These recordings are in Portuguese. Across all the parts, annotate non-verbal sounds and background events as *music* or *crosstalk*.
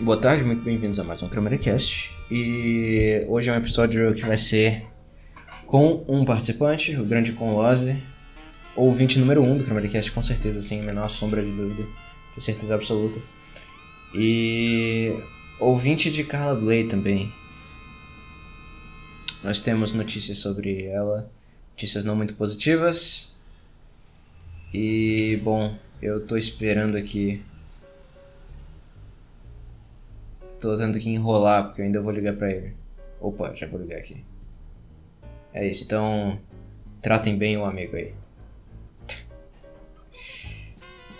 Boa tarde, muito bem-vindos a mais um Cast. E hoje é um episódio que vai ser com um participante, o grande Conlose, ouvinte número 1 um do Cast, com certeza, sem a menor sombra de dúvida, tenho certeza absoluta. E ouvinte de Carla Bley também. Nós temos notícias sobre ela, notícias não muito positivas. E, bom, eu tô esperando aqui Tô tendo que enrolar, porque eu ainda vou ligar pra ele. Opa, já vou ligar aqui. É isso, então. Tratem bem o amigo aí. *laughs*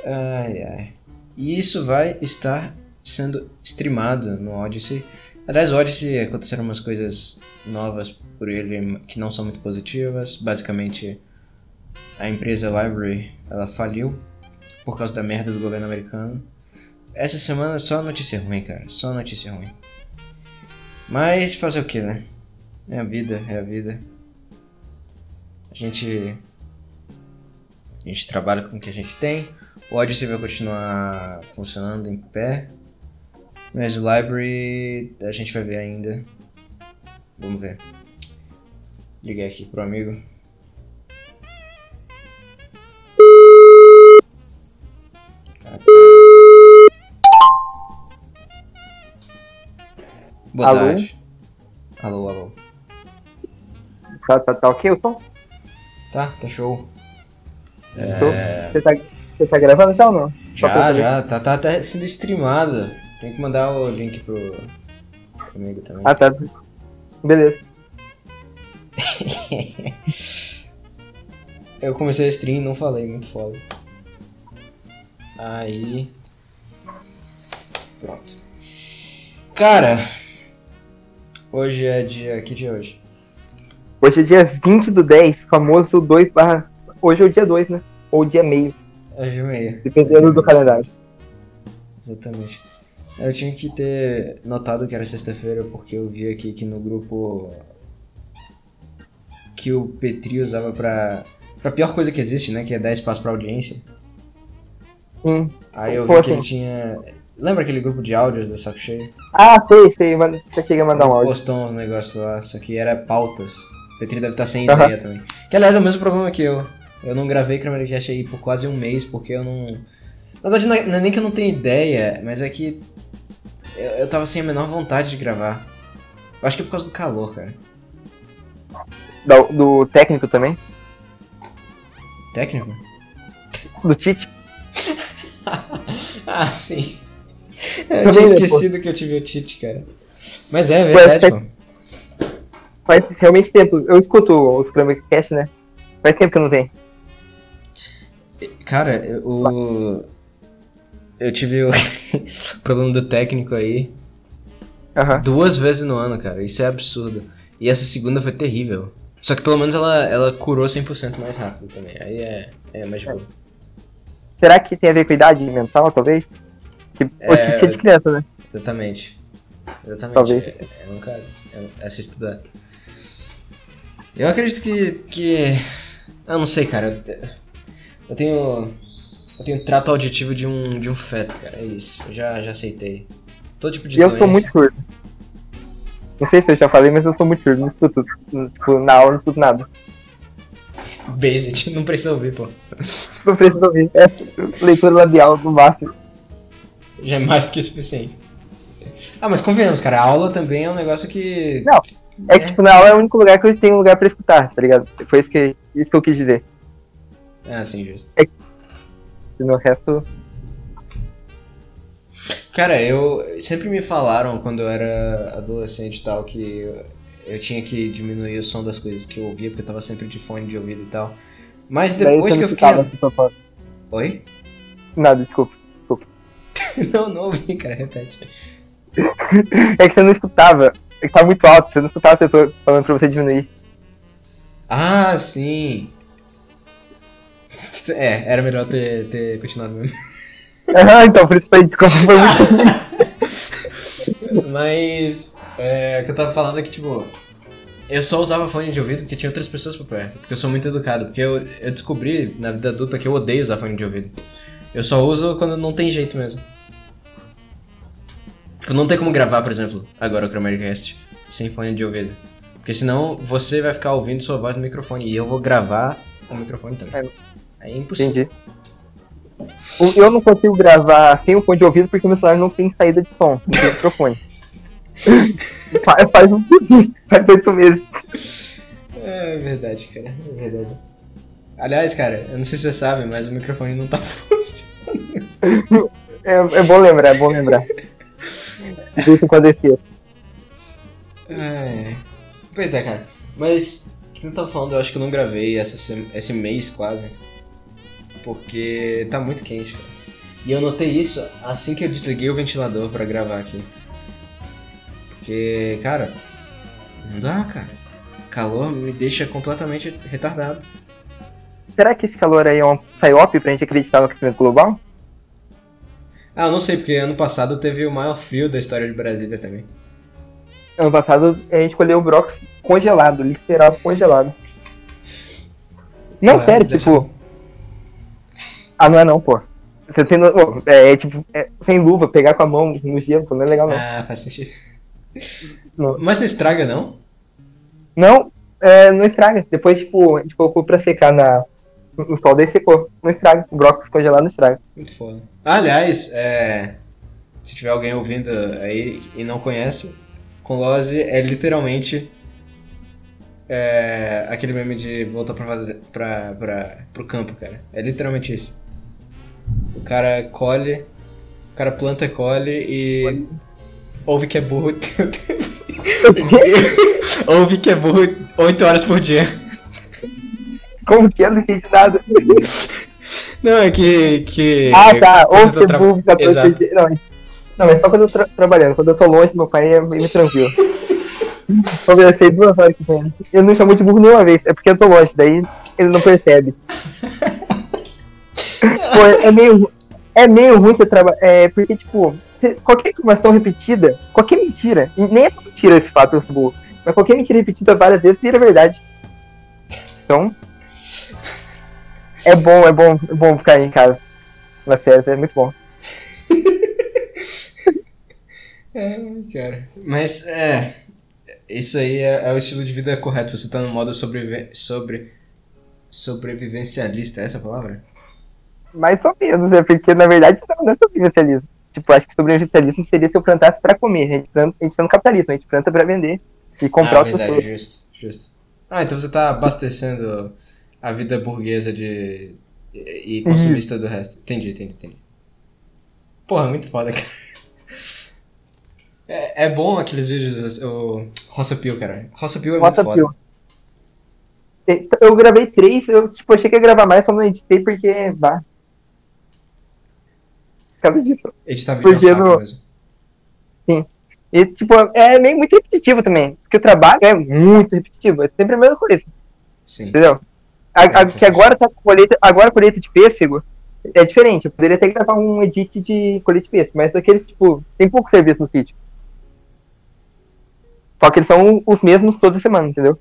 ai ai. E isso vai estar sendo streamado no Odyssey. Aliás, o Odyssey aconteceram umas coisas novas por ele que não são muito positivas. Basicamente, a empresa Library ela faliu por causa da merda do governo americano. Essa semana só notícia ruim, cara. Só notícia ruim. Mas fazer o que, né? É a vida, é a vida. A gente. A gente trabalha com o que a gente tem. O Odyssey vai continuar funcionando em pé. Mas o Library a gente vai ver ainda. Vamos ver. Liguei aqui pro amigo. Boa alô? tarde. Alô, alô. Tá, tá, tá ok o som? Tá, tá show. É... Você, tá, você tá gravando já ou não? Já, já, tá, tá até sendo streamado. Tem que mandar o link pro, pro amigo também. Ah, tá. Beleza. *laughs* Eu comecei a stream e não falei, muito foda. Aí. Pronto. Cara, Hoje é dia. Que dia é hoje? Hoje é dia 20 do 10, famoso 2 barra. Hoje é o dia 2, né? Ou dia meio. É o dia meio. Dependendo do calendário. Exatamente. Eu tinha que ter notado que era sexta-feira porque eu vi aqui que no grupo que o Petri usava pra. pra pior coisa que existe, né? Que é dar espaço pra audiência. Hum. Aí eu vi Pô, que ele tinha. Lembra aquele grupo de áudios da Saco Cheio? Ah, sei, sei, mas você chega a mandar um áudio. Postou uns negócios lá, só que era pautas. O Petri deve estar sem ideia também. Que aliás é o mesmo problema que eu. Eu não gravei Cast aí por quase um mês porque eu não. Na verdade, não é nem que eu não tenho ideia, mas é que eu, eu tava sem a menor vontade de gravar. Eu acho que é por causa do calor, cara. Do, do técnico também? Técnico? Do Tite? *laughs* ah, sim. *laughs* Eu tinha esquecido que eu tive otite, cara. Mas é, é verdade, faz, pô. Faz realmente tempo. Eu escuto os Cast, né? Faz tempo que eu não tenho. Cara, o. Eu tive o *laughs* problema do técnico aí. Uhum. Duas vezes no ano, cara. Isso é absurdo. E essa segunda foi terrível. Só que pelo menos ela, ela curou 100% mais rápido também. Aí é, é mais bom. Será que tem a ver com idade mental, talvez? Que é, de criança, né? Exatamente. Exatamente. Talvez. É, é um cara. É, é se estudar. Eu acredito que. que... Eu não sei, cara. Eu, eu tenho. Eu tenho trato auditivo de um, de um feto, cara. É isso. Eu já, já aceitei. Todo tipo de E eu sou muito surdo. Não sei se eu já falei, mas eu sou muito surdo. Não escuto. Tipo, na aula não escuto nada. Basic, *laughs* não precisa ouvir, pô. Não precisa ouvir. É leitura labial do máximo já é mais do que o suficiente. Ah, mas convenhamos, cara, a aula também é um negócio que. Não, é que tipo, na aula é o único lugar que eu tenho um lugar pra escutar, tá ligado? Foi isso que, isso que eu quis dizer. Ah, sim, justo. É que no resto. Cara, eu. Sempre me falaram quando eu era adolescente e tal que eu, eu tinha que diminuir o som das coisas que eu ouvia, porque eu tava sempre de fone de ouvido e tal. Mas depois que eu fiquei. Oi? Nada, desculpa. *laughs* não, não ouvi, cara, repete. é que você não escutava. É que tava muito alto, você não escutava pessoa falando pra você diminuir. Ah, sim. É, era melhor ter, ter continuado mesmo. Aham, então, por isso foi, foi muito. *laughs* *laughs* Mas. É, o que eu tava falando é que, tipo. Eu só usava fone de ouvido porque tinha outras pessoas por perto. Porque eu sou muito educado. Porque eu, eu descobri na vida adulta que eu odeio usar fone de ouvido. Eu só uso quando não tem jeito mesmo. Tipo, não tem como gravar, por exemplo, agora o Chromaticast sem fone de ouvido. Porque senão você vai ficar ouvindo sua voz no microfone e eu vou gravar o microfone também. É, impossível. Entendi. Eu não consigo gravar sem o fone de ouvido porque meu celular não tem saída de som, não tem microfone. *laughs* Fa- faz um faz oito meses. É verdade, cara. É verdade. Aliás, cara, eu não sei se você sabe, mas o microfone não tá *laughs* funcionando. É, é bom lembrar, é bom lembrar. Em quando eu esqueço. É. Pois é, cara. Mas, que eu tava falando, eu acho que eu não gravei essa, se- esse mês quase. Porque tá muito quente, cara. E eu notei isso assim que eu desliguei o ventilador pra gravar aqui. Porque, cara, não dá, cara. Calor me deixa completamente retardado. Será que esse calor aí é um psyop pra gente acreditar no aquecimento global? Ah, eu não sei, porque ano passado teve o maior frio da história de Brasília também. Ano passado a gente colheu o brócolis congelado, literal congelado. Não, Ah, sério, tipo. Ah, não é não, pô. Você tem. pô, É, é, tipo, é, sem luva, pegar com a mão no gelo, pô, não é legal não. Ah, faz sentido. Não. Mas não estraga, não? Não, é, não estraga. Depois, tipo, a gente colocou pra secar na, no sol, daí secou. Não estraga. O brócolis congelado não estraga. Muito foda. Aliás, é, se tiver alguém ouvindo aí e não conhece, Conlose é literalmente é, aquele meme de voltar pra, fazer, pra, pra, pro campo, cara. É literalmente isso. O cara colhe, o cara planta, colhe e ouve que é burro. *laughs* *laughs* ouve que é burro 8 horas por dia. Como que é? Não entendi nada. Não, é que. que Ah, tá. quando Ou tô tra- burro, já tô Exato. entendi. Não, não, é só quando eu tô tra trabalhando. Quando eu tô longe, meu pai é meio tranquilo. *laughs* Conversei duas horas com ele. Eu não chamou de burro nenhuma vez, é porque eu tô longe, daí ele não percebe. *laughs* Pô, é meio, é meio ruim você trabalhar. É porque, tipo, qualquer informação repetida, qualquer mentira, e nem é mentira esse fato, burro, mas qualquer mentira repetida várias vezes vira verdade. Então. É bom, é bom, é bom ficar em casa. Nas férias, é muito bom. *laughs* É, cara. Mas é. Isso aí é, é o estilo de vida correto. Você tá no modo sobrevive sobre, sobrevivencialista, é essa a palavra? Mais ou menos, é porque na verdade não, não é sobrevivencialismo. Tipo, acho que sobrevivencialismo seria se eu plantasse pra comer. A gente, planta, a gente tá no capitalismo, a gente planta pra vender e comprar ah, outras verdade, justo, justo. Ah, então você tá abastecendo a vida burguesa de. e, e consumista do resto. Entendi, entendi, entendi. Porra, muito foda, cara. É, é bom aqueles vídeos, o Roça Pio, cara. Roça Pio é Roça muito foda. Pio. Eu gravei três, eu tipo, achei que ia gravar mais, só não editei porque. Bah. Cada dia. Editar vídeo é um Porque no- mesmo. E, tipo, é meio muito repetitivo também. Porque o trabalho é muito repetitivo. É sempre a mesma coisa, Sim. entendeu? A, a- que agora tá com colheita. Agora colheita de pêssego é diferente. Eu poderia até gravar um edit de colheita de pêssego, mas aquele, tipo, tem pouco serviço no sítio. Só que eles são os mesmos toda semana, entendeu?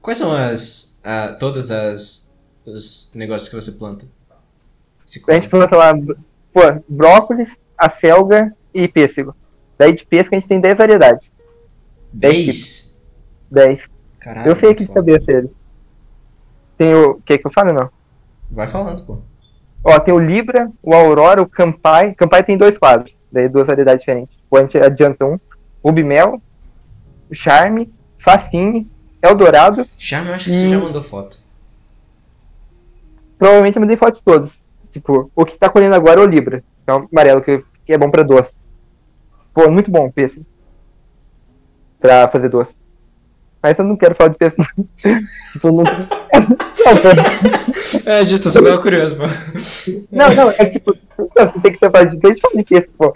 Quais são as. a- todas as. os negócios que você planta? Se A gente planta lá, pô, brócolis, acelga e pêssego. Daí de pêssego a gente tem 10 variedades. 10? 10. Caralho. Eu sei aqui muito de cabeça ele. Tem o. Quer que eu fale não? Vai falando, pô. Ó, tem o Libra, o Aurora, o Campai. Campai tem dois quadros, daí duas variedades diferentes. Pô, a gente adianta um. Rubimel, o Charme, Facine, Eldorado. Charme, eu acho que você Hum. já mandou foto. Provavelmente eu mandei fotos todas. Tipo, o que está colhendo agora é o Libra, que é o amarelo, que, que é bom pra doce. Pô, muito bom o pêssego. Pra fazer doce. Mas eu não quero falar de pêssego. *laughs* tipo, não. *laughs* não. É, justo, eu só tava curioso, pô. Não, não, é tipo, não, você tem que falado de peixe, fala de pêssego, pô.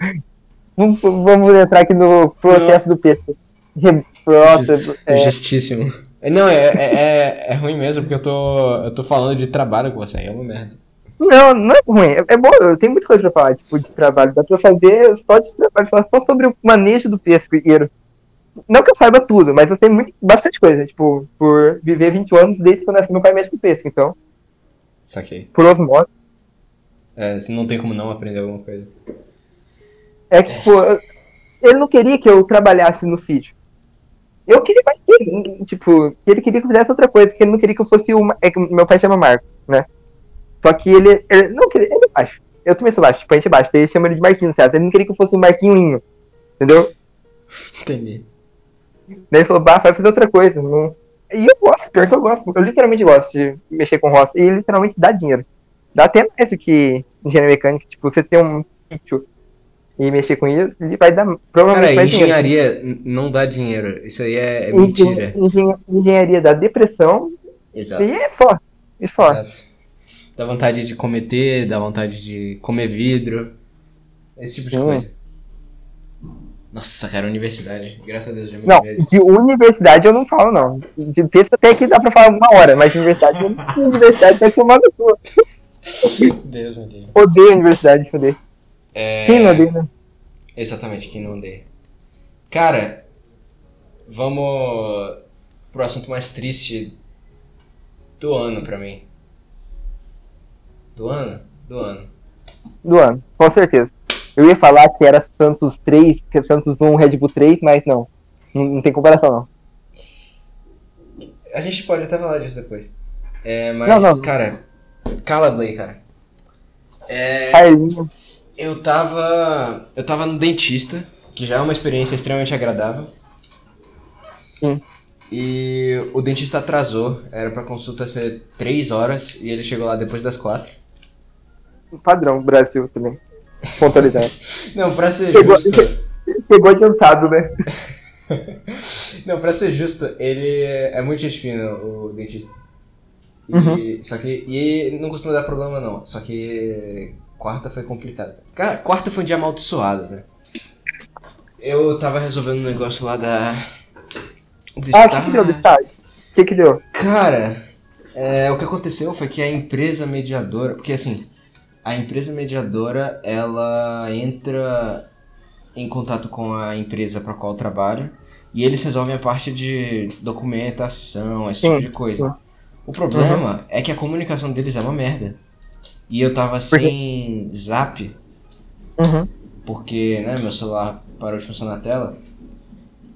Vamos, vamos entrar aqui no processo do pêssego. Re- Nossa, Just- é, Justíssimo. É, Não, é, é, é, é ruim mesmo, porque eu tô, eu tô falando de trabalho com você, é uma merda. não, não é ruim, é, é bom, eu tenho muita coisa pra falar, tipo, de trabalho. Dá pra fazer só de trabalho, falar só sobre o manejo do inteiro. Não que eu saiba tudo, mas eu sei muito, bastante coisa, tipo, por viver 20 anos desde que eu nasci, meu pai mexe com pêssego, então, Saquei. por osmose. É, não tem como não aprender alguma coisa. É que, tipo, ele não queria que eu trabalhasse no sítio. Eu queria mais que ele, tipo, ele queria que eu fizesse outra coisa, que ele não queria que eu fosse uma. É que meu pai chama Marco, né? Só que ele, ele não queria, ele é baixo. Eu também sou baixo, tipo, a gente é baixo, ele chama ele de Marquinhos, certo? Ele não queria que eu fosse um Marquinho, entendeu? *laughs* Entendi. Daí ele falou, bah, vai fazer outra coisa. Não... E eu gosto, pior que eu gosto. Eu literalmente gosto de mexer com roça. E literalmente dá dinheiro. Dá até mais do que engenharia mecânica. Tipo, você ter um sítio e mexer com isso, ele vai dar provavelmente Cara, mais dinheiro. engenharia n- não dá dinheiro. Isso aí é, é mentira. engen- engenharia da depressão Exato. e é só. E só. Exato. Dá vontade de cometer, dá vontade de comer vidro. Esse tipo de Hum. coisa. Nossa, cara, universidade. Graças a Deus já me Não, vejo. de universidade eu não falo, não. De texto até que dá pra falar uma hora, mas de universidade, eu não- universidade vai tomar no cu. Deus me livre. Odeio a universidade, odeio. É... Quem não odeia, né? Exatamente, quem não odeia. Cara, vamos pro assunto mais triste do ano pra mim. Do ano? Do ano. Do ano, com certeza. Eu ia falar que era Santos 3, que é Santos 1, Red Bull 3, mas não. Não, não tem comparação, não. A gente pode até falar disso depois. É, mas, Não, não. cara, cala Blay, cara. É, Carlinhos. eu tava. Eu tava no dentista, que já é uma experiência extremamente agradável. Sim. E o dentista atrasou, era pra consulta ser 3 horas e ele chegou lá depois das 4. Padrão, Brasil também. Pontualizado. *laughs* Não, pra ser Chegou, justo. chegou adiantado, né? *laughs* Não, pra ser justo, ele é muito gente fina, o dentista. E, Uhum. Só que. E não costuma dar problema não. Só que quarta foi complicado. Cara, quarta foi um dia amaldiçoado, né? Eu tava resolvendo um negócio lá da. Do Ah, o que, que deu do estágio? O que, que deu? Cara, é, o que aconteceu foi que a empresa mediadora, porque assim, a empresa mediadora ela entra em contato com a empresa para qual trabalha e eles resolvem a parte de documentação, esse tipo de coisa. O problema é que a comunicação deles é uma merda. E eu tava sem zap, Uhum. porque né, meu celular parou de funcionar a tela.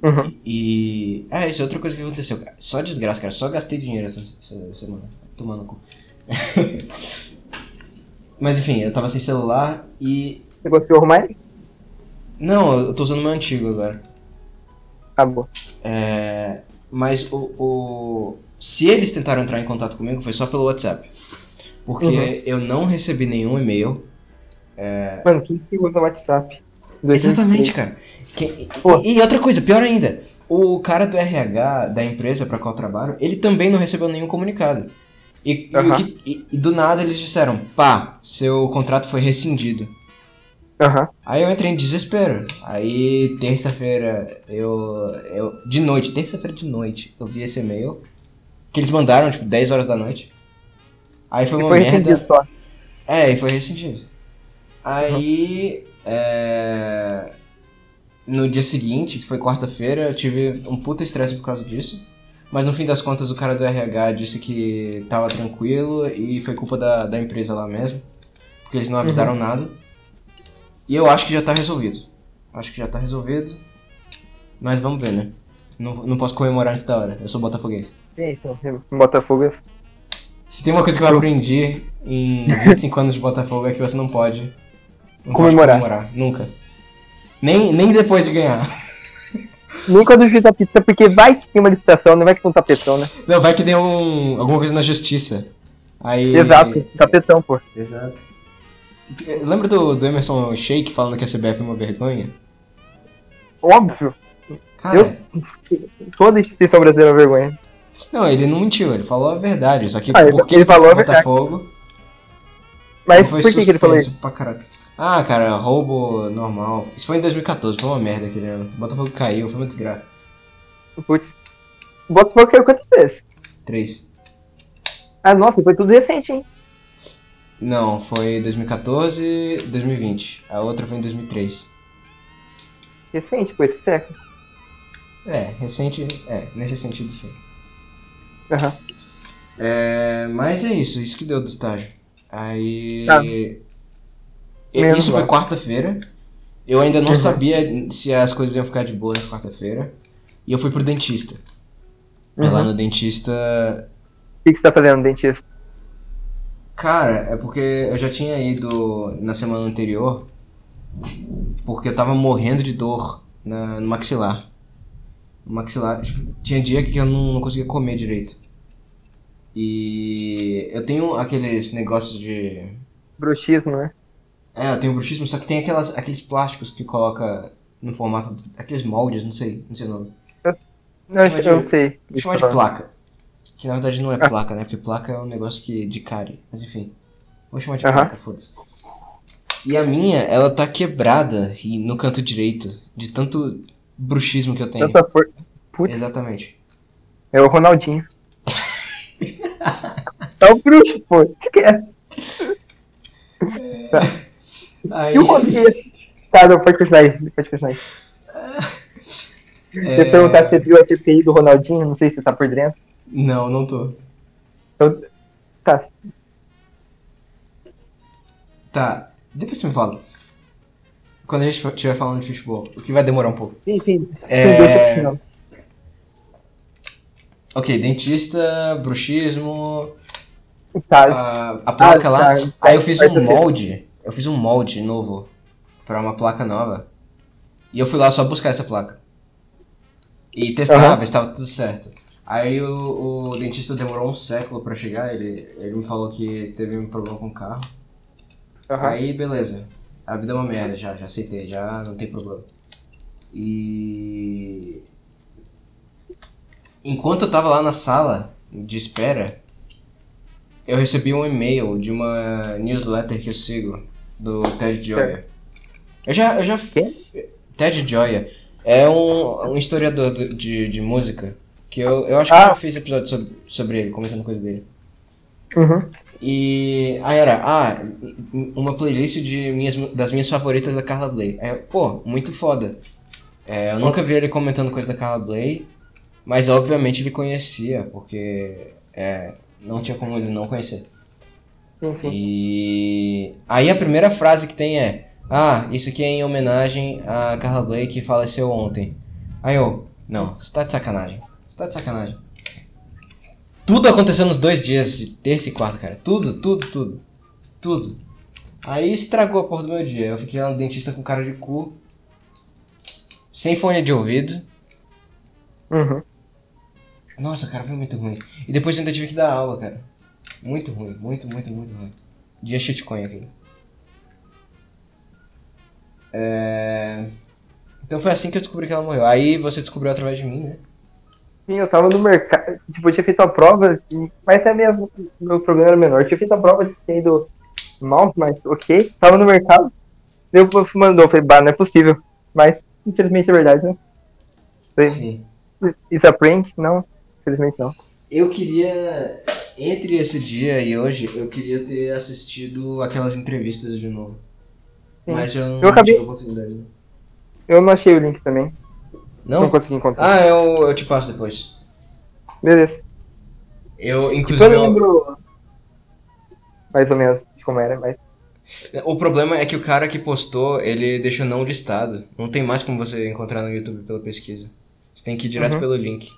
Uhum. E. Ah, isso é outra coisa que aconteceu, cara. Só desgraça, cara. Só gastei dinheiro essa, essa semana. Tomando cu. *laughs* Mas enfim, eu tava sem celular e. Você conseguiu arrumar ele? Não, eu tô usando o meu antigo agora. Acabou. É. Mas o, o. Se eles tentaram entrar em contato comigo, foi só pelo WhatsApp. Porque Uhum. eu não recebi nenhum e-mail. Mano, quem que usa WhatsApp? Exatamente, cara. Que- e, e outra coisa, pior ainda, o cara do RH da empresa pra qual eu trabalho, ele também não recebeu nenhum comunicado. E, que- e- e do nada eles disseram, pá, seu contrato foi rescindido. Aham. Aí eu entrei em desespero. Aí terça-feira eu, eu. De noite, terça-feira de noite, eu vi esse e-mail. Que eles mandaram, tipo, 10 horas da noite. Aí foi E uma foi merda. rescindido só. É, e foi rescindido. Aí, é, no dia seguinte, que foi quarta-feira, eu tive um puta estresse por causa disso. Mas no fim das contas, o cara do RH disse que tava tranquilo e foi culpa da, da empresa lá mesmo. Porque eles não avisaram nada. E eu acho que já tá resolvido. Acho que já tá resolvido. Mas vamos ver, né? Não, não posso comemorar antes da hora. Eu sou botafoguense. É isso, Botafogo. Se tem uma coisa que eu aprendi em 25 anos de Botafogo é que você não pode, não Comemorar. pode comemorar. Nunca. Nem, nem depois de ganhar. Nem quando juiz da pizza, porque vai que tem uma licitação, não vai que tem um tapetão, né? Não, vai que tem um, alguma coisa na justiça. Aí. Exato, tapetão, pô. Exato. Lembra do, do Emerson Sheik falando que a CBF é uma vergonha? Óbvio. Cara, Eu- Toda instituição brasileira é uma vergonha. não, ele não mentiu, ele falou a verdade. Só que Ah, porque ele falou a o verdade. Botafogo. Mas por que, que ele falou isso? Pra caralho. Ah, cara, roubo normal. Isso foi em 2014, foi uma merda aquele ano. O Botafogo caiu, foi uma desgraça. Putz. O Botafogo caiu quantas vezes? Três. Ah, nossa, foi tudo recente, hein? Não, foi 2014 e 2020. A outra foi em 2003. Recente, pô, esse século. É, recente, é, nesse sentido sim. Aham. É, mas é isso, isso que deu do estágio. Aí. Tá. Menos Isso foi quarta-feira. Eu ainda não Uhum. sabia se as coisas iam ficar de boa na quarta-feira. E eu fui pro dentista. Aí Lá Uhum. no dentista. O que, que você tá fazendo no dentista? Cara, é porque eu já tinha ido na semana anterior. Porque eu tava morrendo de dor na, no maxilar. No maxilar. Tinha dia que eu não, não conseguia comer direito. E eu tenho aqueles negócios de. Bruxismo, né? É, eu tenho bruxismo, só que tem aquelas, aqueles plásticos que coloca no formato. do- Aqueles moldes, não sei, não sei o nome. Não, Chama eu de- sei. Vou chamar de placa. Que na verdade não é placa, né? Porque placa é um negócio que de cárie. Mas enfim. Vou chamar de Aham. placa, foda-se. E a minha, ela tá quebrada e no canto direito. De tanto bruxismo que eu tenho. Tanta força. Putz, Exatamente. é o Ronaldinho. *laughs* é o bruxo, pô. Esquece. *laughs* Aí, E o Ronaldinho? Tá, não, pode continuar isso. Pode continuar isso. Você é, perguntar se você viu a CPI do Ronaldinho, não sei se você tá por dentro. Não, não tô. Eu- Tá. Tá, depois você me fala. Quando a gente estiver falando de futebol, o que vai demorar um pouco. Sim, sim. É, Sim. Ok, dentista, bruxismo, Tá. a, a placa Ah, lá. tá. Aí eu fiz um molde. Eu fiz um molde novo pra uma placa nova. E eu fui lá só buscar essa placa. E testar, Aham. ver se tava tudo certo. Aí o, o dentista demorou um século pra chegar, ele, ele me falou que teve um problema com o carro. Aham. Aí beleza. A vida é uma merda, já, já aceitei, já não tem problema. E. Enquanto eu tava lá na sala de espera, eu recebi um e-mail de uma newsletter que eu sigo, do Ted Gioia. Eu já. Eu já Quem? Ted Gioia é um, um historiador do- de, de música que eu, eu acho que Ah. eu já fiz episódio sobre, sobre ele, comentando coisa dele. Uhum. E aí era, ah, uma playlist de minhas, das minhas favoritas da Carla Bley. Aí pô, muito foda. É, eu nunca vi ele comentando coisa da Carla Bley, mas obviamente ele conhecia, porque é, não tinha como ele não conhecer. E aí a primeira frase que tem é, ah, isso aqui é em homenagem a Carla Bley que faleceu ontem. Aí eu, não, você tá de sacanagem. Você tá de sacanagem. Tudo aconteceu nos dois dias, de terça e quarta, cara. Tudo, tudo, tudo. Tudo. Aí estragou a porra do meu dia. Eu fiquei lá no dentista com cara de cu. Sem fone de ouvido. Uhum. Nossa, cara, foi muito ruim. E depois eu ainda tive que dar aula, cara. Muito ruim, muito, muito, muito ruim. Dia shitcoin aqui. É... Então foi assim que eu descobri que ela morreu. Aí você descobriu através de mim, né? Sim, eu tava no mercado. Tipo, eu tinha feito a prova, mas é mesmo. Meu problema era menor. Eu tinha feito a prova de ter ido mal, mas ok. Tava no mercado. Eu mandou, eu falei, bah, não é possível. Mas, infelizmente é verdade, né? Sim. Isso aprende? Não, infelizmente não. Eu queria. Entre esse dia e hoje, eu queria ter assistido aquelas entrevistas de novo. Sim. Mas eu não Eu acabei- tive a oportunidade. né? Eu não achei o link também. Não, Não? consegui encontrar. Ah, eu, eu te passo depois. Beleza. Eu, Tipo, inclusive. eu eu- lembro mais ou menos de como era, mas. O problema é que o cara que postou, ele deixou não listado. Não tem mais como você encontrar no YouTube pela pesquisa. Você tem que ir direto Uhum. pelo link.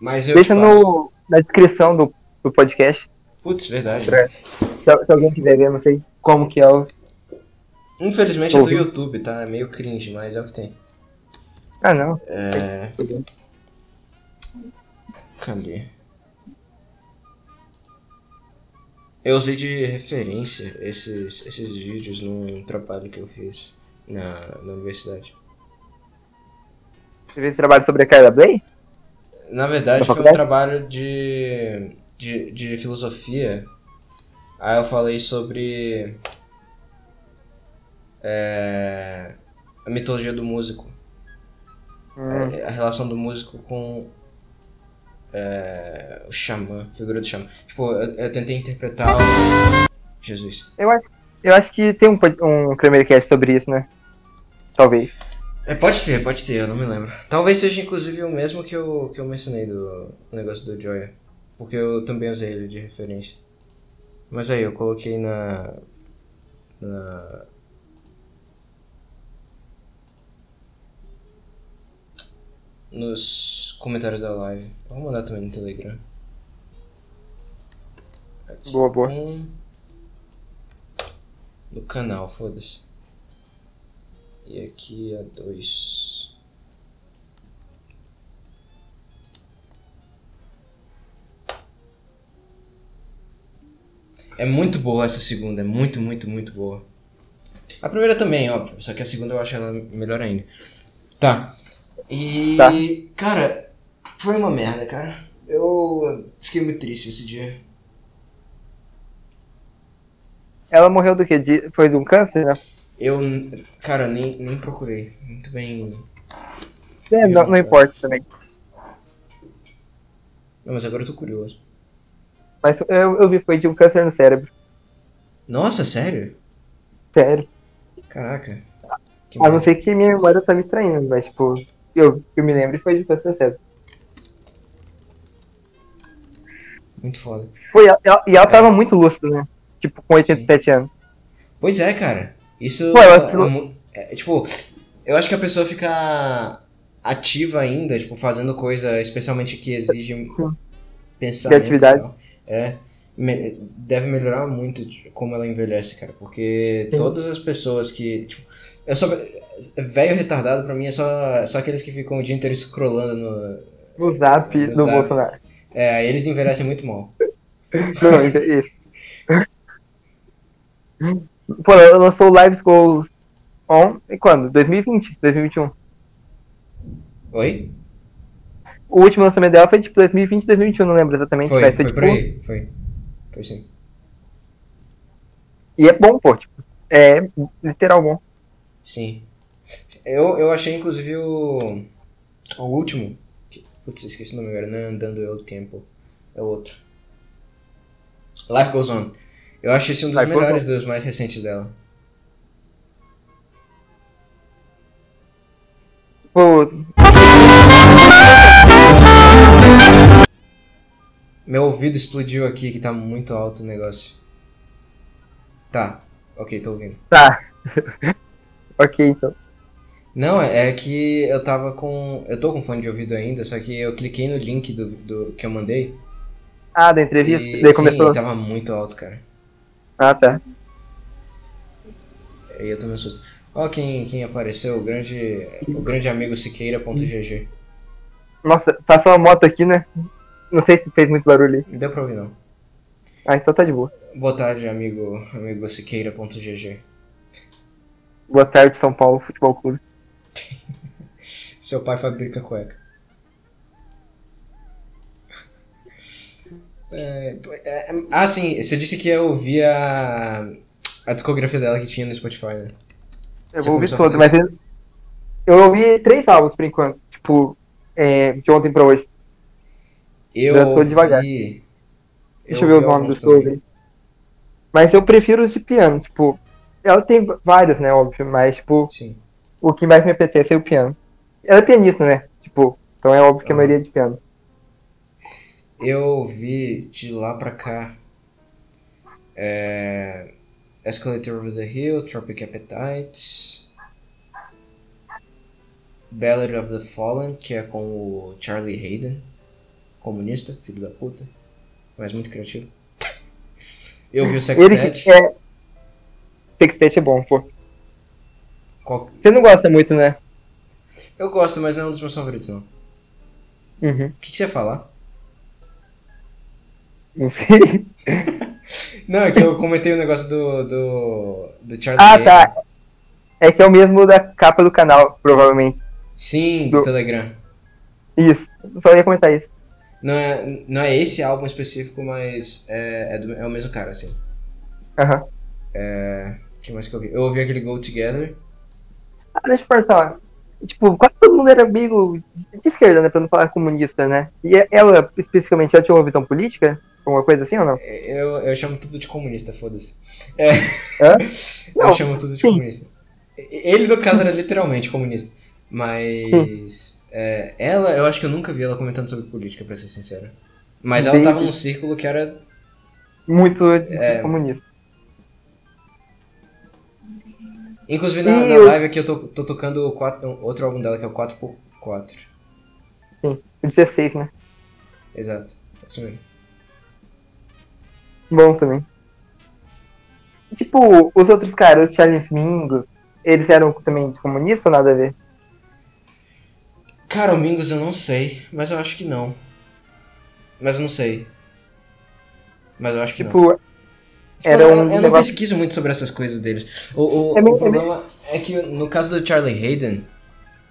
Mas eu Deixa no, na descrição do, do podcast. Putz, verdade. Pra- Se, se alguém quiser ver, não sei como que é o. Infelizmente é do Ouvi. YouTube, tá? É meio cringe, mas é o que tem. Ah, não. É. Cadê? Eu usei de referência esses, esses vídeos num trabalho que eu fiz na, na universidade. Você fez trabalho sobre a Carla Bley? Na verdade, Da foi um trabalho de, de, de filosofia. Aí eu falei sobre é, a mitologia do músico. Hum, É, a relação do músico com é, o xamã, a figura do xamã. Tipo, eu, eu tentei interpretar o... Jesus. eu, acho, eu acho que tem um, um Kramercast sobre isso, né? Talvez. É, pode ter, pode ter, eu não me lembro. Talvez seja inclusive o mesmo que eu, que eu mencionei do negócio do Joya. Porque eu também usei ele de referência. Mas aí, eu coloquei na. Na. Nos comentários da live. Vou mandar também no Telegram. Aqui. Boa, boa. Um... No canal, foda-se. E aqui a dois. É muito boa essa segunda, é muito, muito, muito boa. A primeira também, óbvio, só que a segunda eu acho ela melhor ainda. Tá. E. Tá. Cara, foi uma merda, cara. Eu fiquei muito triste esse dia. Ela morreu do quê? De- Foi de um câncer, né? Eu, cara, nem, nem procurei. Muito bem. É, não, não importa também. Não, mas agora eu tô curioso. Mas eu, eu vi, foi de um câncer no cérebro. Nossa, sério? Sério. Caraca. Que A não ser que minha memória tá me traindo, mas tipo, eu, eu me lembro foi de câncer no cérebro. Muito foda. Foi, ela, e ela tava muito lúcida, né? Tipo, com 87 anos. Pois é, cara. Isso. Pô, ela- é é, tipo, eu acho que a pessoa fica ativa ainda, tipo, fazendo coisa especialmente que exige pensamento. Criatividade. É. deve melhorar muito tipo, como ela envelhece, cara. Porque Sim. todas as pessoas que. Tipo, eu só. Velho retardado pra mim é só, é só aqueles que ficam o dia inteiro scrollando no. No zap No do zap. Bolsonaro. É, aí eles envelhecem muito mal. *laughs* Não, isso. *laughs* Pô, lançou o Live Schools On. E quando? 2020, 2021. Oi? O último lançamento dela foi tipo 2020, 2021, não lembro exatamente. Foi, vai ser foi tipo. por aí. Foi. Foi sim. E é bom, pô, tipo. É literal bom. Sim. Eu, eu achei inclusive o. O último. que- Putz, esqueci o nome agora, não é Andando Eu Tempo. É o outro. Life Goes On. Eu achei esse um dos melhores dos mais recentes dela. Pô, Meu ouvido explodiu aqui que tá muito alto o negócio. Tá, ok, tô ouvindo. tá. *laughs* ok, então. Não, é que eu tava com. Eu tô com fone de ouvido ainda, só que eu cliquei no link do, do que eu mandei. Ah, da entrevista? E, Daí sim, começou. tava muito alto, cara. Ah, tá. Aí eu tomei um susto. Ó quem, quem apareceu, o grande, o grande amigo Siqueira.gg. Nossa, passou uma moto aqui, né? Não sei se fez muito barulho aí. Não deu pra ouvir não. Ah, então tá de boa. Boa tarde, amigo, amigo Siqueira.gg. Boa tarde, São Paulo Futebol Clube. *laughs* Seu pai fabrica cueca. É, é, é, ah, sim, você disse que ia ouvir a, a discografia dela que tinha no Spotify, né? Eu Você vou ouvir mas eu, eu ouvi três álbuns por enquanto. Tipo, é, de ontem pra hoje. Eu Já tô devagar. ouvi- Deixa eu ver que eu também. ouvi. Mas eu prefiro os de piano, tipo. Ela tem vários, né, óbvio, mas, tipo, Sim. o que mais me apetece é o piano. Ela é pianista, né? Tipo, então é óbvio que a maioria é de piano. Eu ouvi de lá pra cá é, Escalator Over the Hill, Tropic Appetite, Ballad of the Fallen, que é com o Charlie Hayden, comunista, filho da puta, mas muito criativo. Eu vi o Sextet. é. Sextet é bom, pô. Qual- Você não gosta muito, né? Eu gosto, mas não é um dos meus favoritos, não. O Uhum. que, que você ia falar? Não sei. Não, é que eu comentei o negócio do, do, do Charlie Ah, tá. É que é o mesmo da capa do canal, provavelmente. Sim, do Do- Telegram. Isso. Só ia comentar isso. Não é, não é esse álbum específico, mas é, é, do- é o mesmo cara, assim. Aham. O que mais que eu ouvi? Eu ouvi aquele Go Together. Ah, deixa eu perguntar. Tipo, quase todo mundo era amigo de esquerda, né? Pra não falar comunista, né? E ela, especificamente, ela tinha uma visão política? Alguma coisa assim ou não? Eu, eu chamo tudo de comunista, foda-se. É, Hã? *laughs* eu chamo tudo de sim. comunista. Ele, no caso, era literalmente comunista. Mas é, ela, eu acho que eu nunca vi ela comentando sobre política, pra ser sincero. Mas ela tava num círculo que era. Muito É. comunista. Inclusive na, na live aqui eu tô, tô tocando quatro- outro álbum dela, que é o 4x4. Sim, o 16, né? Exato. Isso mesmo. Bom também. Tipo, os outros caras, o Charles Mingus, eles eram também comunistas ou nada a ver? Cara, o Mingus eu não sei, mas eu acho que não. Mas eu não sei. Mas eu acho que não. Tipo, era eu, um eu não pesquiso muito sobre essas coisas deles. O, o, É o problema é que no caso do Charlie Hayden,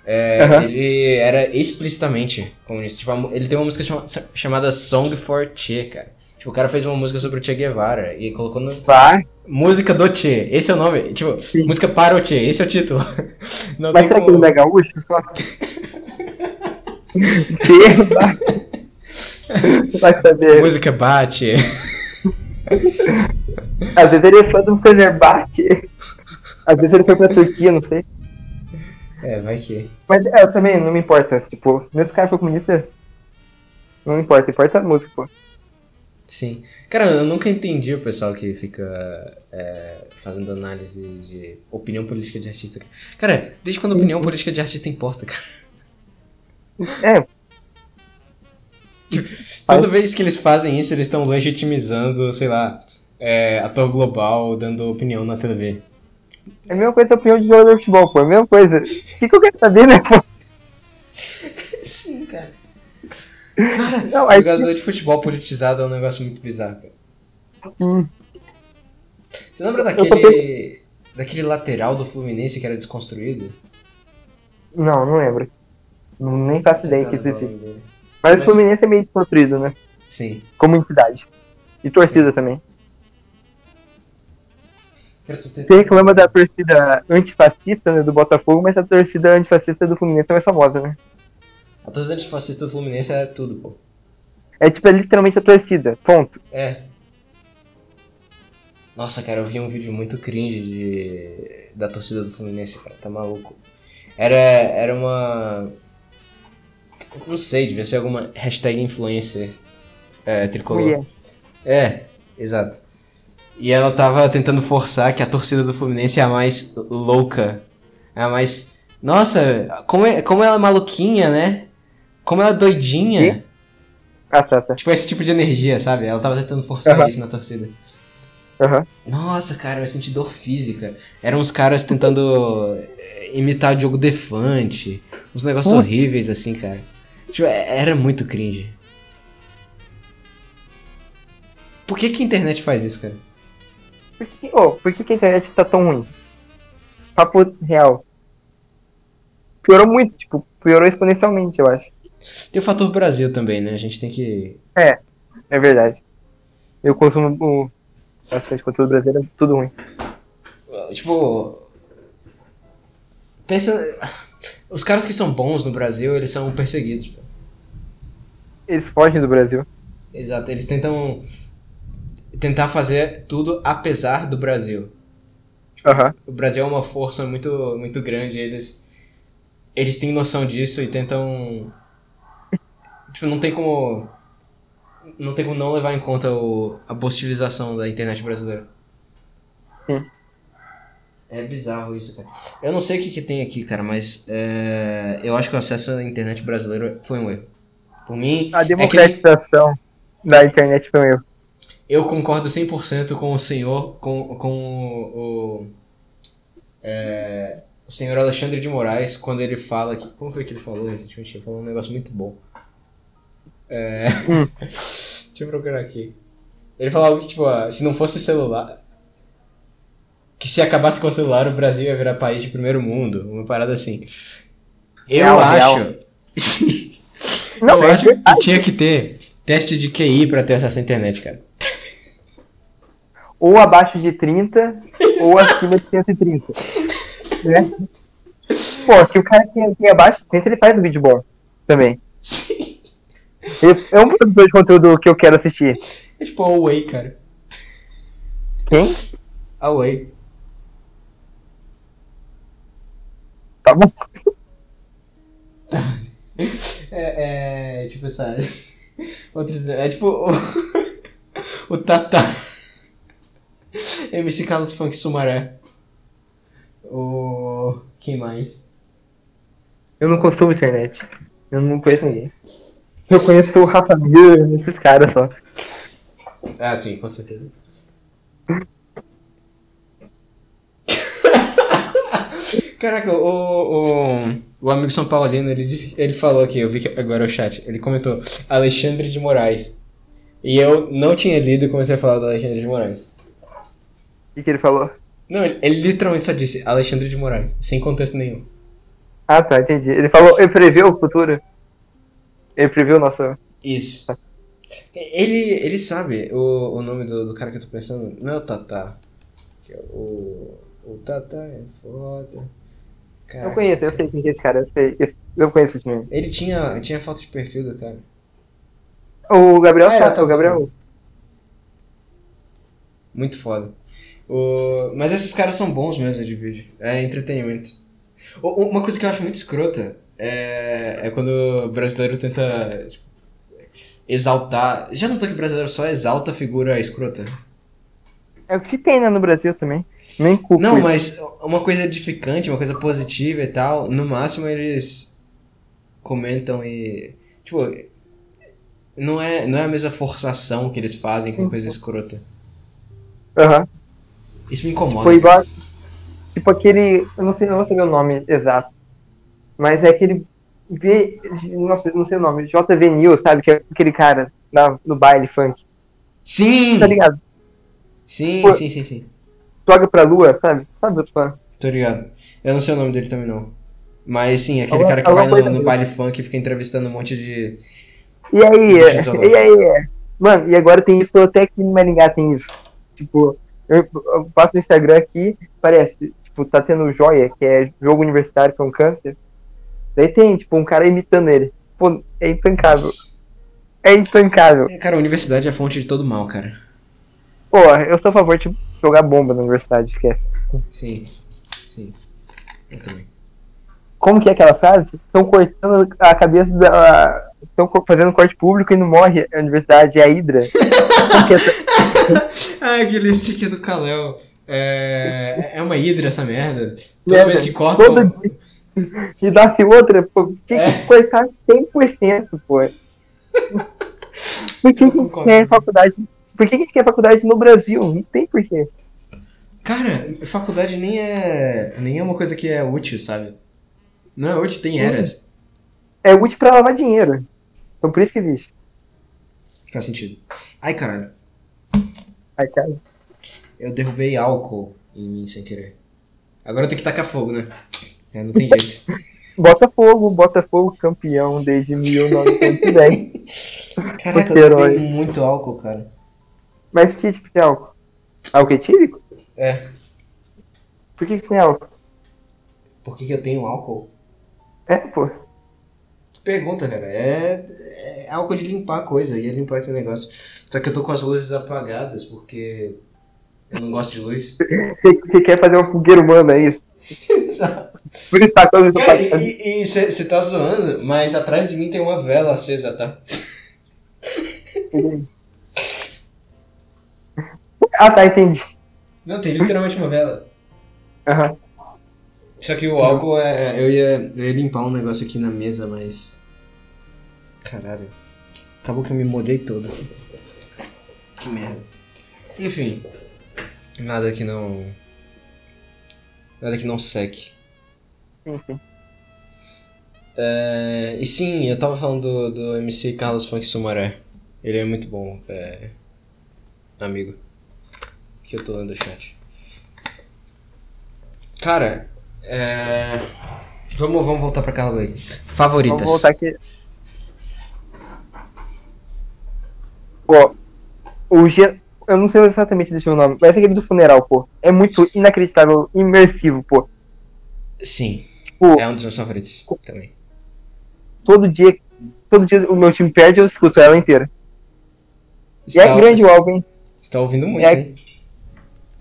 é, Aham. ele era explicitamente comunista. Tipo, ele tem uma música chama- chamada Song for Che, cara. Tipo, o cara fez uma música sobre o Che Guevara e colocou no. Vá, Música do Che, esse é o nome. Tipo, Sim. música para o Che, esse é o título. *laughs* Não mas será que como. ele não é gaúcho? Só. *laughs* Chega. Vai saber. Música bate. *laughs* Às vezes ele é fã do Fenerbahçe. Às vezes ele foi pra Turquia, não sei. É, vai que. Mas eu também não me importa. Tipo, mesmo o cara for comunista, não me importa. Importa a música, pô. Sim. Cara, eu nunca entendi o pessoal que fica é, fazendo análise de opinião política de artista. Cara, desde quando a opinião política de artista importa, cara? É, *laughs* Toda vez que eles fazem isso, eles estão legitimizando, sei lá, é, ator global dando opinião na TV. é a mesma coisa a opinião de jogador de futebol, pô. É a mesma coisa. O que, que eu quero saber, né, pô? Sim, cara. Cara, Não, aí- jogador de futebol politizado é um negócio muito bizarro, cara. Hum. Você lembra daquele. daquele lateral do Fluminense que era desconstruído? Não, não lembro. Nem faço ideia que isso existe. dele. Mas o Mas- Fluminense é meio desconstruído, né? Sim. Como entidade. E torcida também. Tô tentando- Você reclama da torcida antifascista né, do Botafogo, mas a torcida antifascista do Fluminense é mais famosa, né? A torcida antifascista do Fluminense é tudo, pô. É tipo, é literalmente a torcida. Ponto. É. Nossa, cara, eu vi um vídeo muito cringe de... da torcida do Fluminense, cara. Tá maluco. Era, era uma. Não sei, devia ser alguma hashtag influencer é, tricolor. Mulher. É, exato. E ela tava tentando forçar que a torcida do Fluminense é a mais louca. É a mais. Nossa, como, é, como ela é maluquinha, né? Como ela é doidinha. Ah, tá, tá. Tipo, esse tipo de energia, sabe? Ela tava tentando forçar Aham. isso na torcida. Aham. Nossa, cara, eu senti dor física. Eram uns caras tentando eh, imitar o Diogo Defante. Uns negócios Putz. horríveis, assim, cara. Tipo, é- era muito cringe. Por que, que a internet faz isso, cara? Por que, oh, por que, que a internet tá tão ruim? Papo real. Piorou muito, tipo, piorou exponencialmente, eu acho. Tem o fator Brasil também, né? A gente tem que. É verdade. Eu consumo bastante conteúdo brasileiro, é tudo ruim. Tipo. Pensa. Os caras que são bons no Brasil, eles são perseguidos, pô. Eles fogem do Brasil. Exato, eles tentam. Tentar fazer tudo apesar do Brasil. Aham. O Brasil é uma força muito, muito grande, eles. Eles têm noção disso e tentam. Tipo, não tem como. Não tem como não levar em conta o, a postilização da internet brasileira. Sim. É bizarro isso, cara. Eu não sei o que, que tem aqui, cara, mas é, eu acho que o acesso à internet brasileira foi um erro. Por mim, A é que democratização da internet foi um erro. eu concordo 100% com o senhor, com, com o, o, é, o senhor Alexandre de Moraes, quando ele fala que. Como foi que ele falou recentemente? Ele falou um negócio muito bom. É, Hum. *laughs* Deixa eu procurar aqui. Ele falou algo que, tipo, ah, se não fosse celular. Que se acabasse com o celular, o Brasil ia virar país de primeiro mundo. Uma parada assim. Eu Real, acho. *laughs* Não, eu é acho que tinha que ter teste de QI pra ter acesso à internet, cara. Ou abaixo de 30, ou acima de 130. *laughs* Né? Pô, que o cara que tem abaixo de 30, ele faz o vídeo bom. Também. Sim. É um produtor de conteúdo que eu quero assistir. É tipo a Away, cara. Quem? Away. Tá bom. *laughs* É, é tipo essa. Outros. É tipo o. *laughs* o Tata. MC Carlos Funk Sumaré. O. Quem mais? Eu não consumo internet. Eu não conheço ninguém. Eu conheço o Rafa Mir, esses caras só. Ah, sim, com certeza. Caraca, o, o, o amigo São Paulino, ele, disse- ele falou aqui, eu vi que agora o chat, ele comentou Alexandre de Moraes. E eu não tinha lido e comecei a falar do Alexandre de Moraes. O que, que ele falou? Não, ele, ele literalmente só disse Alexandre de Moraes, sem contexto nenhum. Ah, tá, entendi. Ele falou, ele previu o futuro. Ele previu o nosso. Isso. Ele, ele sabe o, o nome do, do cara que eu tô pensando, não é o Tata. Que é o, o Tata é foda. Eu Caraca. conheço, eu sei quem que é esse cara, eu sei. Eu conheço esse mesmo. Ele tinha, tinha foto de perfil do cara. O Gabriel Ah, é, tá o Gabriel. Muito foda. O... Mas esses caras são bons mesmo de vídeo. É entretenimento. Uma coisa que eu acho muito escrota é, é quando o brasileiro tenta tipo, exaltar. Já notou que o brasileiro só exalta a figura escrota? É o que tem né, no Brasil também. Nem culpa. Não, mas uma coisa edificante, uma coisa positiva e tal, no máximo eles comentam e. Tipo, não é, não é a mesma forçação que eles fazem com coisa escrota. Aham. Isso me incomoda. Foi igual. Tipo aquele. Eu não sei, não vou saber o nome exato. Mas é aquele. V, nossa, não sei o nome. JV News, sabe? Que é aquele cara na, no baile funk. Sim! Tá ligado? Sim, Pô. sim, sim, sim. Joga pra lua, sabe? Sabe o eu tô ligado. Eu não sei o nome dele também não. Mas sim, aquele cara que vai no, no baile funk e fica entrevistando um monte de. E aí, é, e aí, é. Mano, e agora tem isso, até aqui no Maringá tem isso. Tipo, eu, eu passo no Instagram aqui, parece, tipo, tá tendo joia, que é jogo universitário com câncer. Daí tem, tipo, um cara imitando ele. Pô, é intancável. É intancável. É, Cara, a universidade é a fonte de todo mal, cara. Pô, eu sou a favor de jogar bomba na universidade, esquece. Sim. Sim. Eu também. Como que é aquela frase? Estão cortando a cabeça da. Estão fazendo corte público e não morre a universidade, é a Hidra. Que é essa- *laughs* Ah, aquele sticker do Kalel. É. É uma hidra essa merda. Toda Merda. vez que corta. Todo dia. *laughs* E nasce outra, pô, tinha É. que cortar 100%, pô. Por que, que quer faculdade? Por que, que quer faculdade no Brasil? Não tem porquê. Cara, faculdade nem é. Nem é uma coisa que é útil, sabe? Não é útil, tem eras. É útil pra lavar dinheiro. Então por isso que existe. Faz sentido. Ai, caralho. Ai, cara. Eu derrubei álcool em mim sem querer. Agora eu tenho que tacar fogo, né? É, não tem jeito. *laughs* Botafogo, Botafogo campeão desde 1910. *laughs* Caraca, eu derrubei muito álcool, cara. Mas que tipo de álcool? Álcool etílico? É. Por que, que tem álcool? Por que, que eu tenho álcool? É, pô. Tu pergunta, cara. É, é álcool de limpar a coisa. Ia limpar aquele negócio. Só que eu tô com as luzes apagadas porque eu não gosto de luz. *laughs* Você, você quer fazer uma fogueira humana, é isso? Por isso tá Cara, fazendo. e você tá zoando, mas atrás de mim tem uma vela acesa, tá? *laughs* Ah, tá, entendi. Não, tem literalmente uma vela. Aham. Só que o álcool é. Eu ia, eu ia limpar um negócio aqui na mesa, mas. Caralho. Acabou que eu me molhei todo. Que merda. Enfim. Nada que não. Nada que não seque. Sim. É, e sim, eu tava falando do, do MC Carlos Funk Sumaré. Ele é muito bom, é, amigo. Que eu tô lendo o chat. Cara, é, vamos, vamos voltar pra Carla aí. Favoritas. Vamos voltar aqui. Ó, o G... Eu não sei exatamente desse o nome, mas é aquele do funeral, pô. É muito inacreditável, imersivo, pô. Sim, Tipo, é um dos meus favoritos também. todo dia, todo dia o meu time perde, eu escuto ela inteira. E é Está- grande o álbum, hein? Você tá ouvindo muito, É- hein?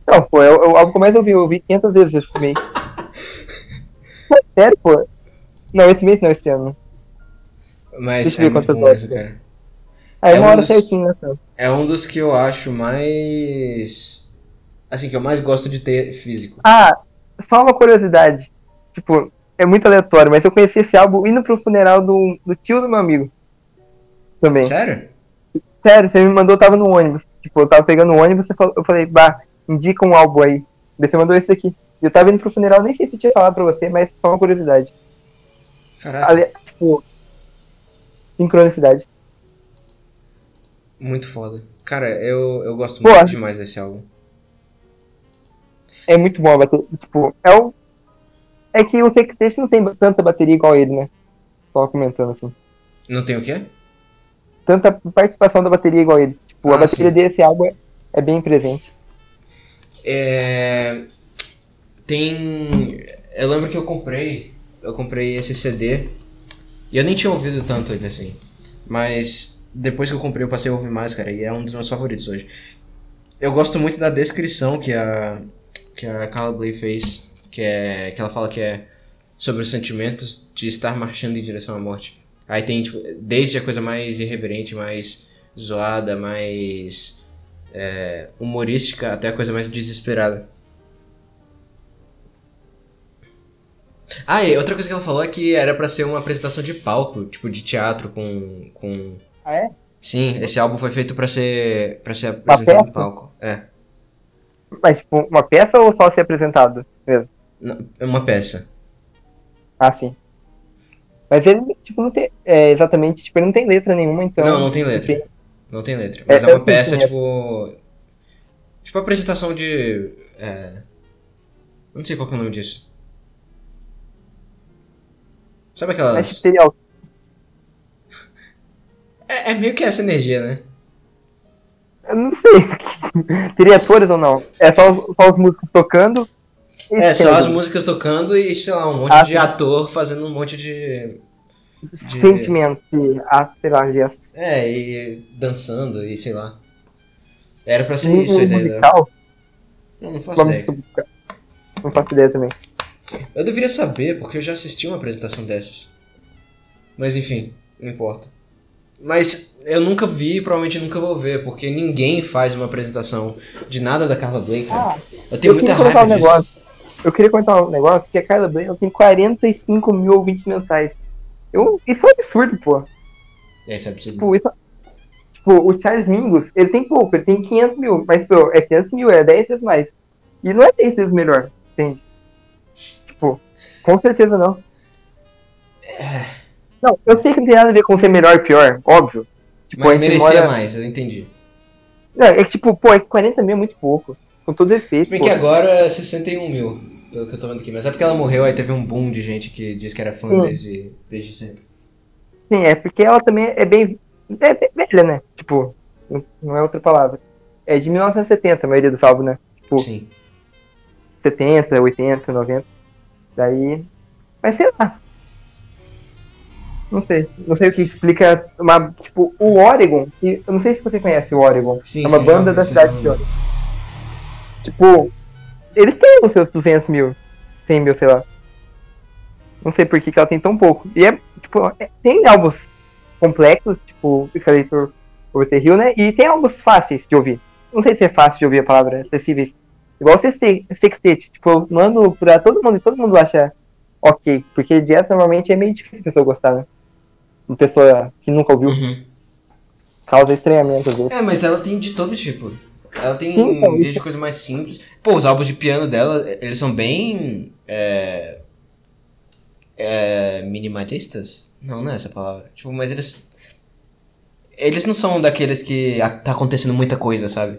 Não, pô, é o, é o álbum que eu mais ouvi, eu ouvi 500 vezes esse mês. *laughs* Sério, pô? Não, esse mês não, esse ano. Mas Deixa eu é ver quantas horas cara. Aí É uma um hora dos- certinho, né, Sam? É um dos que eu acho mais... Assim, que eu mais gosto de ter físico. Ah, só uma curiosidade. Tipo, é muito aleatório, mas eu conheci esse álbum indo pro funeral do, do tio do meu amigo. Também. Sério? Sério, você me mandou, eu tava no ônibus. Tipo, eu tava pegando o ônibus, eu falei, bah, indica um álbum aí. Daí você mandou esse aqui. Eu tava indo pro funeral, nem sei se tinha falado pra você, mas só uma curiosidade. Caraca, Ali, tipo, sincronicidade. Muito foda. Cara, eu, eu gosto Pô, muito acho- demais desse álbum. É muito bom a bateria. Tipo, é o. É que o Sextet não tem tanta bateria igual ele, né? Só comentando assim. Não tem o quê? Tanta participação da bateria igual ele. Tipo, a Ah, bateria sim. desse álbum é, é bem presente. É... Tem. Eu lembro que eu comprei. Eu comprei esse CD. E eu nem tinha ouvido tanto ele assim. Mas depois que eu comprei, eu passei a ouvir mais, cara. E é um dos meus favoritos hoje. Eu gosto muito da descrição que a. Que a Carla Bley fez. Que é. Que ela fala que é sobre os sentimentos de estar marchando em direção à morte. Aí tem, tipo, desde a coisa mais irreverente, mais zoada, mais é, humorística, até a coisa mais desesperada. Ah, e outra coisa que ela falou é que era pra ser uma apresentação de palco, tipo de teatro com com Ah, é? Sim, esse álbum foi feito pra ser para ser apresentado no palco. É, Mas, tipo, uma peça ou só ser apresentado mesmo? Não, é uma peça. Ah, sim. Mas ele, tipo, não tem. É, exatamente, tipo, ele não tem letra nenhuma, então. Não, não tem letra. Não tem letra, mas é, É, uma peça entendi. tipo tipo apresentação de é... não sei qual que é o nome disso. Sabe aquelas tipo, é, é meio que essa energia, né? Eu não sei. *laughs* teria atores ou não? É só, os- só os músicos tocando. É, só as músicas tocando e, sei lá, um monte Ah, de ator fazendo um monte de. de- Sentimento, ah, sei lá. É, e dançando e sei lá. Era pra ser Um, isso a um ideia. musical, Eu não faço ideia. Não faço ideia também. Eu deveria saber, porque eu já assisti uma apresentação dessas. Mas enfim, não importa. Mas eu nunca vi e provavelmente nunca vou ver, porque ninguém faz uma apresentação de nada da Carla Blake. cara. eu tenho eu muita raiva um disso. negócio. Eu queria comentar um negócio que a Kyla Blake tem 45 mil ouvintes mensais. Eu, isso é um absurdo, pô. É, isso é absurdo. Tipo, isso. Tipo, o Charles Mingus, ele tem pouco, ele tem 500 mil, mas, pô, é 500 mil, é 10 vezes mais. E não é 10 vezes melhor, entende? Tipo, com certeza não. Não, eu sei que não tem nada a ver com ser melhor e pior, óbvio. Tipo, Mas merecia mora... mais, eu entendi. Não, é que tipo, pô, é que 40 mil é muito pouco. Com todo efeito. Bem pô. que agora é 61 mil, pelo que eu tô vendo aqui. Mas é porque ela morreu, aí teve um boom de gente que diz que era fã Sim. desde, desde sempre. Sim, é porque ela também é bem. É bem velha, né? Tipo, não- é outra palavra. É de 1970 a maioria dos álbuns, né? Tipo, Sim. 70, 80, 90. Daí. Mas sei lá. Não sei. Não sei o que explica uma. Tipo, o Oregon, que eu não sei se você conhece o Oregon. Sim, é uma sim, banda da sim, cidade já- de Oregon. Tipo, eles têm os seus 200 mil, 100 mil, sei lá. Não sei por que, que ela tem tão pouco. E é, tipo, é- tem álbuns complexos, tipo, Escalator Over the Hill, né? E tem álbuns fáceis de ouvir. Não sei se é fácil de ouvir a palavra, acessíveis. Igual o Sextet, Sextet, tipo, eu mando pra todo mundo e todo mundo acha ok. Porque jazz normalmente é meio difícil a pessoa gostar, né? Uma pessoa que nunca ouviu, Uhum. causa estranhamento às vezes. É, mas ela tem de todo tipo. Ela tem Sim, então, desde coisa mais simples. Pô, os álbuns de piano dela, eles são bem. É, é, minimalistas? Não, não é essa palavra. Tipo, mas eles. Eles não são daqueles que a- tá acontecendo muita coisa, sabe?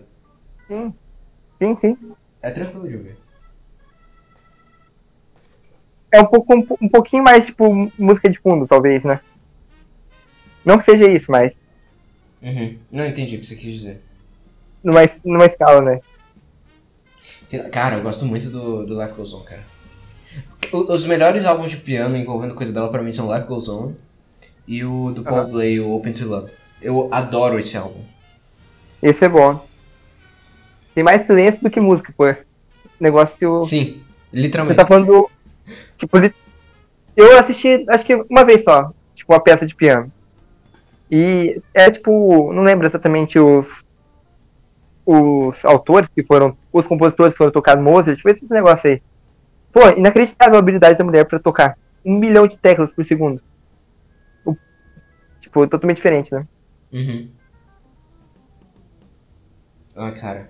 Sim, sim. É tranquilo de ouvir. É um, pouco, um, um pouquinho mais, tipo, música de fundo, talvez, né? Não que seja isso, mas Uhum. Não entendi o que você quis dizer. numa, numa escala, né? Cara, eu gosto muito do, do Life Goes On, cara. O- Os melhores álbuns de piano envolvendo coisa dela pra mim são Life Goes On e o do Paul Aham. Blay, o Open to Love. Eu adoro esse álbum. Esse é bom. Tem mais silêncio do que música, pô. Negócio. Sim, Você literalmente. tá falando do. Tipo, eu assisti, acho que uma vez só, tipo, uma peça de piano. E é tipo, não lembro exatamente os. Os autores que foram. Os compositores que foram tocar Mozart, foi esse negócio aí. Pô, inacreditável a habilidade da mulher pra tocar. um milhão de teclas por segundo. O- tipo, totalmente diferente, né? Uhum. Ah, cara.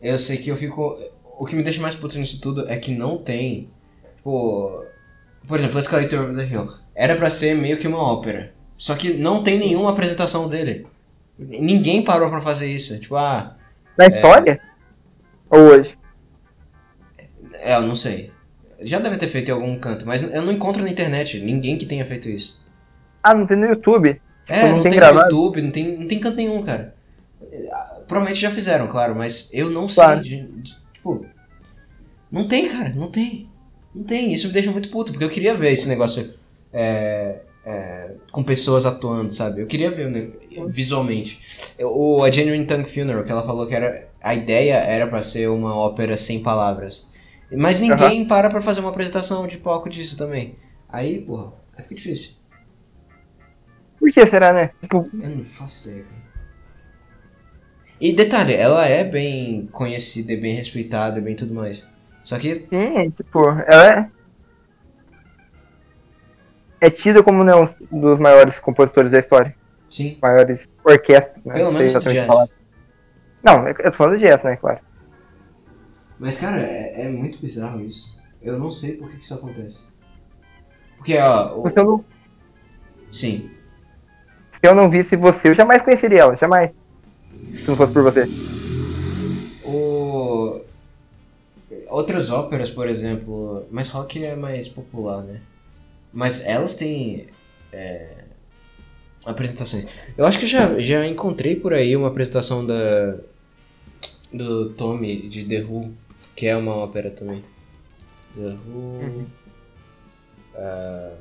Eu sei que eu fico. O que me deixa mais puto nisso tudo é que não tem. Tipo. Por exemplo, Escalator of the Hill. Era pra ser meio que uma ópera. Só que não tem nenhuma apresentação dele. Ninguém parou pra fazer isso. Tipo, ah. Na história? Ou hoje? É, eu não sei. Já deve ter feito em algum canto, mas eu não encontro na internet ninguém que tenha feito isso. Ah, não tem no YouTube. É, não não, tem tem, no YouTube, não tem, não tem canto nenhum, cara. É, Provavelmente já fizeram, claro, mas eu não Claro. sei. de- de- tipo, não tem, cara, não tem. Não tem. Isso me deixa muito puto, porque eu queria ver esse negócio é, é, com pessoas atuando, sabe? Eu queria ver ne- visualmente. O A Genuine Tongue Funeral, que ela falou que era. A ideia era pra ser uma ópera sem palavras. Mas ninguém para pra fazer uma apresentação de palco disso também. Aí, porra, aí fica difícil. Por que será, né? Tipo, Eu não faço ideia, cara. E detalhe, ela é bem conhecida, bem respeitada, bem tudo mais. Só que, sim, tipo, ela é. É tida como um dos maiores compositores da história. sim, Maiores orquestras, né? Pelo menos do exatamente jazz. falar. Não, eu tô falando de jazz, né, claro. Mas, cara, é, é muito bizarro isso. Eu não sei por que, que isso acontece. Porque, ó. o- eu, não, Sim. se eu não visse você, eu jamais conheceria ela, jamais. Se não fosse por você. O... Outras óperas, por exemplo. Mas rock é mais popular, né? Mas elas têm. é, apresentações. Eu acho que eu já, já encontrei por aí uma apresentação da. Do Tommy de The Who, que é uma ópera também. The Who. ah,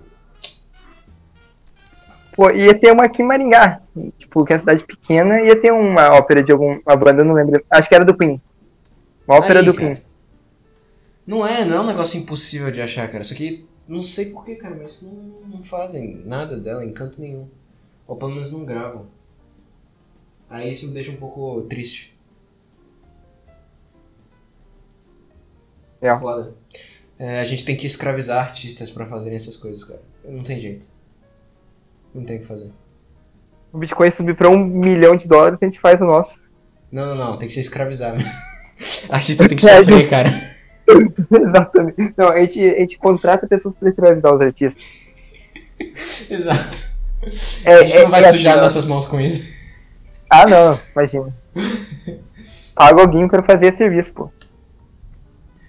Pô, ia ter uma aqui em Maringá. Tipo, que é uma cidade pequena, ia ter uma ópera de alguma banda, eu não lembro. Acho que era do Queen. Uma ópera Aí, do cara. Queen. Não é, não é um negócio impossível de achar, cara. Só que não sei porquê, cara, mas não, não fazem nada dela em canto nenhum. Ou pelo menos não gravam. Aí isso me deixa um pouco triste. É. Foda. É, a gente tem que escravizar artistas pra fazerem essas coisas, cara. Não tem jeito. Não tem o que fazer. O Bitcoin subir pra um milhão de dólares, a gente faz o nosso. Não, não, não. Tem que ser escravizar mesmo. *laughs* Artista tem que sofrer, cara. *laughs* Exatamente. Não, a gente, a gente contrata pessoas pra escravizar os artistas. *laughs* Exato. É, a gente é- não vai é sujar assim, nossas mãos com isso. Ah, não, *laughs* imagina. Paga alguém pra fazer serviço, pô.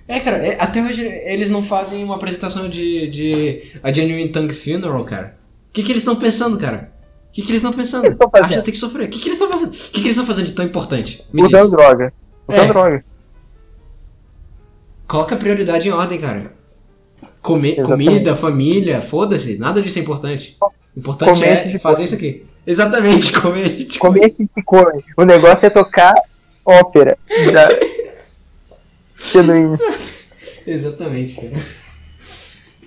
É, cara, é- até hoje eles não fazem uma apresentação de, de A Genuine Tongue Funeral, cara. O que, que eles estão pensando, cara? O que, que eles estão pensando? eles fazendo? Ah, já tem que sofrer. O que, que eles estão fazendo? O que, que eles estão fazendo de tão importante? Me Usando diz. droga. Usando É. droga. Coloca a prioridade em ordem, cara. Exatamente. comida, família, foda-se. Nada disso é importante. O importante é de fazer come. isso aqui. Exatamente, *laughs* comer de Comer se come. O negócio é tocar ópera. Da... Exatamente, cara.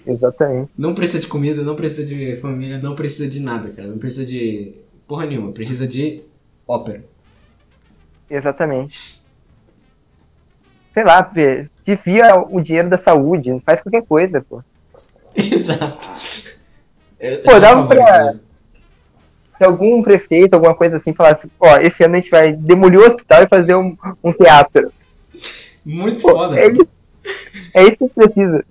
Exatamente. Não precisa de comida, não precisa de família, não precisa de nada, cara. Não precisa de porra nenhuma. Precisa de ópera. Exatamente. Sei lá, desvia o dinheiro da saúde, faz qualquer coisa, pô. *laughs* Exato. Eu- Pô, eu sou dá a um favor pra- disso. Se algum prefeito, alguma coisa assim, falasse, ó, esse ano a gente vai demolir o hospital e fazer um, um teatro. Muito Pô, foda. é isso. É isso que precisa.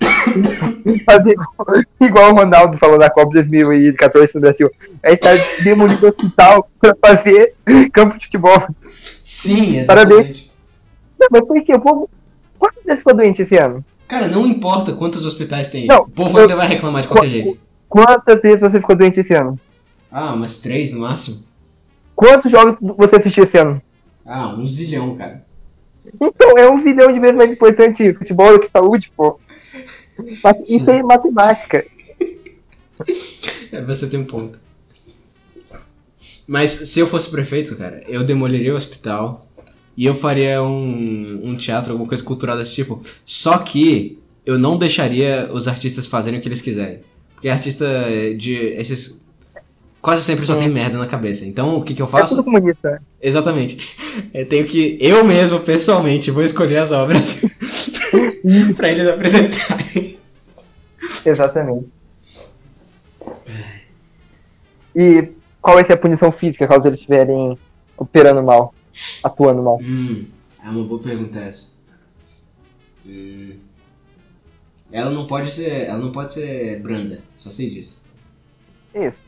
*laughs* Fazer igual, igual o Ronaldo falou na Copa 2014 no Brasil. A gente tá demolindo o hospital pra fazer campo de futebol. Sim, exatamente. Parabéns. Não, mas por quê? O povo. Quantos vezes ficou doente esse ano? Cara, não importa quantos hospitais tem. Não, o povo eu- ainda vai reclamar de qualquer Qu- jeito. Quantas vezes você ficou doente esse ano? Ah, umas três no máximo. Quantos jogos você assistiu esse ano? Ah, um zilhão, cara. Então, é um zilhão de vezes mais importante futebol do que saúde, pô. Isso é matemática. *laughs* É, você tem um ponto. Mas se eu fosse prefeito, cara, eu demoliria o hospital e eu faria um, um teatro, alguma coisa cultural desse tipo. Só que eu não deixaria os artistas fazerem o que eles quiserem. Porque artista de. esses. Quase sempre só tem merda na cabeça. Então o que, que eu É faço? tudo comunista, né? Exatamente. *laughs* Eu tenho que. Eu mesmo, pessoalmente, vou escolher as obras *laughs* pra eles apresentarem. Exatamente. E qual vai ser a punição física caso eles estiverem operando mal, atuando mal? Hum, é uma boa pergunta essa. Hum, ela não pode ser. Ela não pode ser branda, só sei disso. Isso.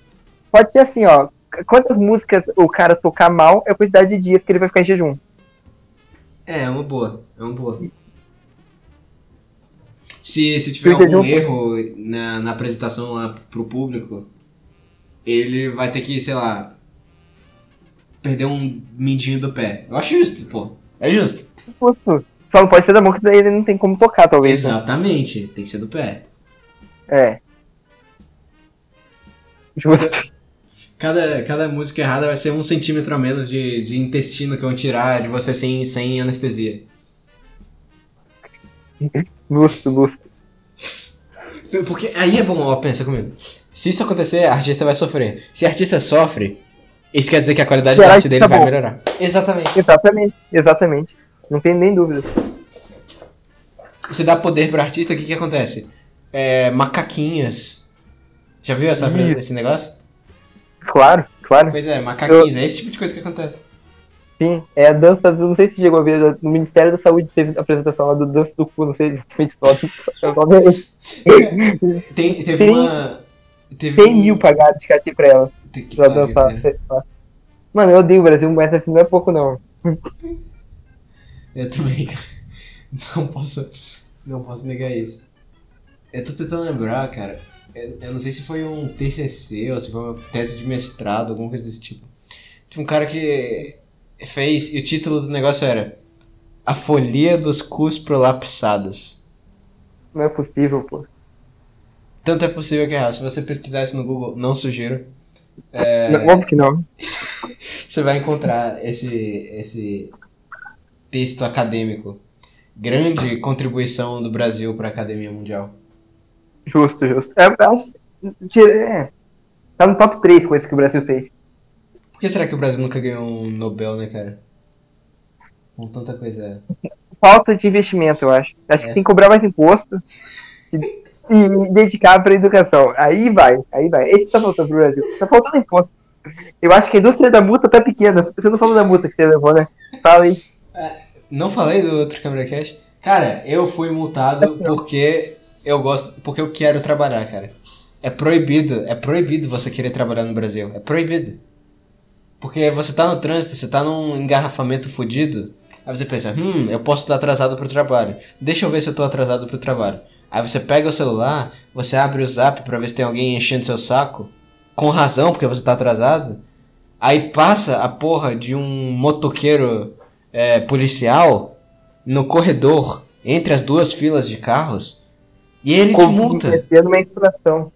Pode ser assim, ó. Quantas músicas o cara tocar mal é a quantidade de dias que ele vai ficar em jejum. É, é uma boa. É uma boa. Se, se tiver Porque algum não- erro na, na apresentação lá pro público, ele vai ter que, sei lá, perder um mindinho do pé. Eu acho justo, pô. É justo. Justo. Só não pode ser da mão que daí ele não tem como tocar, talvez. né? Exatamente. Tem que ser do pé. É. Justo. Cada, cada música errada vai ser um centímetro a menos de, de intestino que vão tirar de você sem, sem anestesia. Justo, justo. Porque aí é bom, ó, pensa comigo. Se isso acontecer, a artista vai sofrer. Se a artista sofre, isso quer dizer que a qualidade da arte dele tá vai bom? melhorar. Exatamente. Exatamente, exatamente. Não tem nem dúvida. Você dá poder pro artista, o que que acontece? É, macaquinhos. Já viu essa, esse negócio? Claro, claro. Pois é, macaquinhos. É esse tipo de coisa que acontece. Sim, é a dança, não sei se chegou a ver, no Ministério da Saúde teve a apresentação lá do Dança do Cu, não sei exatamente o nome é. Tem, teve Tem- uma... Teve 100 um- mil pagados de cachê pra ela, pra dançar. cara. Mano, eu odeio o Brasil, mas assim não é pouco não. Eu também, *laughs* cara. Não posso, não posso negar isso. Eu tô tentando lembrar, cara. Eu, eu não sei se foi um TCC ou se foi uma tese de mestrado, alguma coisa desse tipo. Tinha um cara que fez e o título do negócio era A Folia dos Cus Prolapsados. Não é possível, pô. Tanto é possível que é errado. Se você pesquisar isso no Google, não sugiro. Não, óbvio que não. Você vai encontrar esse, esse texto acadêmico. Grande contribuição do Brasil para a Academia Mundial. Justo, justo. É, é. Tá no top 3 coisas que o Brasil fez. Por que será que o Brasil nunca ganhou um Nobel, né, cara? Com tanta coisa. Falta de investimento, eu acho. Acho É. que tem que cobrar mais imposto e, *laughs* e dedicar pra educação. Aí vai, aí vai. Esse tá faltando pro Brasil. Tá faltando imposto. Eu acho que a indústria da multa tá pequena. Você não falou da multa que você levou, né? Fala aí. Não falei do outro Câmara Cash? Cara, eu fui multado porque eu gosto. Porque eu quero trabalhar, cara. É proibido, é proibido você querer trabalhar no Brasil. É proibido. Porque você tá no trânsito, você tá num engarrafamento fudido. Aí você pensa, hum, eu posso estar atrasado pro trabalho. Deixa eu ver se eu tô atrasado pro trabalho. Aí você pega o celular, você abre o zap pra ver se tem alguém enchendo seu saco. Com razão, porque você tá atrasado. Aí passa a porra de um motoqueiro é, policial no corredor entre as duas filas de carros. E ele te Como multa. investir numa inflação.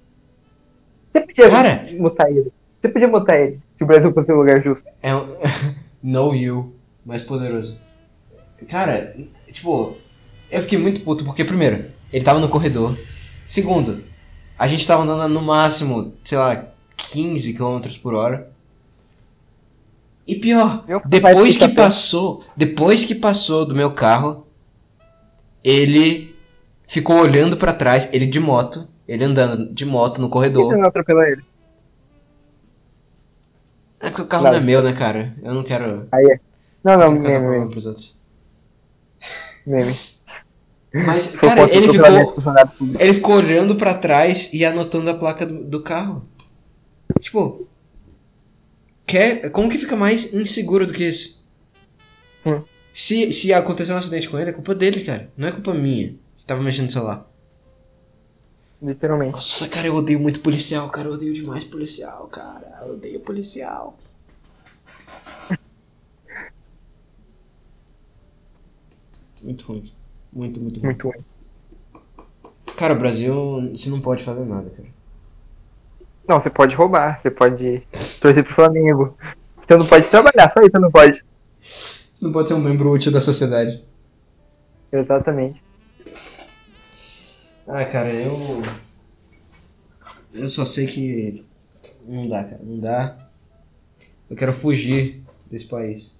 Você podia Cara. multar ele. Você podia multar ele. Se o Brasil fosse um lugar justo. É um. *laughs* no you, mais poderoso. Cara, tipo, eu fiquei muito puto porque, primeiro, ele tava no corredor. Segundo, a gente tava andando no máximo, sei lá, 15 km por hora. E pior, Meu depois que passou, depois que passou do meu carro, ele ficou olhando pra trás, ele de moto, ele andando de moto no Por corredor. não atropelou ele? É porque o carro Claro. não é meu, né, cara? Eu não quero Aí é. Não, não, ficar meme, meme, pros outros. meme. Mas, cara, ele ficou, ele ficou olhando pra trás e anotando a placa do, do carro. Tipo, quer, como que fica mais inseguro do que isso? Hum. Se, se acontecer um acidente com ele, é culpa dele, cara. Não é culpa minha. Que tava mexendo no celular. Literalmente. Nossa, cara, eu odeio muito policial, cara. Eu odeio demais policial, cara. Eu odeio policial. *laughs* Muito ruim. Muito, muito ruim. Muito ruim. Cara, o Brasil, você não pode fazer nada, cara. Não, você pode roubar, você pode torcer pro Flamengo. Você não pode trabalhar, só isso você não pode. Você não pode ser um membro útil da sociedade. Exatamente. Ah, cara, eu. Eu só sei que. Não dá, cara. Não dá. Eu quero fugir desse país.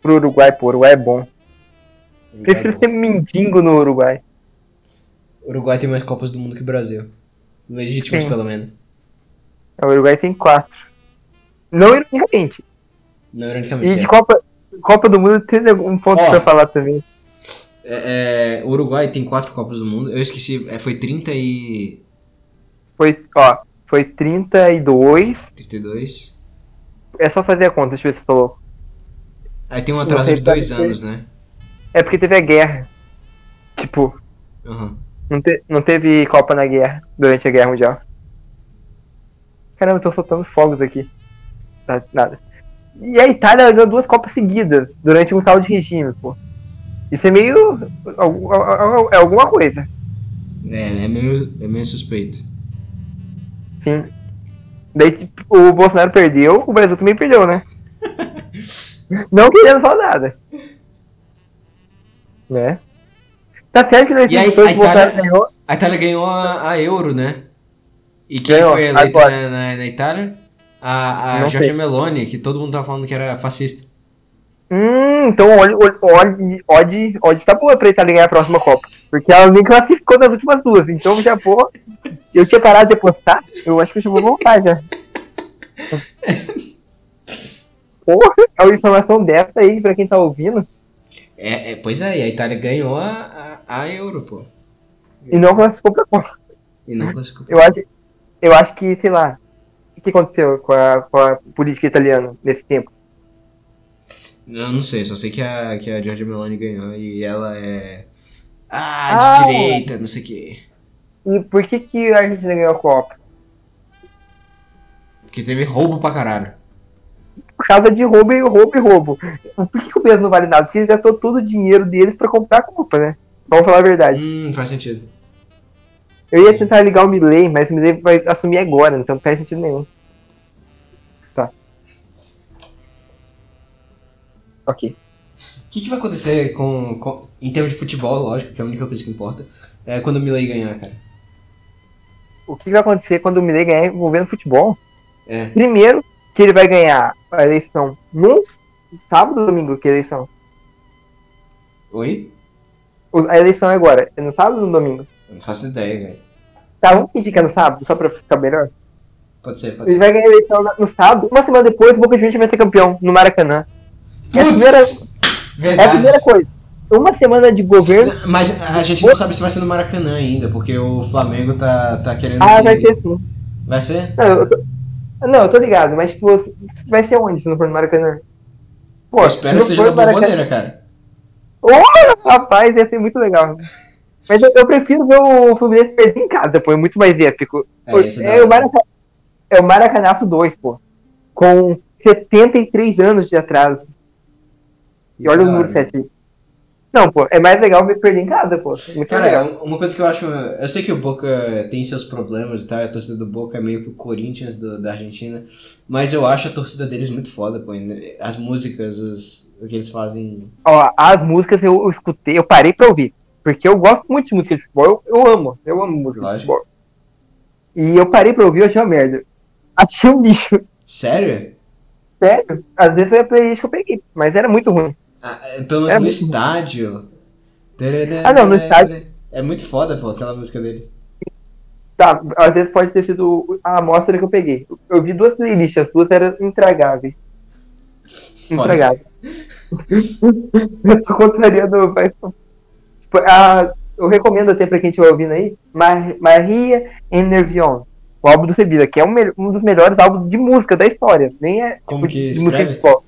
Pro Uruguai, pô, Uruguai é bom. Prefiro ser mendigo no Uruguai. O Uruguai tem mais Copas do Mundo que o Brasil. Legítimas, Sim. pelo menos. O Uruguai tem quatro. Não ironicamente. Não, E ironicamente. de é. Copa, Copa do Mundo tem um ponto Ó. pra falar também. É, é, o Uruguai tem quatro Copas do Mundo. Eu esqueci, é, foi 30 e. Foi, ó, foi 32. 32. É só fazer a conta, deixa eu ver se falou. Aí tem um atraso de dois pode ser. anos, né? É porque teve a guerra. Tipo, Aham. não, te- não teve Copa na guerra, durante a Guerra Mundial. Caramba, eu tô soltando fogos aqui. Tá, nada. E a Itália ganhou duas Copas seguidas, durante um tal de regime, pô. Isso é meio. É alguma coisa. É, é meio, é meio suspeito. Sim. Daí tipo, o Bolsonaro perdeu, o Brasil também perdeu, né? *laughs* Não querendo falar nada. Né? Tá certo que nesse E aí, a Itália- ganhou. A Itália ganhou a, a Euro, né? E quem Ganhou, foi eleito na, na, na Itália? A, a Giorgia. Meloni, que todo mundo tava falando que era fascista. Hum, então olha, olha, olha, olha está boa pra Itália ganhar a próxima Copa. Porque ela nem classificou nas últimas duas. Então já vou. Eu tinha parado de apostar, eu acho que eu vou voltar já. *laughs* Porra, uma informação dessa aí pra quem tá ouvindo. É, é, pois é, e a Itália ganhou a, a, a Euro, pô. E não classificou pra Copa. E não classificou. Eu acho, eu acho que, sei lá, o que aconteceu com a, com a política italiana nesse tempo? Eu não sei, só sei que a, que a Giorgia Meloni ganhou e ela é. Ah, de Ah! direita, não sei o quê. E por que, que a Argentina ganhou a Copa? Porque teve roubo pra caralho. Por causa de roubo e roubo e roubo. Por que, que o Brasil não vale nada? Porque eles gastou todo o dinheiro deles pra comprar a Copa, né? Vamos falar a verdade. Hum, faz sentido. Eu ia tentar ligar o Milley, mas o Milley vai assumir agora, então não faz sentido nenhum. Tá. Ok. O que, que vai acontecer com, com- Em termos de futebol, lógico, que é a única coisa que importa. É quando o Milley ganhar, cara. O que vai acontecer quando o Milley ganhar envolvendo futebol? É. Primeiro, que ele vai ganhar a eleição no sábado ou domingo, que eleição? Oi? A eleição é agora, é no sábado ou no domingo? Eu não faço ideia, velho. Tá, vamos fingir que é no sábado, só pra ficar melhor. Pode ser, pode Ele ser. vai ganhar a eleição no sábado, uma semana depois o Boca Juniors vai ser campeão no Maracanã. É a primeira, é a primeira coisa. Uma semana de governo. Mas a gente não sabe se vai ser no Maracanã ainda, porque o Flamengo tá, tá querendo. Ah, que- vai ser sim. Vai ser? Não, eu tô, não, eu tô ligado, mas tipo, vai ser onde se não for no Maracanã? Pô, eu espero que se seja na bomboneira, cara. Ô, rapaz, ia ser muito legal. Mas eu, eu prefiro ver o Fluminense perder em casa, pô, é muito mais épico. É, é, o Maraca... é o Maracanaço 2, pô. Com 73 anos de atraso. E olha o número hora. 7. Não, pô, é mais legal ver perder em casa, pô. É Muito Cara, legal. uma coisa que eu acho. Eu sei que o Boca tem seus problemas e tal, a torcida do Boca é meio que o Corinthians do- da Argentina, mas eu acho a torcida deles muito foda, pô. As músicas, os, o que eles fazem. Ó, as músicas eu, eu escutei, eu parei pra ouvir. Porque eu gosto muito de música de futebol, eu, eu amo, eu amo música Lógico. de futebol. E eu parei pra ouvir, eu achei uma merda. *laughs* Achei um lixo. Sério? Sério? Às vezes foi a playlist que eu peguei, mas era muito ruim. Ah, é, pelo menos É no muito estádio. Ah, não, no estádio- É muito foda, pô, aquela música deles. Tá, às vezes pode ter sido a amostra que eu peguei. Eu vi duas playlists, as duas eram intragáveis. Foda. Intragáveis. *laughs* eu tô contrariando. Mas, tipo, a- eu recomendo até pra quem estiver ouvindo aí, Mar- Maria Enervion, o álbum do Sevilla, que é um, um dos melhores álbuns de música da história. Nem é Como tipo, que de música de escreve?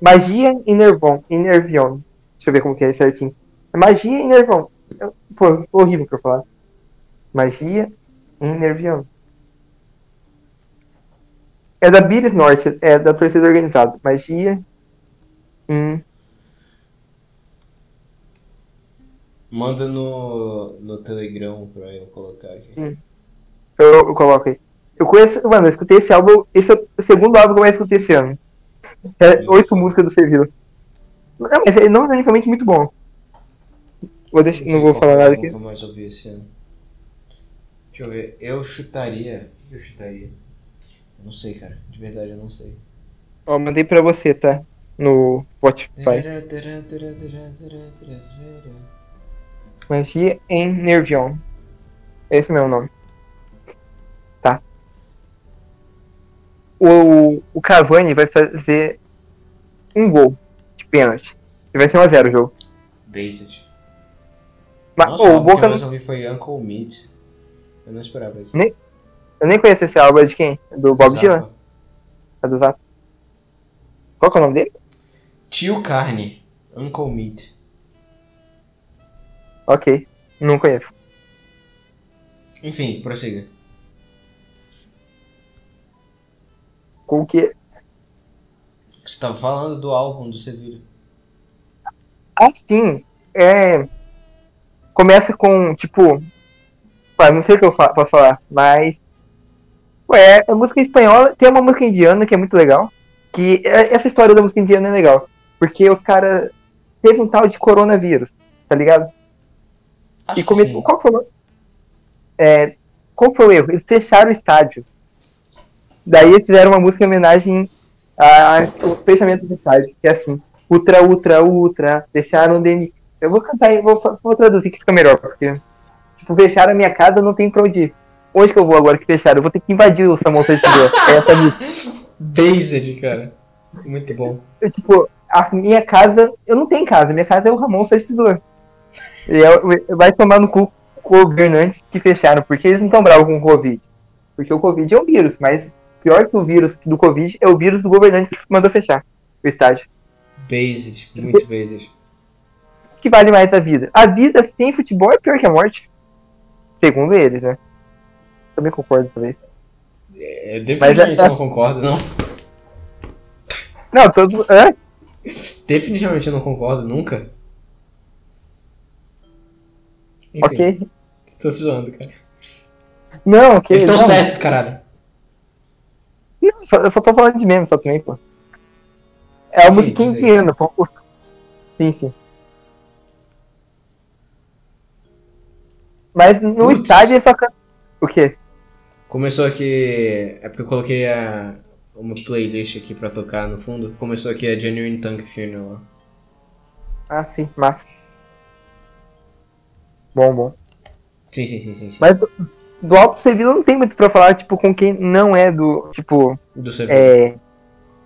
Magia Enervon. Enervion. Deixa eu ver como que é certinho. Magia Enervon. Eu- Pô, horrível pra eu falar. Magia Enervion. É da Bires Norte, é da torcida organizada. Magia. Hum. Manda no, no Telegram pra eu colocar aqui. Eu, eu coloco aí. Eu conheço, mano, eu escutei esse álbum. Esse é o segundo álbum que eu mais escutei esse ano. É oito músicas do Sevilla. Não, mas é não muito bom. Vou deixar, não sei vou falar nada aqui. mais ouvi esse ano. Deixa eu ver. Eu chutaria. O que eu chutaria? Eu não sei, cara. De verdade, eu não sei. Ó, mandei pra você, tá? No Spotify. Magia em Nervion. Esse é o meu nome. O, o Cavani vai fazer um gol de pênalti. E vai ser 1x0 o jogo. Based. Mas, Nossa, o álbum que Boca. eu mais ouvi foi Uncle Meat. Eu não esperava isso. Nem- Eu nem conheço esse álbum é de quem? Do Bob. Dylan? É do Zap. Qual que é o nome dele? Tio Carne. Uncle Meat. Ok. Não conheço. Enfim, prossiga. Com o que. Você tava falando do álbum do Sevilha. Ah, sim. É. Começa com, tipo. Pá, não sei o que eu fa- posso falar, mas. Ué, é música espanhola. Tem uma música indiana que é muito legal. Que é- essa história da música indiana é legal. Porque os caras. Teve um tal de coronavírus, tá ligado? Acho E que come... sim. qual foi o... é... qual foi o erro? Eles fecharam o estádio. Daí eles fizeram uma música em homenagem ao fechamento do estádio, que é assim, ultra, ultra, ultra, fecharam o DN. Eu vou cantar, eu vou, vou traduzir que fica melhor, porque tipo, fecharam a minha casa, não tem pra onde ir. Onde que eu vou agora que fecharam? Eu vou ter que invadir o Samuel Santidor. É essa música. Based, cara. Muito bom. Eu, tipo, a minha casa, eu não tenho casa, minha casa é o Ramon Tesouro. E é- vai tomar no cu com o governante que fecharam, porque eles não estão bravos com o Covid. Porque o Covid é um vírus, mas pior que o vírus do Covid é o vírus do governante que mandou fechar o estádio. Based. Muito based. O que vale mais a vida? A vida sem futebol é pior que a morte. Segundo eles, né? Também concordo talvez. É, definitivamente Mas é- eu não concordo, não. Não, todo. Hã? Definitivamente eu não concordo, nunca. Enfim, Ok. Tô zoando, cara. Não, ok. Eles estão certos, caralho. Só- eu só tô falando de meme só também, pô. É a música sim. indiana, pô. Sim, sim. Mas no Putz. estádio ele só canta. O quê? Começou aqui. É porque eu coloquei a, uma playlist aqui pra tocar no fundo. Começou aqui a Genuine Tongue Funeral. Ah, sim, massa. Bom, bom. Sim, sim, sim, sim. sim. Mas do, do Alto Sevilla não tem muito pra falar, tipo, com quem não é do. Tipo. Do Sevilha. É.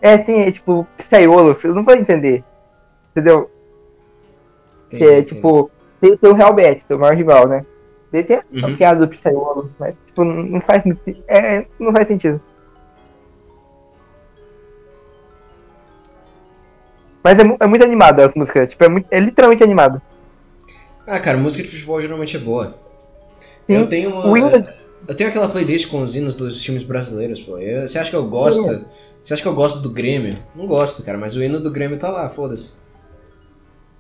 É, sim, é tipo, Pizzaiolo, eu não vou entender. Entendeu? Que Entendi, é entendi. tipo, tem, tem o Real Betis, que é o maior rival, né? Ele tem essa Uhum. piada do Pizzaiolo, mas tipo, não faz. É, não faz sentido. Mas é, é muito animado a música, tipo, é, muito, é literalmente animado. Ah, cara, música de futebol geralmente é boa. Sim, Eu tenho uma. o Eu tenho aquela playlist com os hinos dos times brasileiros, pô. Eu- você acha que eu gosto? Você acha que eu gosto do Grêmio? Não gosto, cara, mas o hino do Grêmio tá lá, foda-se.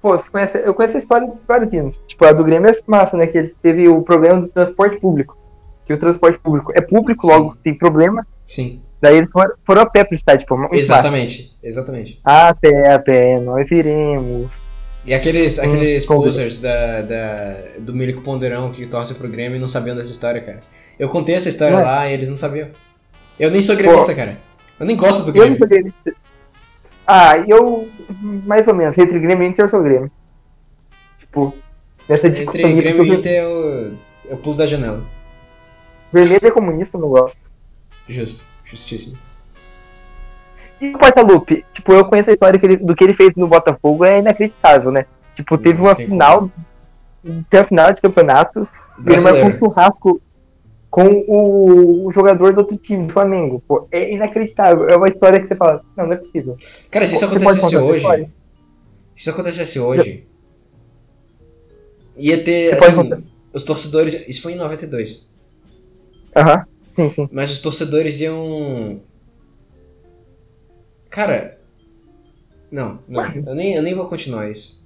Pô, você conhece, eu conheço a história de vários hinos. Tipo, a do Grêmio é massa, né? Que ele teve o problema do transporte público. Que o transporte público é público, Sim. logo tem problema. Sim, Daí eles foram, foram a pé pro estádio, tipo, muito massa. exatamente, exatamente. A pé, a pé, nós iremos. E aqueles, Hum, aqueles convido. posers da, da, do Milico Ponderão que torcem pro Grêmio e não sabiam dessa história, cara. Eu contei essa história Ué. lá e eles não sabiam. Eu nem sou gremista, cara. Eu nem gosto do Eu não Grêmio. sou gremista. Ah, eu. Mais ou menos. Entre Grêmio e Inter eu sou Grêmio. Tipo, nessa Entre dicotomia. Grêmio e Inter eu, eu pulo da janela. Vermelho é comunista, eu não gosto. Justo, justíssimo. E o Portalupe? Tipo, eu conheço a história que ele- do que ele fez no Botafogo, é inacreditável, né? Tipo, teve Não uma final. Tem uma final de campeonato. Ele marcou um churrasco com o, o jogador do outro time, do Flamengo. Pô, é inacreditável. É uma história que você fala, não, não é possível. Cara, se isso acontecesse hoje, se isso acontecesse hoje, ia ter, assim, os torcedores, isso foi em 92, Aham, sim, sim. mas os torcedores iam, cara, não, não, *laughs* eu nem, eu nem vou continuar isso,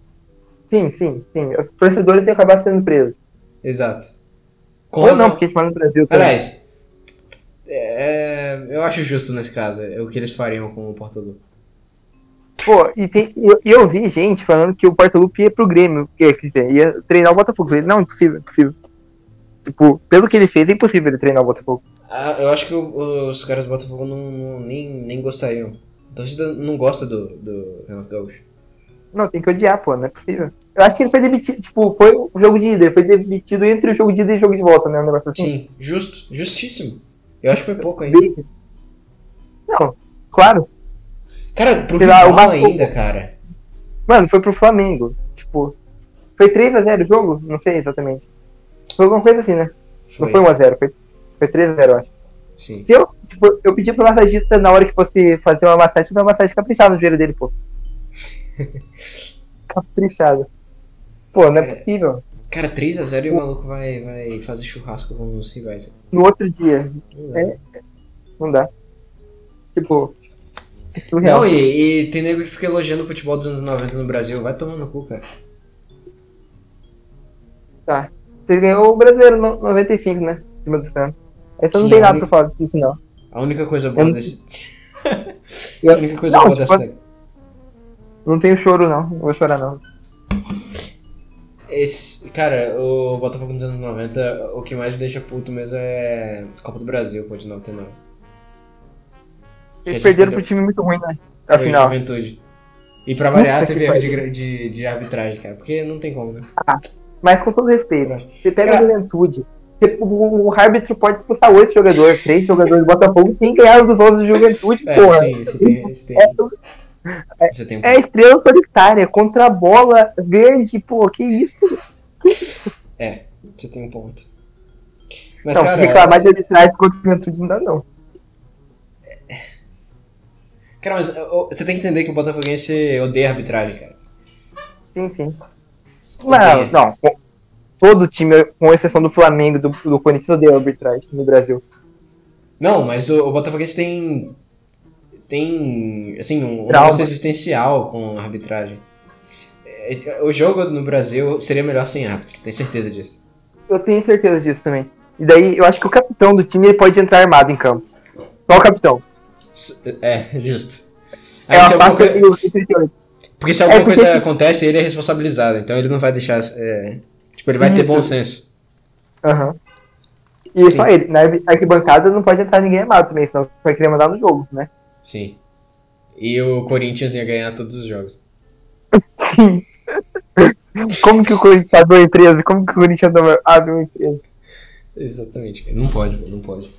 Sim, sim, sim. Os torcedores iam acabar sendo presos. exato. Ou não, porque a gente mora no Brasil também. Aliás, é, eu acho justo nesse caso, é o que eles fariam com o Portugal. Pô, e tem, eu, eu vi gente falando que o Portalupe ia pro Grêmio, que, dizer, ia treinar o Botafogo. Não, impossível, impossível. Tipo, pelo que ele fez, é impossível ele treinar o Botafogo. Ah, eu acho que o- os caras do Botafogo não, não- nem, nem gostariam. A torcida não gosta do, do Renato Gaúcho. Não, tem que odiar, pô, não é possível. Eu acho que ele foi demitido, tipo, foi o jogo de ida, foi demitido entre o jogo de ida e o jogo de volta, né? Um negócio assim. Sim, justo, justíssimo. Eu acho que foi pouco ainda. Não, claro. Cara, pro Sei lá, rival o Vasco- ainda, cara. Mano, foi pro Flamengo. Tipo, foi 3x0 o jogo? Não sei exatamente. Foi alguma coisa assim, né? Não foi 1x0, foi, foi 3x0, eu acho. Sim. Se eu, tipo, eu pedi pro massagista na hora que fosse fazer uma massagem, uma massagem caprichada no joelho dele, pô. *laughs* caprichada. Pô, não é Cara, possível. Cara, 3x0 e o maluco vai, vai fazer churrasco com os rivais. No outro dia, Não dá. É. não dá. Tipo, é surreal. Não, e, e tem nego que fica elogiando o futebol dos anos 90 no Brasil. Vai tomar no cu, cara. Tá. Você ganhou o brasileiro no 95, né? Em cima do Santos. Você não tem nada única- pra falar disso, não. A única coisa boa *laughs* Eu- desse. A única coisa Não, boa tipo, dessa. Não tenho choro, não. Não vou chorar, não. Esse, cara, o Botafogo nos anos 90, o que mais me deixa puto mesmo é Copa do Brasil, pô, de 99. Que a Eles gente perderam perdeu pro time muito ruim, né? Afinal. Juventude. E pra variar, Puta que teve erro de, de, de arbitragem, cara. Porque não tem como, né? Mas com todo respeito, você pega Cara- a juventude. você- o, o árbitro pode expulsar oito jogadores, três jogadores do Botafogo sem ganhar dos outros de juventude, É, porra. sim, isso tem. Isso tem, É, tem um é estrela solitária contra a bola verde, pô, que isso? É, você tem um ponto. Mas, não, cara, reclamar de arbitragem contra a juventude não dá, não. cara, mas você tem que entender que o Botafoguense odeia arbitragem, cara. Sim, sim. Odeia. Não, não. Todo time, com exceção do Flamengo do, do Corinthians, odeia a arbitragem no Brasil. Não, mas o, o Botafoguense tem. Tem. Assim, um, Trauma. negócio existencial com a arbitragem. É, O jogo no Brasil seria melhor sem árbitro, tenho certeza disso. Eu tenho certeza disso também. E daí, eu acho que o capitão do time ele pode entrar armado em campo. Só o capitão. É, justo. Aí, É se uma alguma faca coi- o 38. Porque se alguma É porque- coisa acontece, ele é responsabilizado, então ele não vai deixar. é, Tipo, ele vai ter Isso. bom senso. Aham. E Sim. só ele. Na arquibancada não pode entrar ninguém armado também, senão vai querer mandar no jogo, né? Sim. E o Corinthians ia ganhar todos os jogos. *laughs* Como que o Corinthians abre uma empresa? Como que o Corinthians abre uma empresa? Exatamente. Não pode, não pode.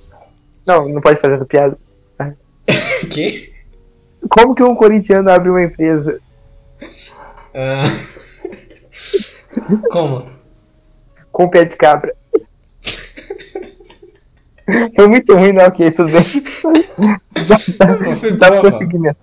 Não, não pode fazer essa piada. *laughs* Que? Como que um corintiano abre uma empresa? Ah. *laughs* Como? com pé de cabra. Foi muito ruim, não, ok, tudo bem. *laughs* Foi Dá boa.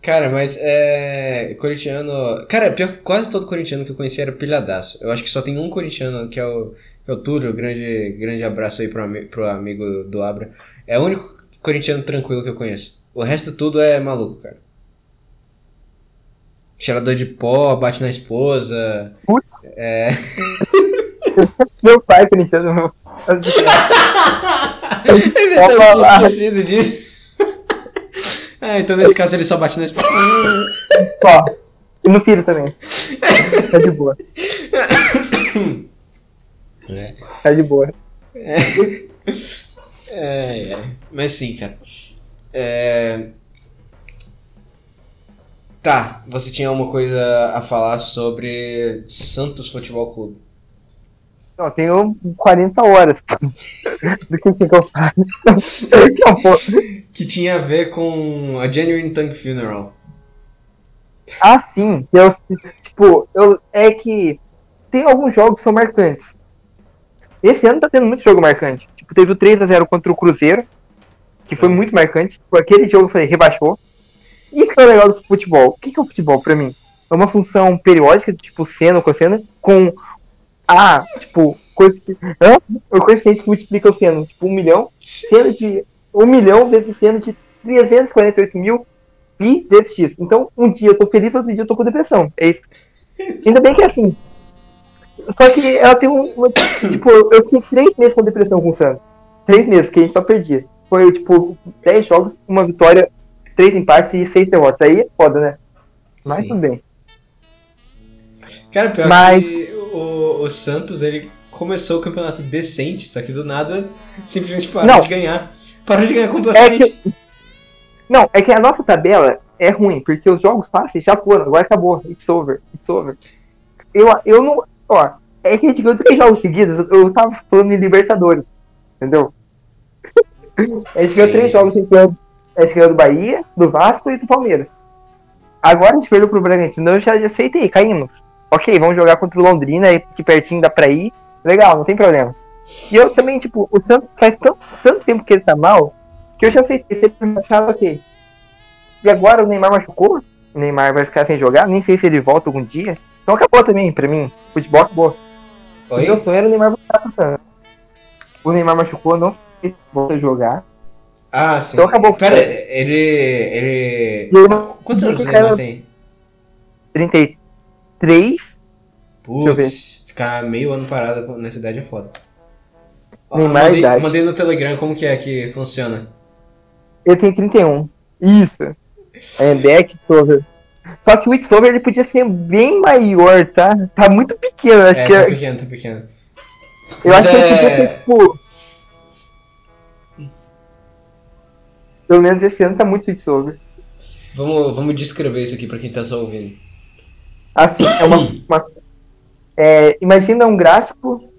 Cara, mas é. Corintiano. Cara, pior quase todo corintiano que eu conheci era pilhadaço. Eu acho que só tem um corintiano que é o, que é o Túlio. Grande, grande abraço aí pro, ami- pro amigo do Abra. É o único corintiano tranquilo que eu conheço. O resto tudo é maluco, cara. Cheirador de pó, bate na esposa. Putz, É. *laughs* meu pai, corintiano, meu. Ele deve ter falar. esquecido disso. ah, *laughs* então nesse caso ele só bate na esposa. Ó, e no filho também. Tá de boa, É. tá de boa. É, é. Mas sim, cara. É... Tá, você tinha alguma coisa a falar sobre Santos Futebol Clube. Não, tenho 40 horas. *laughs* Do que que eu faço? *laughs* Que tinha a ver com a Genuine Tongue Funeral. Ah, sim. Eu, tipo, eu, é que tem alguns jogos que são marcantes. Esse ano tá tendo muito jogo marcante. Tipo, teve o 3x0 contra o Cruzeiro, que foi Hum. muito marcante. Tipo, aquele jogo eu falei, rebaixou. Isso que é o legal do futebol. O que, que é o futebol pra mim? É uma função periódica, tipo seno, cosseno, com a, tipo, coisa que, hã? o coeficiente que multiplica o seno. Tipo, um milhão, seno de um milhão vezes seno de 348 mil pi vezes x. Então, um dia eu tô feliz, outro dia eu tô com depressão. É isso. Ainda bem que é assim. Só que ela tem um. tipo, eu fiquei três meses com depressão com o Santos. Três meses, que a gente só perdia. Foi, tipo, 10 jogos, uma vitória, três empates e seis derrotas. Aí é foda, né? Mas Sim. tudo bem. Cara, pior Mas- que o, o Santos, ele começou o campeonato decente, só que do nada simplesmente parou Não. de ganhar. Parou de ganhar É completamente. que. Não, é que a nossa tabela é ruim, porque os jogos fáceis já foram, agora acabou. It's over, it's over. Eu, eu não. Ó, é que a gente ganhou três jogos seguidos, eu tava falando em Libertadores, entendeu? *laughs* a gente ganhou três jogos, a gente ganhou, a gente ganhou do Bahia, do Vasco e do Palmeiras. Agora a gente perdeu pro Bragantino, eu já, já aceitei, caímos. Ok, vamos jogar contra o Londrina, aqui pertinho dá pra ir. Legal, não tem problema. E eu também, tipo, o Santos faz tanto, tanto tempo que ele tá mal, que eu já aceitei, sempre achava ok. E agora o Neymar machucou, o Neymar vai ficar sem jogar, nem sei se ele volta algum dia. Então acabou também, pra mim, futebol acabou. Oi? meu sonho era o Neymar voltar pro Santos. O Neymar machucou, não sei se volta a jogar. Ah, sim. Então acabou. Pera, ele. ele. Ele- Quantos anos Neymar tem? 33, eu ver. Putz, ficar meio ano parado nessa idade é foda. Ó, Neymar mandei, idade. mandei no Telegram como que é que funciona. ele tem 31. Isso. É, Beck, Sover. Só que o Itsover ele podia ser bem maior, tá? Tá muito pequeno, acho é, que tá é- pequeno, tá pequeno. Eu Mas acho que ele é- podia ser, tipo. Pelo menos esse ano tá muito Itsover. Vamos, vamos descrever isso aqui pra quem tá só ouvindo. Assim, é uma. uma- é, imagina um gráfico,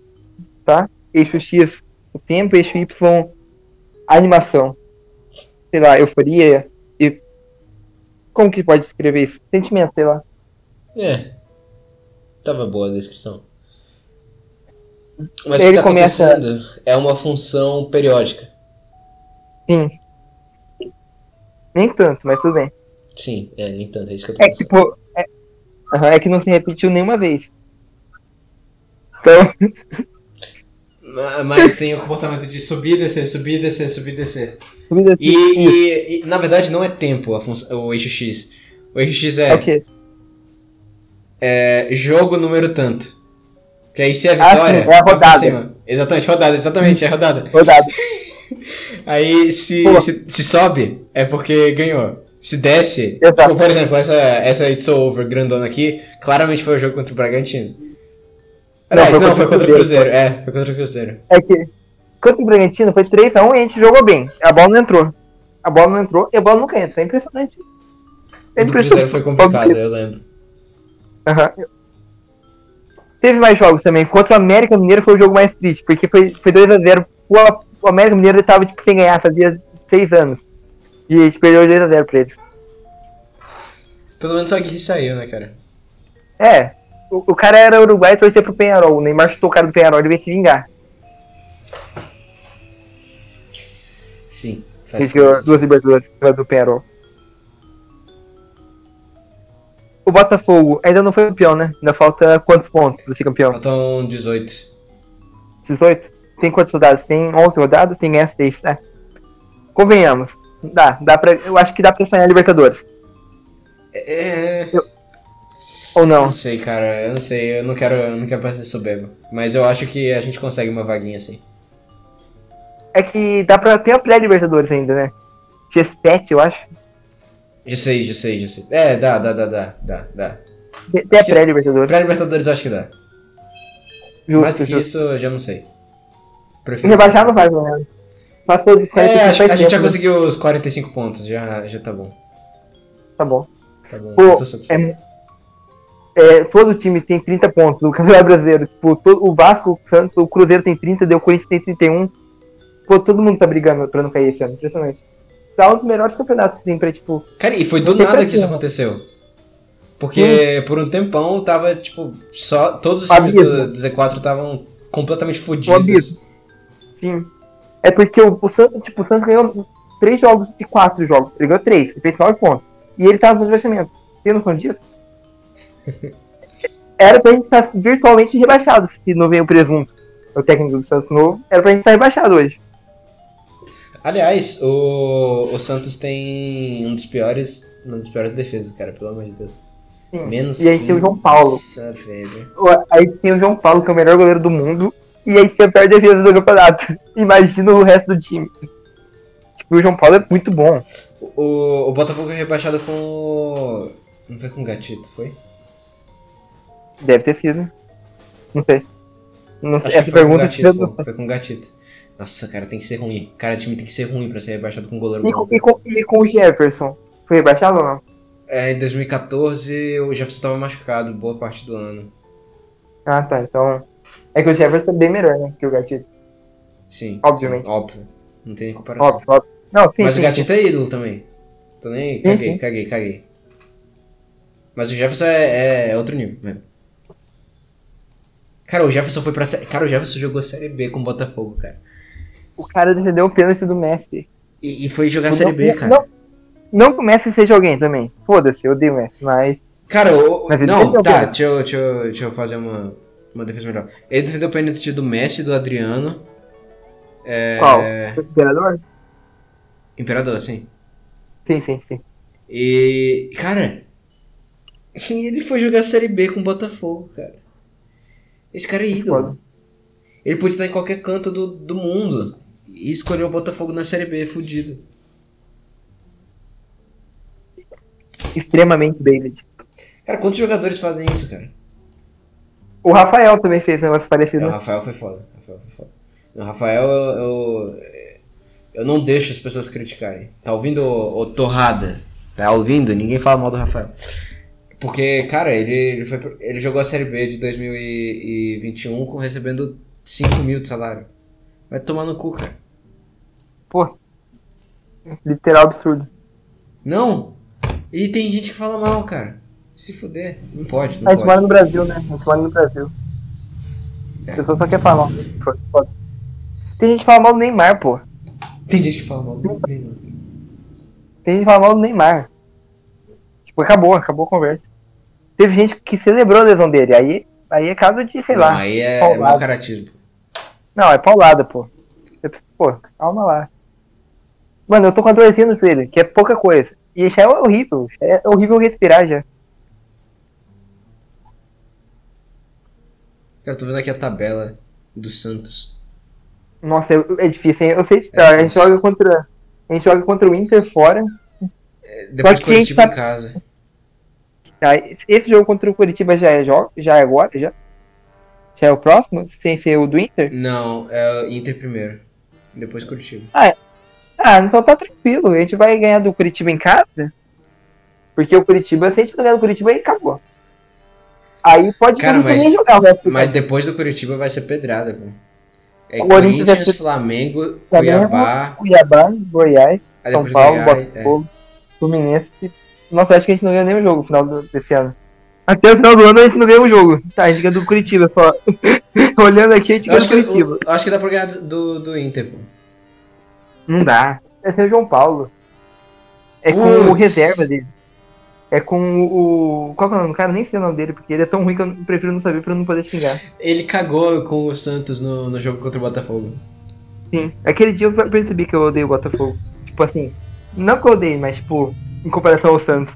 tá? Eixo X o tempo, eixo Y a animação. Sei lá, euforia e. Como que pode descrever isso? Sentimento, sei lá. É. Tava boa a descrição. Mas Ele tá começa- é uma função periódica. Sim. Nem tanto, mas tudo bem. Sim, é, nem tanto, é isso que eu tô É pensando. tipo. É, Aham, é que não se repetiu nenhuma vez. Então, Ma- Mas tem o comportamento de subir, descer, subir, descer, subir, descer. vida assim, E, e- e, na verdade não é tempo a função, o eixo X. O eixo X é, É o quê? é jogo número tanto. Que aí se é Ah, vitória. sim, é a pra rodada. cima. Exatamente, rodada, exatamente, é rodada. Rodado. *laughs* Aí se, se, se sobe, é porque ganhou. Se desce, Exato. tipo, por exemplo, essa, essa It's Over grandona aqui, claramente foi o jogo contra o Bragantino. Aliás, foi não, contra foi o contra o Cruzeiro. É, foi contra o Cruzeiro. É que. Contra o Bragantino foi 3x1 e a gente jogou bem. A bola não entrou. A bola não entrou e a bola nunca entra. É impressionante. É O do Cruzeiro foi complicado, eu lembro. Aham. Teve mais jogos também. Contra o América Mineiro foi o jogo mais triste, porque foi, foi 2x0. O, o América Mineiro ele tava tipo, sem ganhar, fazia 6 anos. E a gente perdeu 2x0 pra eles. Pelo menos só que saiu, né, cara? É, o, o cara era uruguai e torcia pro Penharol. O Neymar chutou o cara do Penharol e ele veio se vingar. Sim, faz gente ganhou duas Libertadores do Penharol. O Botafogo ainda não foi campeão, né? Ainda falta quantos pontos pra ser campeão? Faltam 18. 18? Tem quantas rodadas? Tem 11 rodadas? Tem 6, né? Convenhamos. Dá, dá pra, eu acho que dá pra sonhar Libertadores. É. Ou Não não? sei, cara, eu não sei, eu não quero, eu não quero parecer soberbo. Mas eu acho que a gente consegue uma vaguinha assim. É que dá pra ter a pré-Libertadores ainda, né? Dia 7, eu acho. Já sei, já sei, já sei. É, dá, dá, dá, dá, dá, dá. Tem a pré-Libertadores. Pra Libertadores eu acho que dá. Mais do Justo, que justo. isso, eu já não sei. Prefiro. rebaixar não pelo menos. Passou de 45 É, acho, a gente já né? conseguiu os 45 pontos, já, já tá bom. Tá bom. Tá bom, Pô, tô satisfeito. É, é, todo time tem 30 pontos, o *laughs* Campeonato Brasileiro. Tipo, todo, o Vasco, o Santos, o Cruzeiro tem 30, deu o Corinthians tem 31. Pô, todo mundo tá brigando pra não cair esse ano, impressionante. Tá um dos melhores campeonatos, assim, pra, tipo... Cara, e foi do nada que isso quê? aconteceu. Porque por um tempão tava, tipo, só. Todos os times do, do Z4 estavam completamente fodidos. Sim. É porque o, o Santos, tipo, o Santos ganhou 3 jogos de 4 jogos. Ele ganhou 3, ele fez 9 pontos. E ele tá no rebaixamento. Tem noção disso? *laughs* Era pra gente estar virtualmente rebaixado se não veio o presunto. O técnico do Santos novo. Era pra gente estar rebaixado hoje. Aliás, o, o Santos tem um dos piores. Uma das piores defesas, cara, pelo amor de Deus. Sim. Menos E a gente tem o João Paulo. Nossa, velho. O- A gente tem o João Paulo, que é o melhor goleiro do mundo. E a gente tem a defesa do campeonato. *laughs* Imagina o resto do time. Tipo, o João Paulo é muito bom. O, o Botafogo é rebaixado com. o- Não foi com o Gatito, foi? Deve ter sido. Não sei. Não sei. Essa foi o pergunta Gatito, pô. Foi com o Gatito. Nossa, cara, tem que ser ruim. Cara, o time tem que ser ruim pra ser rebaixado com um goleiro E com, e, com, e com o Jefferson? Foi rebaixado ou não? É, em 2014 o Jefferson tava machucado boa parte do ano. Ah, tá. Então. É que o Jefferson é bem melhor, né? Que o Gatito. Sim. Obviamente. sim, óbvio. Não tem nem comparação. Óbvio, óbvio. Não, sim, Mas sim, o Gatito sim. é ídolo também. Tô nem. Caguei, caguei, caguei. Mas o Jefferson é, é outro nível mesmo. Cara, o Jefferson foi pra. Cara, o Jefferson jogou Série B com o Botafogo, cara. O cara defendeu o pênalti do Messi. E, e foi jogar Não- Série B, não- cara. Não, não que o Messi seja alguém também. Foda-se, eu odeio o Messi, mas. Cara, o, não, defendeu tá, deixa eu, deixa, eu, deixa eu fazer uma, uma defesa melhor. Ele defendeu o pênalti do Messi, do Adriano. É, Qual? Imperador? Imperador, sim. Sim, sim, sim. E, cara, e ele foi jogar Série B com o Botafogo, cara. Esse cara é ídolo. Ele podia estar em qualquer canto do, do mundo. E escolheu o Botafogo na Série B, fudido. Extremamente David. Cara, quantos jogadores fazem isso, cara? O Rafael também fez um negócio É, parecido. o Rafael foi foda. O Rafael foi foda. O Rafael, eu, eu, não deixo as pessoas criticarem. Tá ouvindo, ô, ô Torrada? Tá ouvindo? Ninguém fala mal do Rafael. Porque, cara, ele, ele, foi, ele jogou a Série B de 2021 com, recebendo 5 mil de salário. Vai tomar no cu, cara. Pô. Literal absurdo. Não! E tem gente que fala mal, cara. Se fuder. Não pode, não A gente pode. mora no Brasil, né? A gente mora no Brasil. É. A pessoa só quer falar mal. Tem gente que fala mal do Neymar, pô. Tem gente que fala mal do Neymar. Tem gente que fala mal do Neymar. Tipo, acabou, acabou a conversa. Teve gente que celebrou a lesão dele. Aí, aí é caso de, sei Não, lá. aí é, é paulada. mau caratismo. Não, é paulada, pô. Precisa- Pô, calma lá. Mano, eu tô com a dorzinha no joelho, que é pouca coisa. E já é horrível. É horrível respirar já. Cara, tô vendo aqui a tabela do Santos. Nossa, é, é difícil, hein? Eu sei, É a gente joga contra. A gente joga contra o Inter fora. É, Depois que a gente Curitiba tá- em casa. Tá? Esse jogo contra o Curitiba já é, já é agora? Já? Já é o próximo? Sem ser o do Inter? Não, é o Inter primeiro. Depois Curitiba. Ah, então tá tranquilo. A gente vai ganhar do Curitiba em casa. Porque o Curitiba, se a gente não ganhar do Curitiba, aí acabou. Aí pode Cara, mas- nem jogar o resto do Mas depois do Curitiba vai ser pedrada, pô. É O Corinthians ser- Flamengo, Flamengo, Cuiabá, Cuiabá, Goiás, São Paulo, Goiás, é. Botafogo, Fluminense. Nossa, acho que a gente não ganhou nenhum jogo no final do- desse ano. Até o final do ano a gente não ganhou um jogo. Tá, a gente ganhou do Curitiba só. *laughs* Olhando aqui, a gente ganhou acho, do que, Curitiba. eu acho que dá pra ganhar do, do Inter, pô. Não dá. É ser o João Paulo. É com Putz. o reserva dele. É com o. Qual que é o nome do cara? Nem sei o nome dele, porque ele é tão ruim que eu prefiro não saber pra não poder xingar. Ele cagou com o Santos no, no jogo contra o Botafogo. Sim. Aquele dia eu percebi que eu odeio o Botafogo. Tipo assim, não que eu odeio, mas tipo, em comparação ao Santos.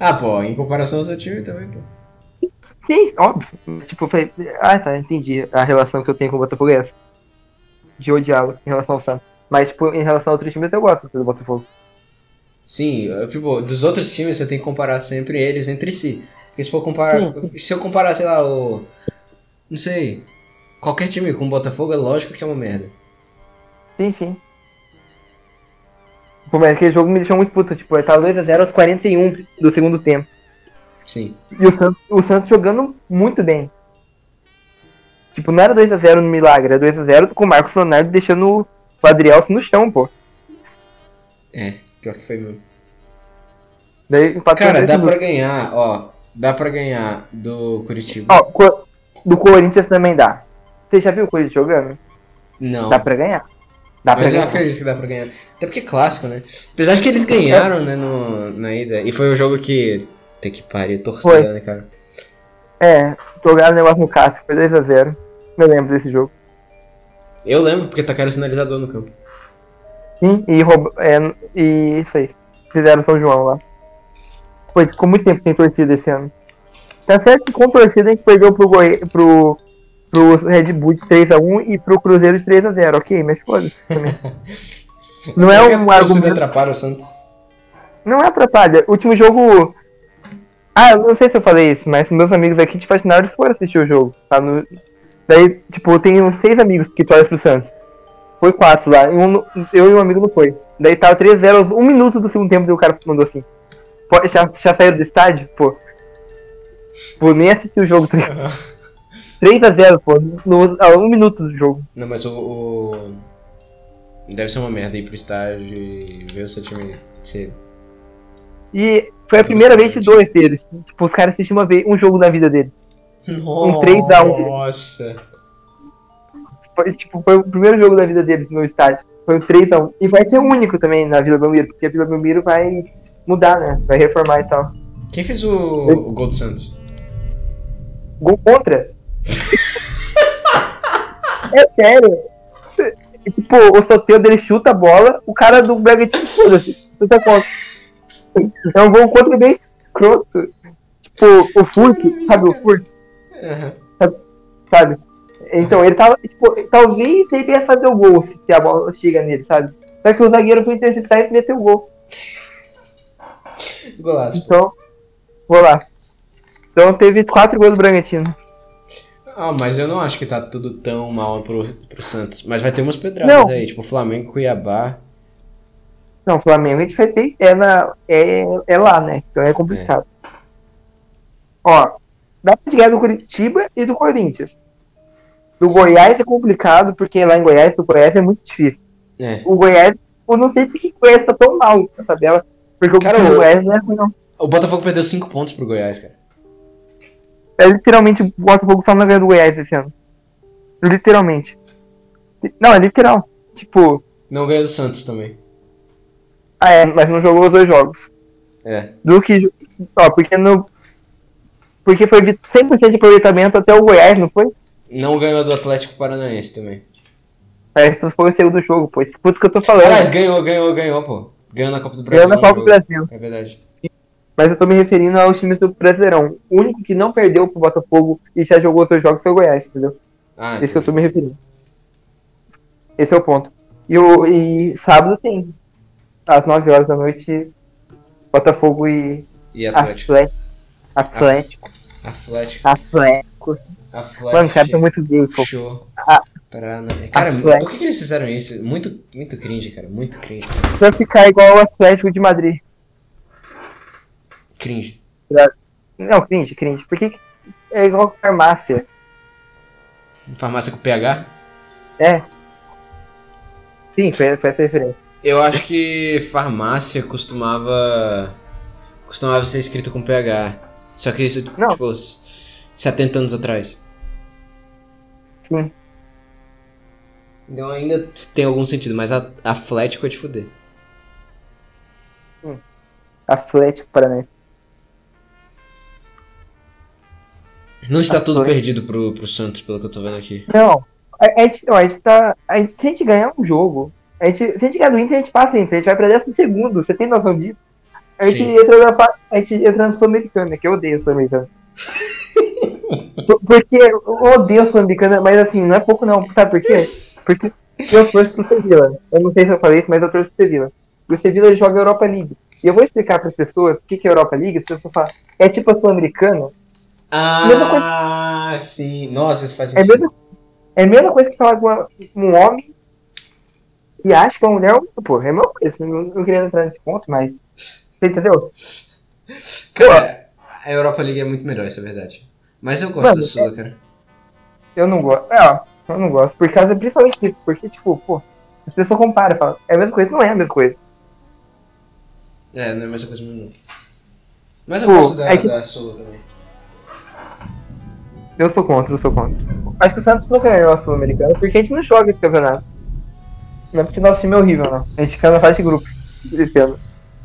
Ah, pô, em comparação ao seu time também, pô. Sim, óbvio. Tipo, eu falei, ah tá, entendi. A relação que eu tenho com o Botafogo é essa. De odiá-lo em relação ao Santos. Mas, tipo, em relação a outros times eu gosto do Botafogo. Sim, tipo, dos outros times você tem que comparar sempre eles entre si. Porque se for comparar. Se eu comparar, sei lá, o. Não sei. Qualquer time com o Botafogo é lógico que é uma merda. Sim, sim. Pô, mas aquele jogo me deixou muito puto. Tipo, ele tava 2x0 aos 41 do segundo tempo. Sim. E o Santos, o Santos jogando muito bem. Tipo, não era 2x0 no milagre, era 2x0 com o Marcos Leonardo deixando o Adriel no chão, pô. É, pior que foi mesmo. Daí empatou Cara, dá pra ganhar, ó. Dá pra ganhar do Curitiba. Ó, co- do Corinthians também dá. Você já viu o Corinthians jogando? Não. Dá pra ganhar. Dá pra Mas eu ganhar. acredito que dá pra ganhar. Até porque é clássico, né? Apesar de que eles ganharam, né, no, na ida. E foi o jogo que. Tem que pariu, torcida, né, cara? É, jogaram o negócio no Cássio, foi 2x0. Eu lembro desse jogo. Eu lembro, porque tacaram o sinalizador no campo. Sim, e, é, e isso aí. Fizeram São João lá. Foi, ficou muito tempo sem torcida esse ano. Tá certo que com torcida a gente perdeu pro, Goi... pro... pro Red Bull de 3x1 e pro Cruzeiro de 3x0, ok, mas foda-se também. *laughs* Não é um argumento. atrapalha o Santos. Não é atrapalha. Último jogo. Ah, eu não sei se eu falei isso, mas meus amigos aqui de Faxinados foram assistir o jogo. Tá no... Daí, tipo, eu tenho seis amigos que torcem pro Santos. Foi quatro lá. e um- eu e um amigo não foi. Daí tava 3x0 aos um minuto do segundo tempo e o cara mandou assim. pô, já, já saíram do estádio, pô. Pô, nem assisti o jogo. 3x0, pô, no, a um minuto do jogo. Não, mas o, o- Deve ser uma merda ir pro estádio e ver o seu time ser. E foi a primeira vez de dois deles. Tipo, os caras assistiram uma vez, um jogo na vida deles. Um 3 a 1. Nossa! Foi, tipo, foi o primeiro jogo da vida deles no estádio. Foi o 3x1. E vai ser o único também na Vila Belmiro, porque a Vila Belmiro vai mudar, né? Vai reformar e tal. Quem fez o, o gol do Santos? Gol contra? *laughs* é sério. Tipo, o sorteio dele chuta a bola, o cara do Bragantino foda-se. Chuta contra. É um gol contra bem escroto. Tipo, o Furt, sabe o Furt? sabe? Então, ele tava, tipo, talvez ele ia fazer o gol se a bola chega nele, sabe? Só que o zagueiro foi interceptar e meteu o gol. Golaço. Então, vou lá. Então teve quatro gols do Bragantino. Ah, mas eu não acho que tá tudo tão mal pro, pro Santos. Mas vai ter umas pedradas Não. aí, tipo Flamengo, Cuiabá. Não, Flamengo a gente vai ter. É, na, é, é lá, né? Então é complicado. Ó, dá pra ganhar do Curitiba e do Corinthians. Do Goiás é complicado, porque lá em Goiás, o Goiás é muito difícil. É. O Goiás, eu não sei porque o Goiás tá tão mal na tabela. Porque o Cara, o- Goiás não é ruim, não. O Botafogo perdeu 5 pontos pro Goiás, cara. É literalmente o Botafogo só não ganhou do Goiás esse ano. Literalmente. Não, é literal. Tipo, Não ganhou do Santos também. ah é, mas não jogou os dois jogos. É. Do que. Ó, porque no. Porque foi de 100% de aproveitamento até o Goiás, não foi? Não ganhou do Atlético Paranaense também. Parece que foi o segundo jogo, pô. Esse puto que eu tô falando. Aliás, ganhou, ganhou, ganhou, pô. Ganhou na Copa do Brasil. Ganhou na Copa do. Brasil. É verdade. Mas eu tô me referindo aos times do Brasileirão. O único que não perdeu pro Botafogo e já jogou seus jogos foi o Goiás, entendeu? Ah, Esse que eu tô me referindo. Esse é o ponto. E, o, e sábado tem. Às 9 horas da noite, Botafogo e e Atlético. Atlético. Atlético. Atlético. Atlético. Atlético. Mano, cara, tá muito gay, pô. Show. Ah. Parana- Cara, por que, eles fizeram isso? Muito, muito cringe, cara. Muito cringe. Pra ficar igual o Atlético de Madrid. Cringe. Não, cringe, cringe. Por que que é igual farmácia? Farmácia com PH? É. Sim, foi, foi essa referência. Eu acho que farmácia costumava. costumava ser escrito com PH. Só que isso, Não. tipo, 70 anos atrás. Então ainda tem algum sentido, mas a- Atlético é de fuder. Atlético Paranaense. Não está tudo Atlético. perdido pro, pro Santos, pelo que eu tô vendo aqui. Não, a, a gente, não, a gente tá. A gente, se a gente ganhar um jogo, a gente, se a gente ganhar do Inter, a gente passa o Inter, a gente vai pra décimo segundo, você tem noção disso? A gente, Sim. entra na, a gente entra na Sul-Americana, que eu odeio. Por- *laughs* Porque eu odeio a Sul-Americana, mas assim, não é pouco não. Sabe por quê? Porque eu torço pro Sevilla. Eu não sei se eu falei isso, mas eu torço pro Sevilla. O Sevilla joga Europa League. E eu vou explicar para as pessoas o que que é Europa League, as pessoas falam, é tipo a Sul-Americana. Ah, sim. Nossa, isso faz É sentido. mesma, é a mesma coisa que falar com um homem e acha que uma mulher é. Pô, é a mesma coisa. Não, não queria entrar nesse ponto, mas. Você entendeu? Cara, a Europa League é muito melhor, isso é verdade. Mas eu gosto Mano, da Sula, cara. Eu não gosto. É, ó, eu não gosto. Por causa principalmente disso. Porque, tipo, pô, as pessoas comparam, falam, é a mesma coisa, não é a mesma coisa. É, não é a mesma coisa mesmo. Mas eu Pô, gosto da, é que- da Sula também. Eu sou contra, eu sou contra. Acho que o Santos nunca ganhou a Sul-Americana porque a gente não joga esse campeonato. Não é porque nosso time é horrível, não. A gente fica na fase de grupos.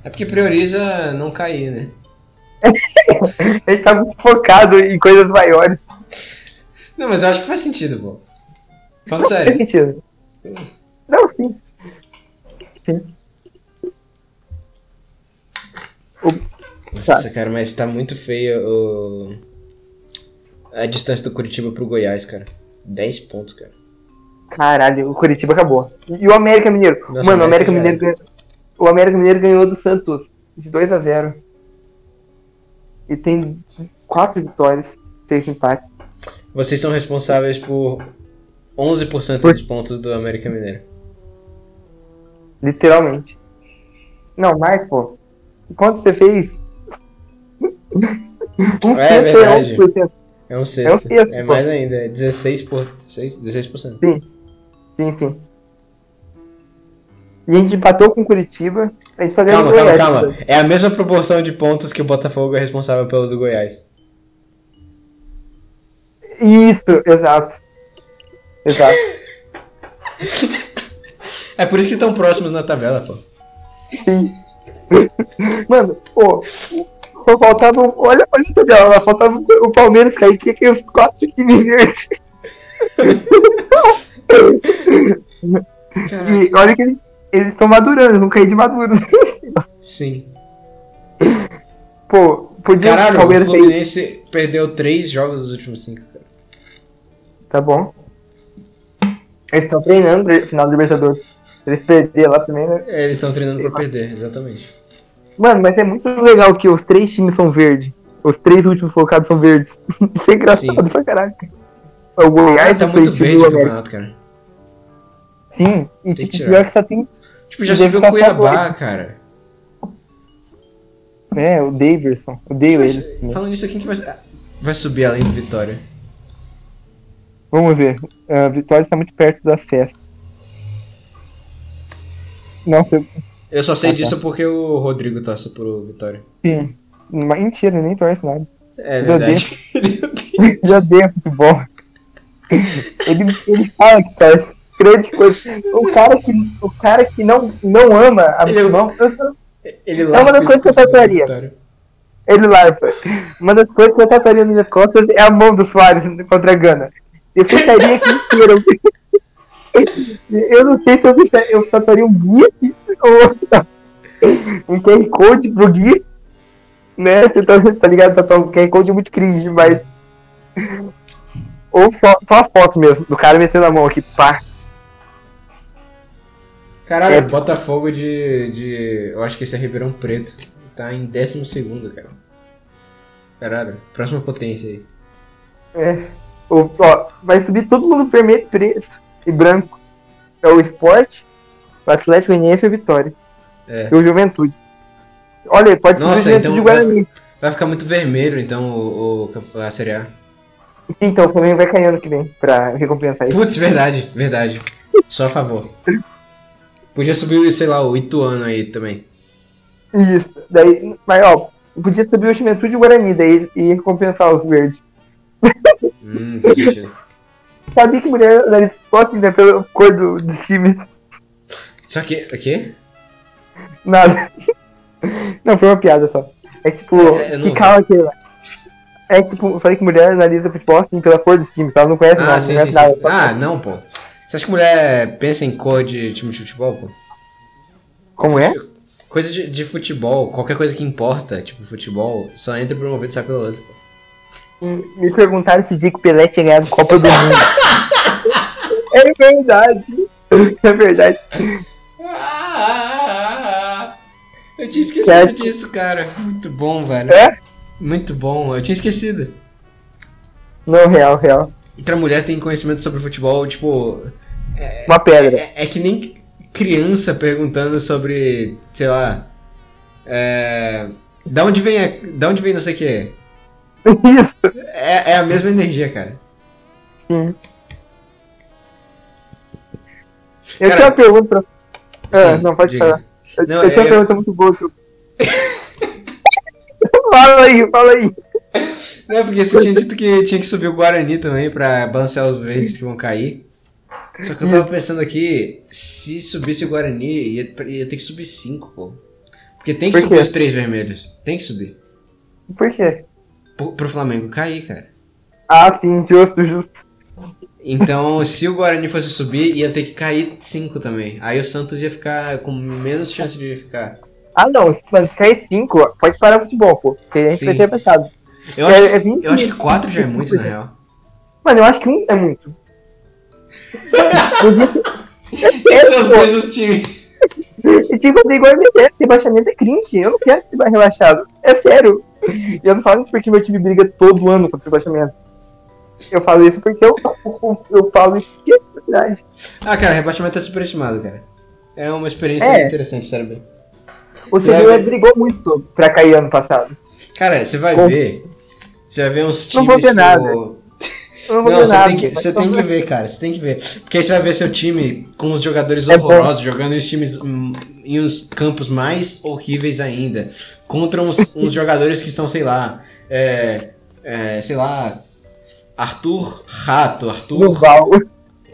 É porque prioriza não cair, né? *laughs* *laughs* Gente tá muito focado em coisas maiores. Não, mas eu acho que faz sentido, pô. Falando Não faz sério. sentido. Não, sim. Sim. Nossa, cara, mas tá muito feio o... a distância do Curitiba pro Goiás, cara. 10 pontos, cara. Caralho, o Curitiba acabou. E o América Mineiro? Nossa, Mano, o América Mineiro ganhou. O América Mineiro ganhou do Santos de 2 a 0 E tem 4 vitórias, 6 empates. Vocês são responsáveis por 11% Por- dos pontos do América Mineiro. Literalmente. Não, mais, pô. Quanto você fez? Um É sexto verdade. é 11%. É um sexto. É, sexto, pô. mais ainda, é 16%. Por... 16%. 16%. Sim, sim. E a gente empatou com Curitiba. A gente só ganhou Calma, do calma, Goiás. calma. É a mesma proporção de pontos que o Botafogo é responsável pelo do Goiás. Isso, exato. Exato. *laughs* É por isso que estão próximos na tabela, pô. Sim. *laughs* Mano, pô, só faltava. Olha, olha a tabela lá, faltava o Palmeiras cair, que que os quatro times. Caraca. E olha que eles eles estão madurando, eles vão cair de maduros. Sim. Pô, podia o Caralho, o Palmeiras cair. Fluminense perdeu 3 jogos dos últimos 5, cara. Tá bom. Eles estão treinando pro final do Libertadores. Eles perderam lá também, né? É, Eles estão treinando pra perder, exatamente. Mano, mas é muito legal que os três times são verdes. Os três últimos colocados são verdes. *laughs* Isso é engraçado Sim. pra caraca. O Goiás Ah, tá o muito verde o o campeonato, cara. Sim, e Tem que tipo, pior que só tem. Tipo, já subiu o Cuiabá, cara. É, o. Odeio Mas, ele. falando nisso, quem que vai, vai subir além do Vitória? Vamos ver. A Vitória está muito perto do acesso. Nossa, Eu só sei Ah, tá. disso porque o Rodrigo torce pro Vitória. sim. Mas Mentira, nem torce nada. É verdade. *laughs* Já odeia futebol. *laughs* Ele, ele fala que torce. Grande coisa. O *laughs* cara que, o cara que não, não ama a Ele- eu- Ele É uma das coisas que eu tatuaria. Vitória. ele larpa. Uma das coisas que eu tatuaria nas minhas costas é a mão do Soares contra a Gana. Eu fecharia aqui inteiro. Eu não sei se eu fecharia, eu tatuaria um GIF ou um QR Code pro GIF. Né? Você tá, tá ligado? Tatuar um QR Code é muito cringe, mas. Ou só, só a foto mesmo, do cara metendo a mão aqui, pá. Caralho, É. Botafogo de, de. Eu acho que esse é Ribeirão Preto. Tá em 12 cara. Caralho, próxima potência aí. É. O, ó, vai subir todo mundo vermelho, preto e branco. É o esporte, o Atlético Goianiense e o Vitória. É. E o Juventude. Olha pode subir Nossa, o Juventude então e Guarani. Vai ficar muito vermelho então o, o- a Série A. Então o Flamengo vai cair ano que vem pra recompensar isso. Putz, verdade, verdade. Só a favor. *laughs* Podia subir, sei lá, o Ituano aí também. Isso. Daí, mas ó, podia subir o Juventude e o Guarani, daí e recompensar os verdes. Hum. *laughs* Sabia que mulher nariz gosta né, pela cor do, dos times? Só que. O quê? Nada. Não, foi uma piada só. É tipo, É, que cala aquele lá. É tipo, eu falei que mulher analisa futebol assim pela cor dos times, ela não conhece Ah, nada, sim, não sim, nada. sim. Ah, não, pô. Você acha que mulher pensa em cor de time de futebol, pô? Como é? Coisa de, de futebol, qualquer coisa que importa, tipo futebol, só entra por um ouvido e sai pelo outro. pô. Me perguntaram se dia que o Pelé tinha ganhado Copa do Mundo. *laughs* é verdade. É verdade. Eu tinha esquecido disso, cara. Muito bom, velho. É? Muito bom, eu tinha esquecido. Não, real, real. Outra mulher tem conhecimento sobre futebol, tipo. Uma pedra. É, é que nem criança perguntando sobre, sei lá. É. Da onde vem a, Da onde vem não sei o que? Isso. É, é a mesma energia, cara. Sim. Eu Cara, tinha uma pergunta pra. Ah, Sim, não, pode diga. falar. Eu, Não, eu tinha uma eu- pergunta muito boa. que *laughs* fala aí, fala aí. *laughs* Não, porque você tinha dito que tinha que subir o Guarani também pra balancear os verdes que vão cair. Só que eu tava pensando aqui, se subisse o Guarani, ia, ia ter que subir 5, pô. Porque tem que Por subir quê? os três vermelhos. Tem que subir. Por quê? Pro, pro Flamengo cair, cara. Ah, sim, justo, justo. Então, se o Guarani fosse subir, ia ter que cair 5 também. Aí o Santos ia ficar com menos chance de ficar. Ah, não, mas se cair 5, pode parar o futebol, pô. Porque a gente Sim. vai ter fechado. Eu É- acho, é 20 eu acho que 4 já é muito, na real. Mano, eu acho que um é muito. Podia ser- *laughs* São os mesmos times. E que fazer igual MDS, rebaixamento é cringe. Eu não quero ser rebaixado. É sério. E eu não falo isso porque meu time briga todo ano contra o rebaixamento. Eu falo isso porque eu, eu, eu falo isso porque é verdade. Ah, cara, rebaixamento é superestimado, cara. É uma experiência É. interessante, sério bem. O ver. brigou muito pra cair ano passado. Cara, você vai Com- ver. Você vai ver uns times. Não vou ver tipo- nada. Não vou Não, você nada. tem, que, você tem que ver, cara. Você tem que ver. Porque aí você vai ver seu time com os jogadores É bom. horrorosos, jogando em times hum, em uns campos mais horríveis ainda. Contra uns, *laughs* uns jogadores que estão, sei lá. É, é, sei lá. Arthur Rato, Arthur. Duval.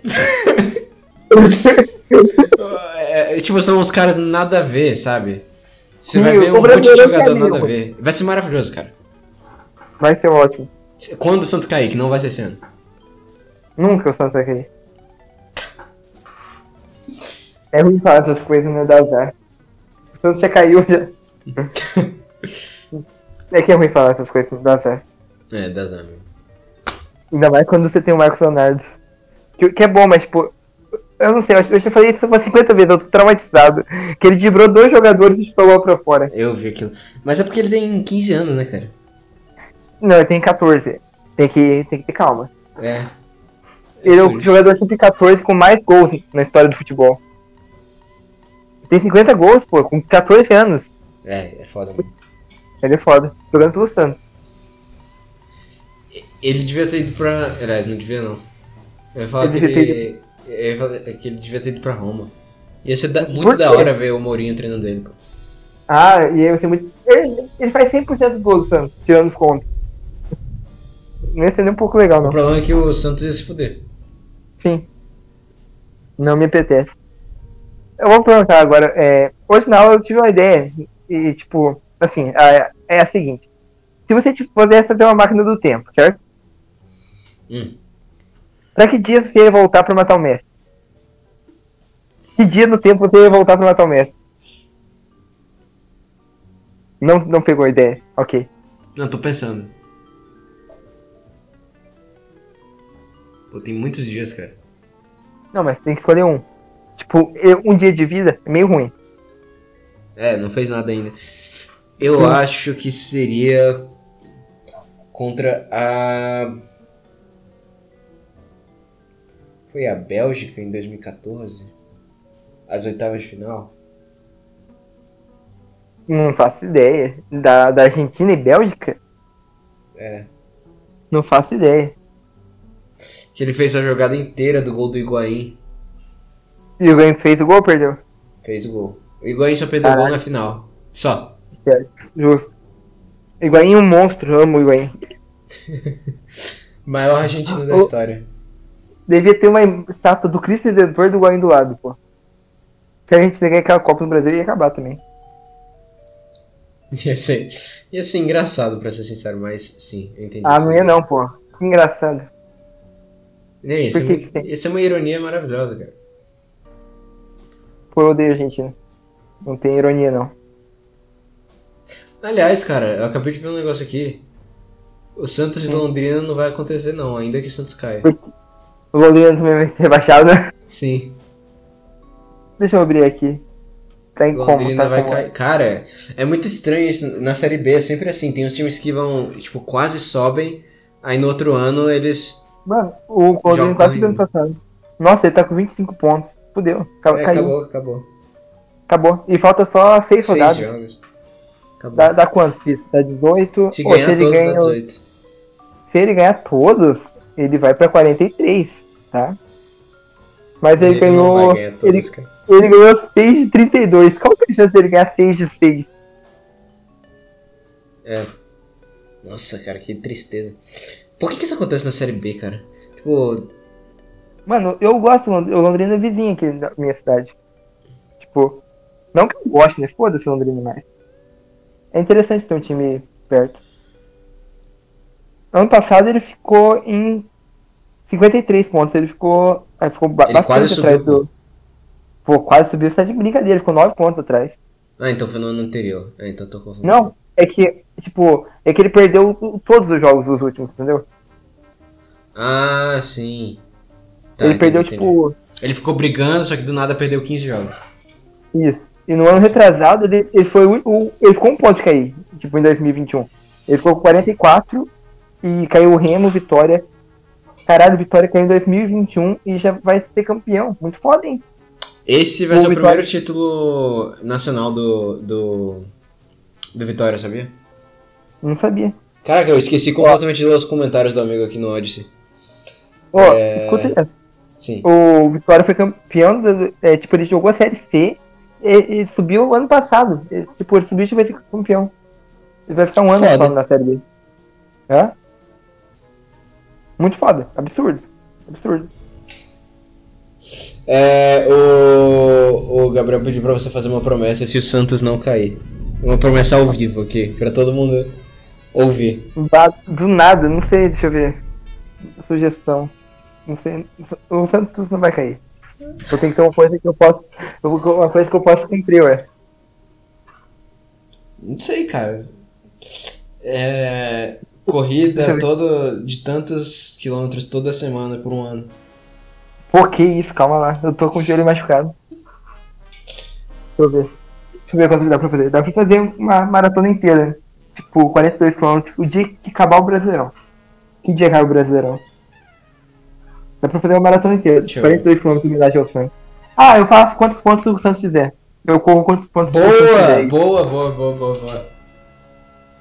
*laughs* É, é, tipo, são uns caras nada a ver, sabe? Você Sim, vai ver um monte de jogador é meio nada a ver. Vai ser maravilhoso, cara. Vai ser ótimo. Quando o Santos cair, que não vai ser esse ano. Nunca o Santos vai cair. É ruim falar essas coisas, né? Dá azar. O Santos já caiu já. *laughs* é que é ruim falar essas coisas, dá azar. É, dá zero. mesmo. Ainda mais quando você tem o Marcos Leonardo. Que, que é bom, mas tipo. Eu não sei, eu, já falei isso umas 50 vezes, eu tô traumatizado. Que ele driblou dois jogadores e bola pra fora. Eu vi aquilo. Mas é porque ele tem 15 anos, né, cara? Não, ele tem 14. Tem que, tem que ter calma. É. Ele é o isso. jogador sempre 14 com mais gols na história do futebol. Tem 50 gols, pô, com 14 anos. É, é foda. mesmo. Ele é foda. Jogando pelo Santos. Ele devia ter ido pra. Aliás, não devia não. Eu ia falar Ele que ele. Eu ia falar que ele devia ter ido pra Roma. Ia ser da- muito da hora ver o Mourinho treinando ele, pô. Ah, e aí você muito. Ele, ele faz 100% dos gols do Santos, tirando os contos. Não ia ser nem um pouco legal, O não. problema é que o Santos ia se fuder. Sim. Não me apetece. Eu vou perguntar agora. É, hoje na aula eu tive uma ideia. E, tipo, assim, a- é a seguinte. Se você tipo, pudesse fazer uma máquina do tempo, certo? Hum. Pra que dia você ia voltar pra matar o Messi? Que dia no tempo você ia voltar pra matar o Messi? Não, não pegou a ideia. Ok. Não, tô pensando. Pô, tem muitos dias, cara. Não, mas tem que escolher um. Tipo, um dia de vida é meio ruim. É, não fez nada ainda. Eu Sim. acho que seria contra a. Foi a Bélgica em 2014? As oitavas de final? Não faço ideia. Da, da Argentina e Bélgica? É. Não faço ideia. Que ele fez a jogada inteira do gol do Higuaín. E o Grêmio fez o gol ou perdeu? Fez o gol. O Higuaín só perdeu o gol na final. Só. Justo. Higuaín é um monstro, amo o Higuaín. *laughs* Maior argentino da história. Devia ter uma estátua do Cristo Redentor do Higuaín do lado, pô. Se a gente ganhar aquela Copa no Brasil, ia acabar também. *laughs* Ia ser, ia ser engraçado, pra ser sincero, mas sim, eu entendi. Ah, não ia não, pô. Que engraçado. Ia, Por ser, que que ia ser uma ironia maravilhosa, cara. Pô, eu odeio a Argentina. Não tem ironia, não. Aliás, cara, eu acabei de ver um negócio aqui. O Santos e Hum. Londrina não vai acontecer, não, ainda que o Santos caia. O Londrina também vai ser rebaixado, né? Sim, Deixa eu abrir aqui. Tá em como, Londrina tá vai como. cair. Cara, é muito estranho isso. Na Série B é sempre assim: tem uns times que vão, tipo, quase sobem, aí no outro ano eles. Mano, o Joga quase subiu ano passado. Nossa, ele tá com 25 pontos. Fudeu. É, caiu. acabou, acabou. Acabou. E falta só 6 Seis rodadas. jogos. Acabou. Dá, dá quanto isso? Dá 18? Se ganhar se, ele todos, ganha, dá 18. se ele ganhar todos, ele vai pra 43, tá? Mas ele, não ganhou. todos, Ele, cara. ele ganhou 6 de 32. Qual que é a chance dele ganhar 6 de 6? É. Nossa, cara, que tristeza. Por que, que isso acontece na Série B, cara? Tipo, Mano, eu gosto. O Londrina é vizinho aqui da minha cidade. Tipo, não que eu goste, né? Foda-se Londrina mais. É interessante ter um time perto. Ano passado ele ficou em 53 pontos. Ele ficou. Aí ficou Ele bastante quase atrás subiu, do. Pô, quase subiu. Isso é de brincadeira. Ficou 9 pontos atrás. Ah, então foi no ano anterior. Ah, então tô confundindo. Não, é que, tipo, é que ele perdeu o- todos os jogos dos últimos, entendeu? Ah, sim. Tá, ele entendi, perdeu, entendi. tipo, Ele ficou brigando, só que do nada perdeu 15 jogos. Isso. E no ano retrasado, ele, ele foi o, o- Ele ficou um ponto de cair, tipo, em 2021. Ele ficou com 44 e caiu o Remo, Vitória. Caralho, Vitória caiu em 2021 e já vai ser campeão. Muito foda, hein? Esse vai O ser o Vitória- primeiro título nacional do, do, do Vitória, sabia? Não sabia. Caraca, eu esqueci completamente de ler os comentários do amigo aqui no Odyssey. Ó, É. escuta essa. Sim. O Vitória foi campeão, do- é, tipo, ele jogou a Série C e, e subiu ano passado. E, tipo, ele subiu e vai ser campeão. Ele vai ficar um ano Foda. só na Série B. Hã? Muito foda. Absurdo. Absurdo. É, o, o Gabriel pediu pra você fazer uma promessa se o Santos não cair. Uma promessa ao vivo aqui, pra todo mundo ouvir. Do nada, não sei, deixa eu ver. Sugestão. Não sei. O Santos não vai cair. Então tem que ser uma coisa que eu posso. Uma coisa que eu posso cumprir, ué. Não sei, cara. É, corrida eu todo, de tantos quilômetros toda semana por um ano. Pô, que isso, calma lá. Eu tô com o joelho machucado. Deixa eu ver. Deixa eu ver quanto dá pra fazer. Dá pra fazer uma maratona inteira. Tipo, 42 km. O dia que acabar o Brasileirão. Que dia acaba o Brasileirão? Dá pra fazer uma maratona inteira. Deixa eu ver. 42 km de unidade ao Santos. Ah, eu faço quantos pontos o Santos fizer. Eu corro quantos pontos o Santos Boa, fizer. boa, boa, boa, boa, boa.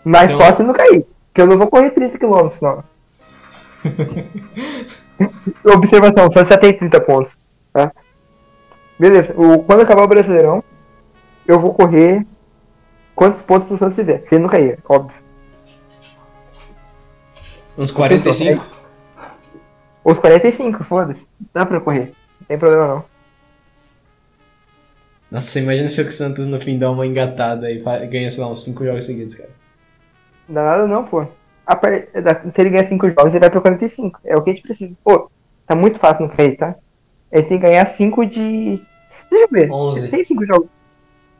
Mas Então- só se não cair. Porque eu não vou correr 30 km, não. *laughs* Observação, o Santos já tem 30 pontos. Tá? Beleza, o, quando acabar o Brasileirão, eu vou correr quantos pontos o Santos fizer. Se ele não cair, óbvio. Uns 45? Os 45, foda-se. Dá pra correr. Não tem problema não. Nossa, você imagina se o Santos no fim dá uma engatada e ganha, sei lá, uns 5 jogos seguidos, cara. Não dá nada não, pô. Se ele ganhar 5 jogos, ele vai pra 45. É o que a gente precisa. Pô, tá muito fácil não cair, tá? Ele tem que ganhar 5 de. Deixa eu ver. 11. Ele tem 5 jogos.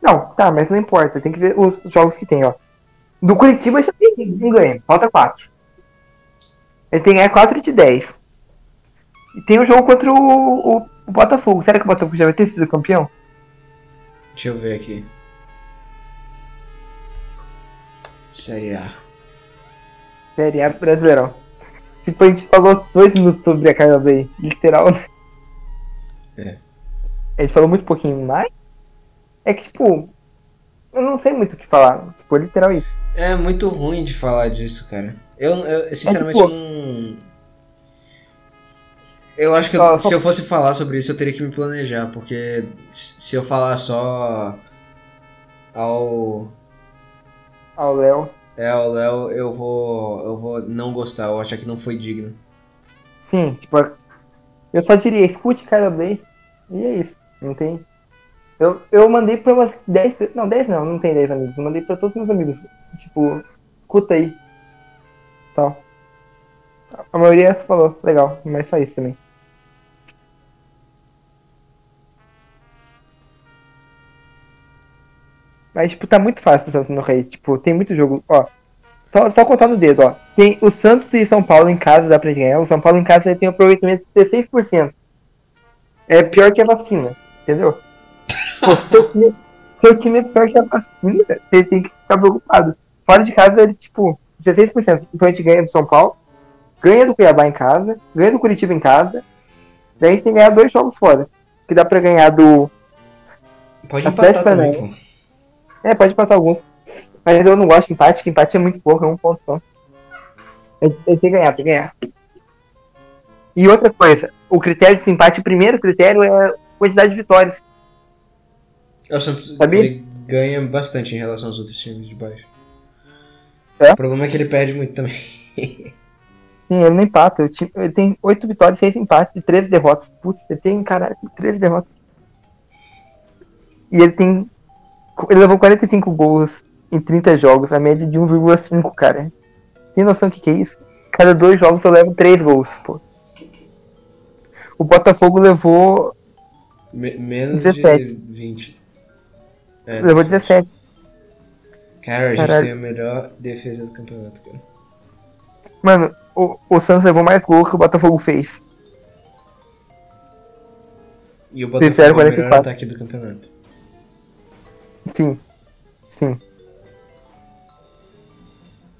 Não, tá, mas não importa. Tem que ver os jogos que tem, ó. Do Curitiba já tem um ganho. Falta 4. Ele tem ganhar 4 de 10. E tem o jogo contra o, o, o Botafogo. Será que o Botafogo já vai ter sido campeão? Deixa eu ver aqui. Série A. Série A Brasileirão. Tipo, a gente falou dois minutos sobre a Carla Bay. Literal. né? É. A gente falou muito pouquinho mais. É que, tipo, eu não sei muito o que falar. Tipo, literal isso. É muito ruim de falar disso, cara. Eu, eu sinceramente tipo- não. Eu acho que eu- se eu fosse falar sobre isso eu teria que me planejar, porque se eu falar só ao Ao Léo. é ao Léo, eu vou eu vou não gostar, eu vou achar que não foi digno. Sim, tipo, eu só diria, escute Carla Bay. E é isso. Não tem. Eu, eu mandei pra umas 10. pe- Não, 10 não, não tem 10 amigos. Eu mandei pra todos meus amigos. Tipo, escuta aí. Tal. A maioria falou, legal, mas só isso também. Mas, tipo, tá muito fácil o Santos não cair. Tipo, tem muito jogo. Ó, só, só contar no dedo, ó. Tem o Santos e São Paulo em casa, dá pra ganhar. O São Paulo em casa tem um aproveitamento de 16%. É pior que a vacina, entendeu? Pô, seu time, seu time é pior que a vacina, você tem que ficar preocupado. Fora de casa, ele, tipo, 16%. Então a gente ganha do São Paulo, ganha do Cuiabá em casa, ganha do Curitiba em casa. Daí a gente tem que ganhar dois jogos fora. Que dá pra ganhar do. Pode Atlético empatar também, pô. É, pode passar alguns. Mas eu não gosto de empate, que empate é muito pouco, é um ponto só. Eu, eu tenho que ganhar, tem que ganhar. E outra coisa, o critério de empate, o primeiro critério é a quantidade de vitórias. É, O Santos ele ganha bastante em relação aos outros times de baixo. É? O problema é que ele perde muito também. *laughs* Sim, ele não empata. Ele tem 8 vitórias, 6 empates e 13 derrotas. Putz, ele tem, caralho, 13 derrotas. E ele tem. Ele levou 45 gols em 30 jogos, a média de 1,5, cara. Tem noção do que, que é isso? Cada dois jogos eu levo 3 gols, pô. O Botafogo levou. Me- menos 17. de 20. É, levou 17. Cara, a gente Caralho. tem a melhor defesa do campeonato, cara. Mano, o, o Santos levou mais gols que o Botafogo fez. E o Botafogo Fizeram é o melhor 44. ataque do campeonato. Sim. Sim.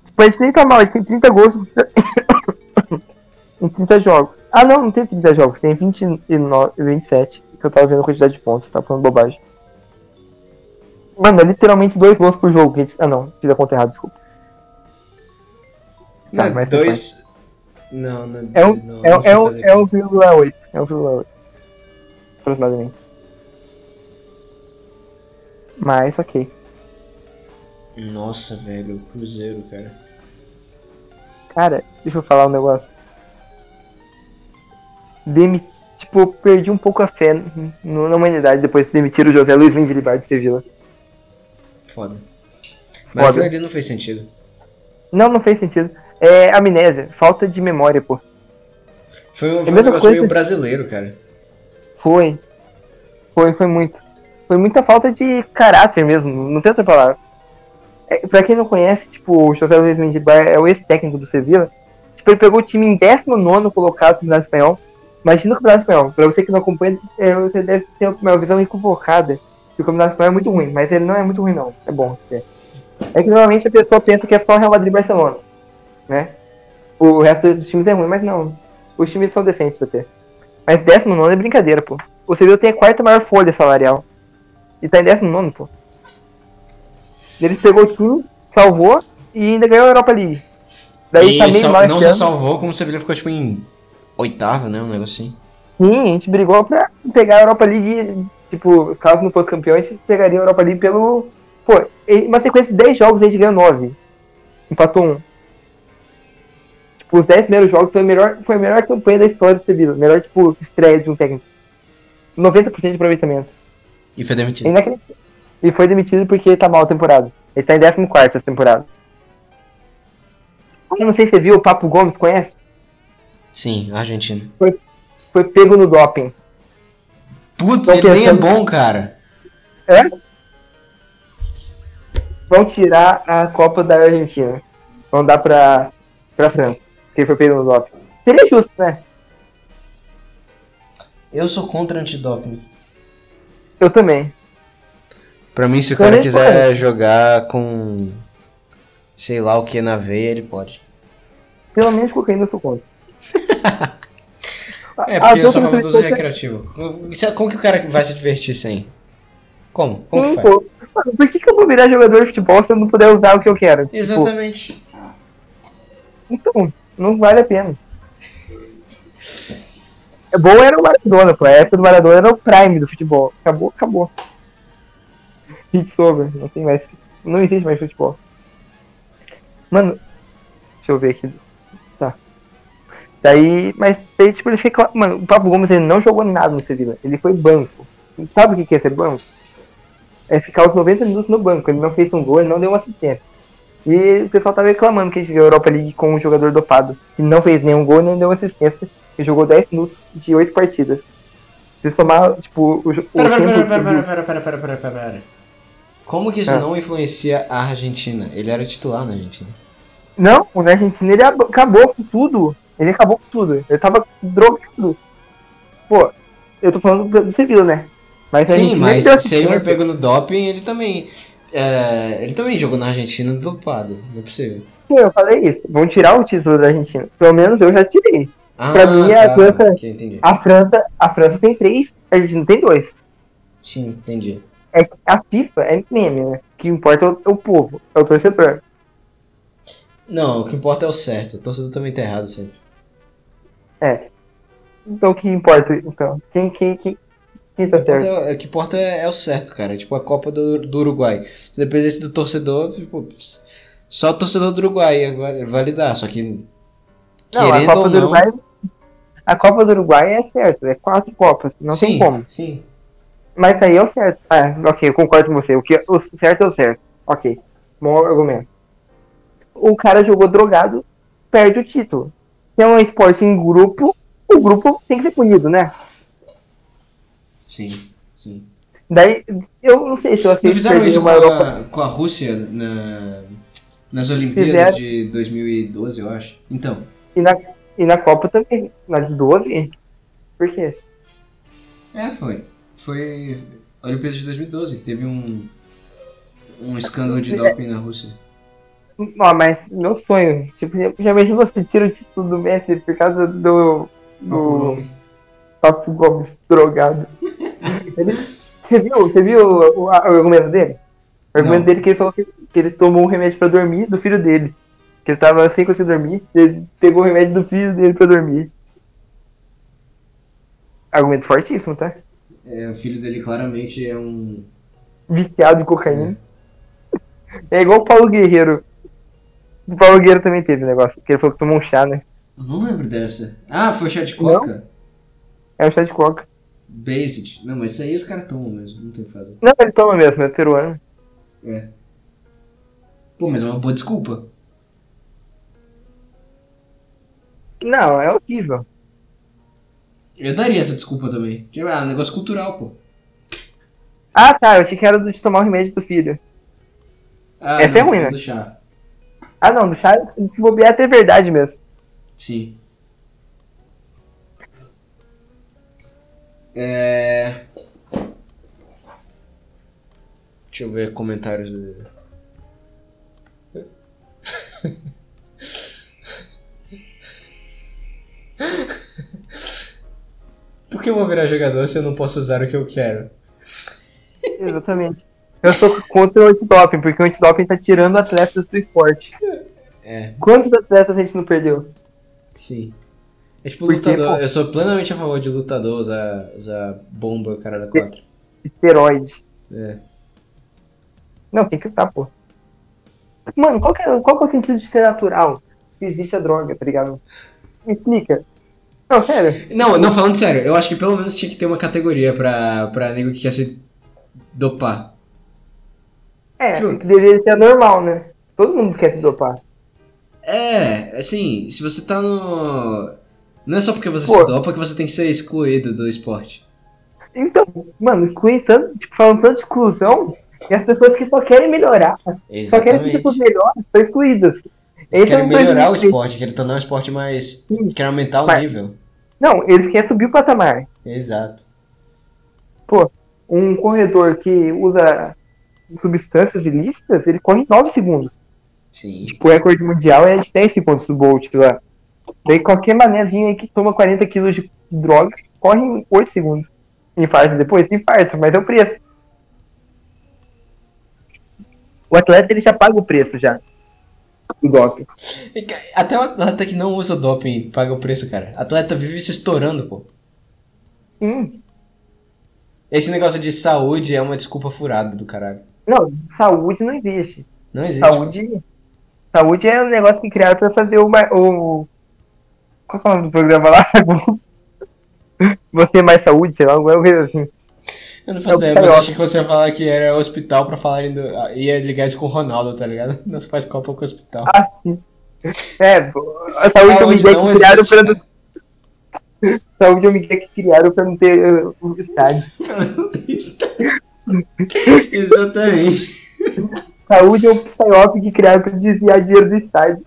Tipo, a gente nem tá mal, a gente tem 30 gols *coughs* em 30 jogos. Ah não, não tem 30 jogos, tem 29, 27. Que eu tava vendo a quantidade de pontos, tava falando bobagem. Mano, é literalmente dois gols por jogo. Gente... Ah não, fiz a conta errada, desculpa. Tá, Não, mas dois. Não, não É um, não, é, não é, um, é 1,8. É 1,8. Aproximadamente. Mas, ok. Nossa, velho, Cruzeiro, cara. Cara, deixa eu falar um negócio. Demi... Tipo, perdi um pouco a fé na humanidade depois de demitir o José Luiz Lindelibar de Sevilla. Foda. Mas Foda. aquilo ali não fez sentido. Não, não fez sentido. É amnésia, falta de memória, pô. Foi, um- foi um mesma negócio coisa- meio brasileiro, cara. Foi. Foi, foi muito. Foi muita falta de caráter mesmo, não tem outra palavra. É, pra quem não conhece, tipo, o José Luiz Mendibar é o ex-técnico do Sevilla. Tipo, ele pegou o time em 19 colocado no Campeonato Espanhol. Imagina o Campeonato Espanhol. Pra você que não acompanha, é, você deve ter uma visão equivocada. Que o Campeonato Espanhol é muito ruim, mas ele não é muito ruim, não. É bom. É, é que normalmente a pessoa pensa que é só Real Madrid e Barcelona. Né? O resto dos times é ruim, mas não. Os times são decentes até. Mas 19 é brincadeira, pô. O Sevilla tem a quarta maior folha salarial. E tá em 19, pô. Eles pegou o time, salvou e ainda ganhou a Europa League. Daí e tá meio mal não só salvou, como o Sevilha ficou tipo em oitavo, né? Um negócio assim. Sim, a gente brigou pra pegar a Europa League. Tipo, caso não fosse campeão, a gente pegaria a Europa League pelo. Pô, uma sequência de 10 jogos a gente ganhou 9. Empatou um. Tipo, os 10 primeiros jogos foi a melhor, foi a melhor campanha da história do Sevilla. Melhor, tipo, estreia de um técnico. 90% de aproveitamento. E foi É demitido. inacreditável. E foi demitido porque tá mal a temporada. Ele tá em 14 essa temporada. Eu não sei se você viu, o Papo Gomes, conhece? Sim, Argentina. Foi pego no doping. Putz, ele nem é bom, cara. É? Vão tirar a Copa da Argentina. Vão dar pra, pra França. Ele foi pego no doping. Seria justo, né? Eu sou contra antidoping. Eu também. Pra mim, se o Então cara quiser jogar com sei lá o que na veia, ele pode. Pelo menos cocaína eu sou contra. *laughs* É, As porque eu só falo do uso coisas- recreativo. Como, que o cara vai se divertir sem? Como? Como que faz? pô. Mano, por que, que eu vou virar jogador de futebol se eu não puder usar o que eu quero? Tipo, Exatamente. Então, não vale a pena. É bom era o Maradona, pô. A época do Maradona era o prime do futebol. Acabou, acabou. Hit over, não tem mais. Não existe mais futebol. Mano, deixa eu ver aqui. Daí, mas daí, tipo, ele fica. Mano, o Papo Gomes ele não jogou nada no Sevilla. Ele foi banco. Sabe o que que é ser banco? É ficar os 90 minutos no banco. Ele não fez um gol, ele não deu uma assistência. E o pessoal tava reclamando que a gente ganhou a Europa League com um jogador dopado, que não fez nenhum gol nem deu uma assistência, e jogou 10 minutos de 8 partidas. Se somar, tipo, o, Pera, pera, tempo. pera, pera, pera, pera, pera, pera, pera, pera. Como que isso Ah. não influencia a Argentina? Ele era titular na Argentina. Não, o na Argentina ele ab- acabou com tudo. Ele acabou com tudo. Ele tava drogado. Pô, eu tô falando do Sevilla, né? Mas Sim, mas se ele foi pego no doping, ele também. é, ele também jogou na Argentina dopado. Não é possível. Sim, eu falei isso. Vão tirar o título da Argentina. Pelo menos eu já tirei. Ah, Pra mim, a França-. A França, a França tem três, a Argentina tem dois. Sim, entendi. É a FIFA é meme, né? O que importa é o, é o povo, é o torcedor. Não, o que importa é o certo. O torcedor também tá errado sempre. É. Então o que importa, então? Quem, quem, quem, quem tá O que importa certo? é- O que importa é, é o certo, cara. Tipo a Copa do, do Uruguai. Se dependesse do torcedor, tipo, só o torcedor do Uruguai agora vai dar. Só que. Não, a Copa ou do não. Uruguai. A Copa do Uruguai é certo, é quatro Copas, não sim, tem como. Sim. Mas aí é o certo. Ah, ok, eu concordo com você. O, que, o certo é o certo. Ok. Bom argumento. O cara jogou drogado, perde o título. Se é um esporte em grupo, o grupo tem que ser punido, né? Sim, sim. Daí, eu não sei se eu aceito fizeram isso com uma Europa. a, com a Rússia na, nas Olimpíadas Fizeram. de 2012, eu acho. Então, E na, e na Copa também. Na de 12? Por quê? é, foi. Foi a Olimpíadas de 2012, que teve um, um escândalo de doping na Rússia. Não, mas meu sonho. Tipo, já- imagina você tira o título do Messi por causa do. do Papo Gomes drogado. Ele- você viu, você viu o, o- o argumento dele? O argumento Não. dele é que ele falou que, que ele tomou um remédio pra dormir do filho dele. Que ele tava sem conseguir dormir. Ele pegou o remédio do filho dele pra dormir. Argumento fortíssimo, tá? É, o filho dele claramente é um. Viciado em cocaína. É igual o Paulo Guerreiro. O Paulo Guerreiro também teve um negócio. Que ele falou que tomou um chá, né? Eu não lembro dessa. Ah, foi chá de coca? É um chá de coca. Based. Não, mas isso aí os caras tomam mesmo, não tem o que fazer. Não, ele toma mesmo, é peruano. É. Pô, mas é uma boa desculpa. Não, é horrível. Eu daria essa desculpa também. Ah, negócio cultural, pô. Ah, tá, eu achei que era do de tomar o remédio do filho. Ah, Essa é ruim, tô né? do chá. Ah, não, do chá, se bobear é até verdade mesmo. Sim. É. Deixa eu ver comentários do. *laughs* Por que eu vou virar jogador se eu não posso usar o que eu quero? Exatamente. Eu sou contra o antidoping, porque o antidoping tá tirando atletas do esporte. *laughs* É, Quantos atletas a gente não perdeu? sim. É tipo Por quê, lutador. pô? Eu sou plenamente a favor de lutador usar, usar bomba, cara da 4. Esteroide. É. Não, tem que usar, pô. Mano, qual que, é, qual que é o sentido de ser natural? Se existe a droga, tá ligado? Me explica. Não, sério. Não, não, falando sério, eu acho que pelo menos tinha que ter uma categoria pra, pra nego que quer se dopar. É, que deveria ser normal, né? Todo mundo quer se dopar. É, assim, se você tá no. Não é só porque você Pô. se dopa que você tem que ser excluído do esporte. Então, mano, exclui tanto, tipo, falando tanto de exclusão, e as pessoas que só querem melhorar, só querem que as Exatamente. pessoas melhorem, são excluídas. Eles é querem melhorar o esporte, querem tornar o esporte mais. Sim. querem aumentar o Mas- nível. Não, eles querem subir o patamar. Exato. Um corredor que usa substâncias ilícitas, ele corre em 9 segundos. Sim. Tipo, o recorde mundial é de 10 segundos do Bolt lá. Daí qualquer manézinho aí que toma 40 quilos de droga, corre em 8 segundos. Infarto depois? Infarto, mas é o preço. O atleta ele já paga o preço já. Do doping. Até o atleta que não usa doping paga o preço, cara. Atleta vive se estourando, pô. Sim. Esse negócio de saúde é uma desculpa furada do caralho. Não, saúde não existe. Não existe. Saúde. Saúde é um negócio que criaram pra fazer o. o qual é o nome do programa lá? *laughs* Você mais saúde, sei lá, alguma coisa assim. Eu não É o ideia, mas eu achei que você ia falar que era hospital pra falarem do. ah, ia ligar isso com o Ronaldo, tá ligado? Não se faz copa com o hospital. Ah, sim. É, a saúde é ideia não que criaram existe. pra não. Saúde é uma ideia que criaram pra não ter uh, os estádios. *laughs* *laughs* Exatamente. Saúde é um psyop que criaram pra desviar dinheiro do estádio.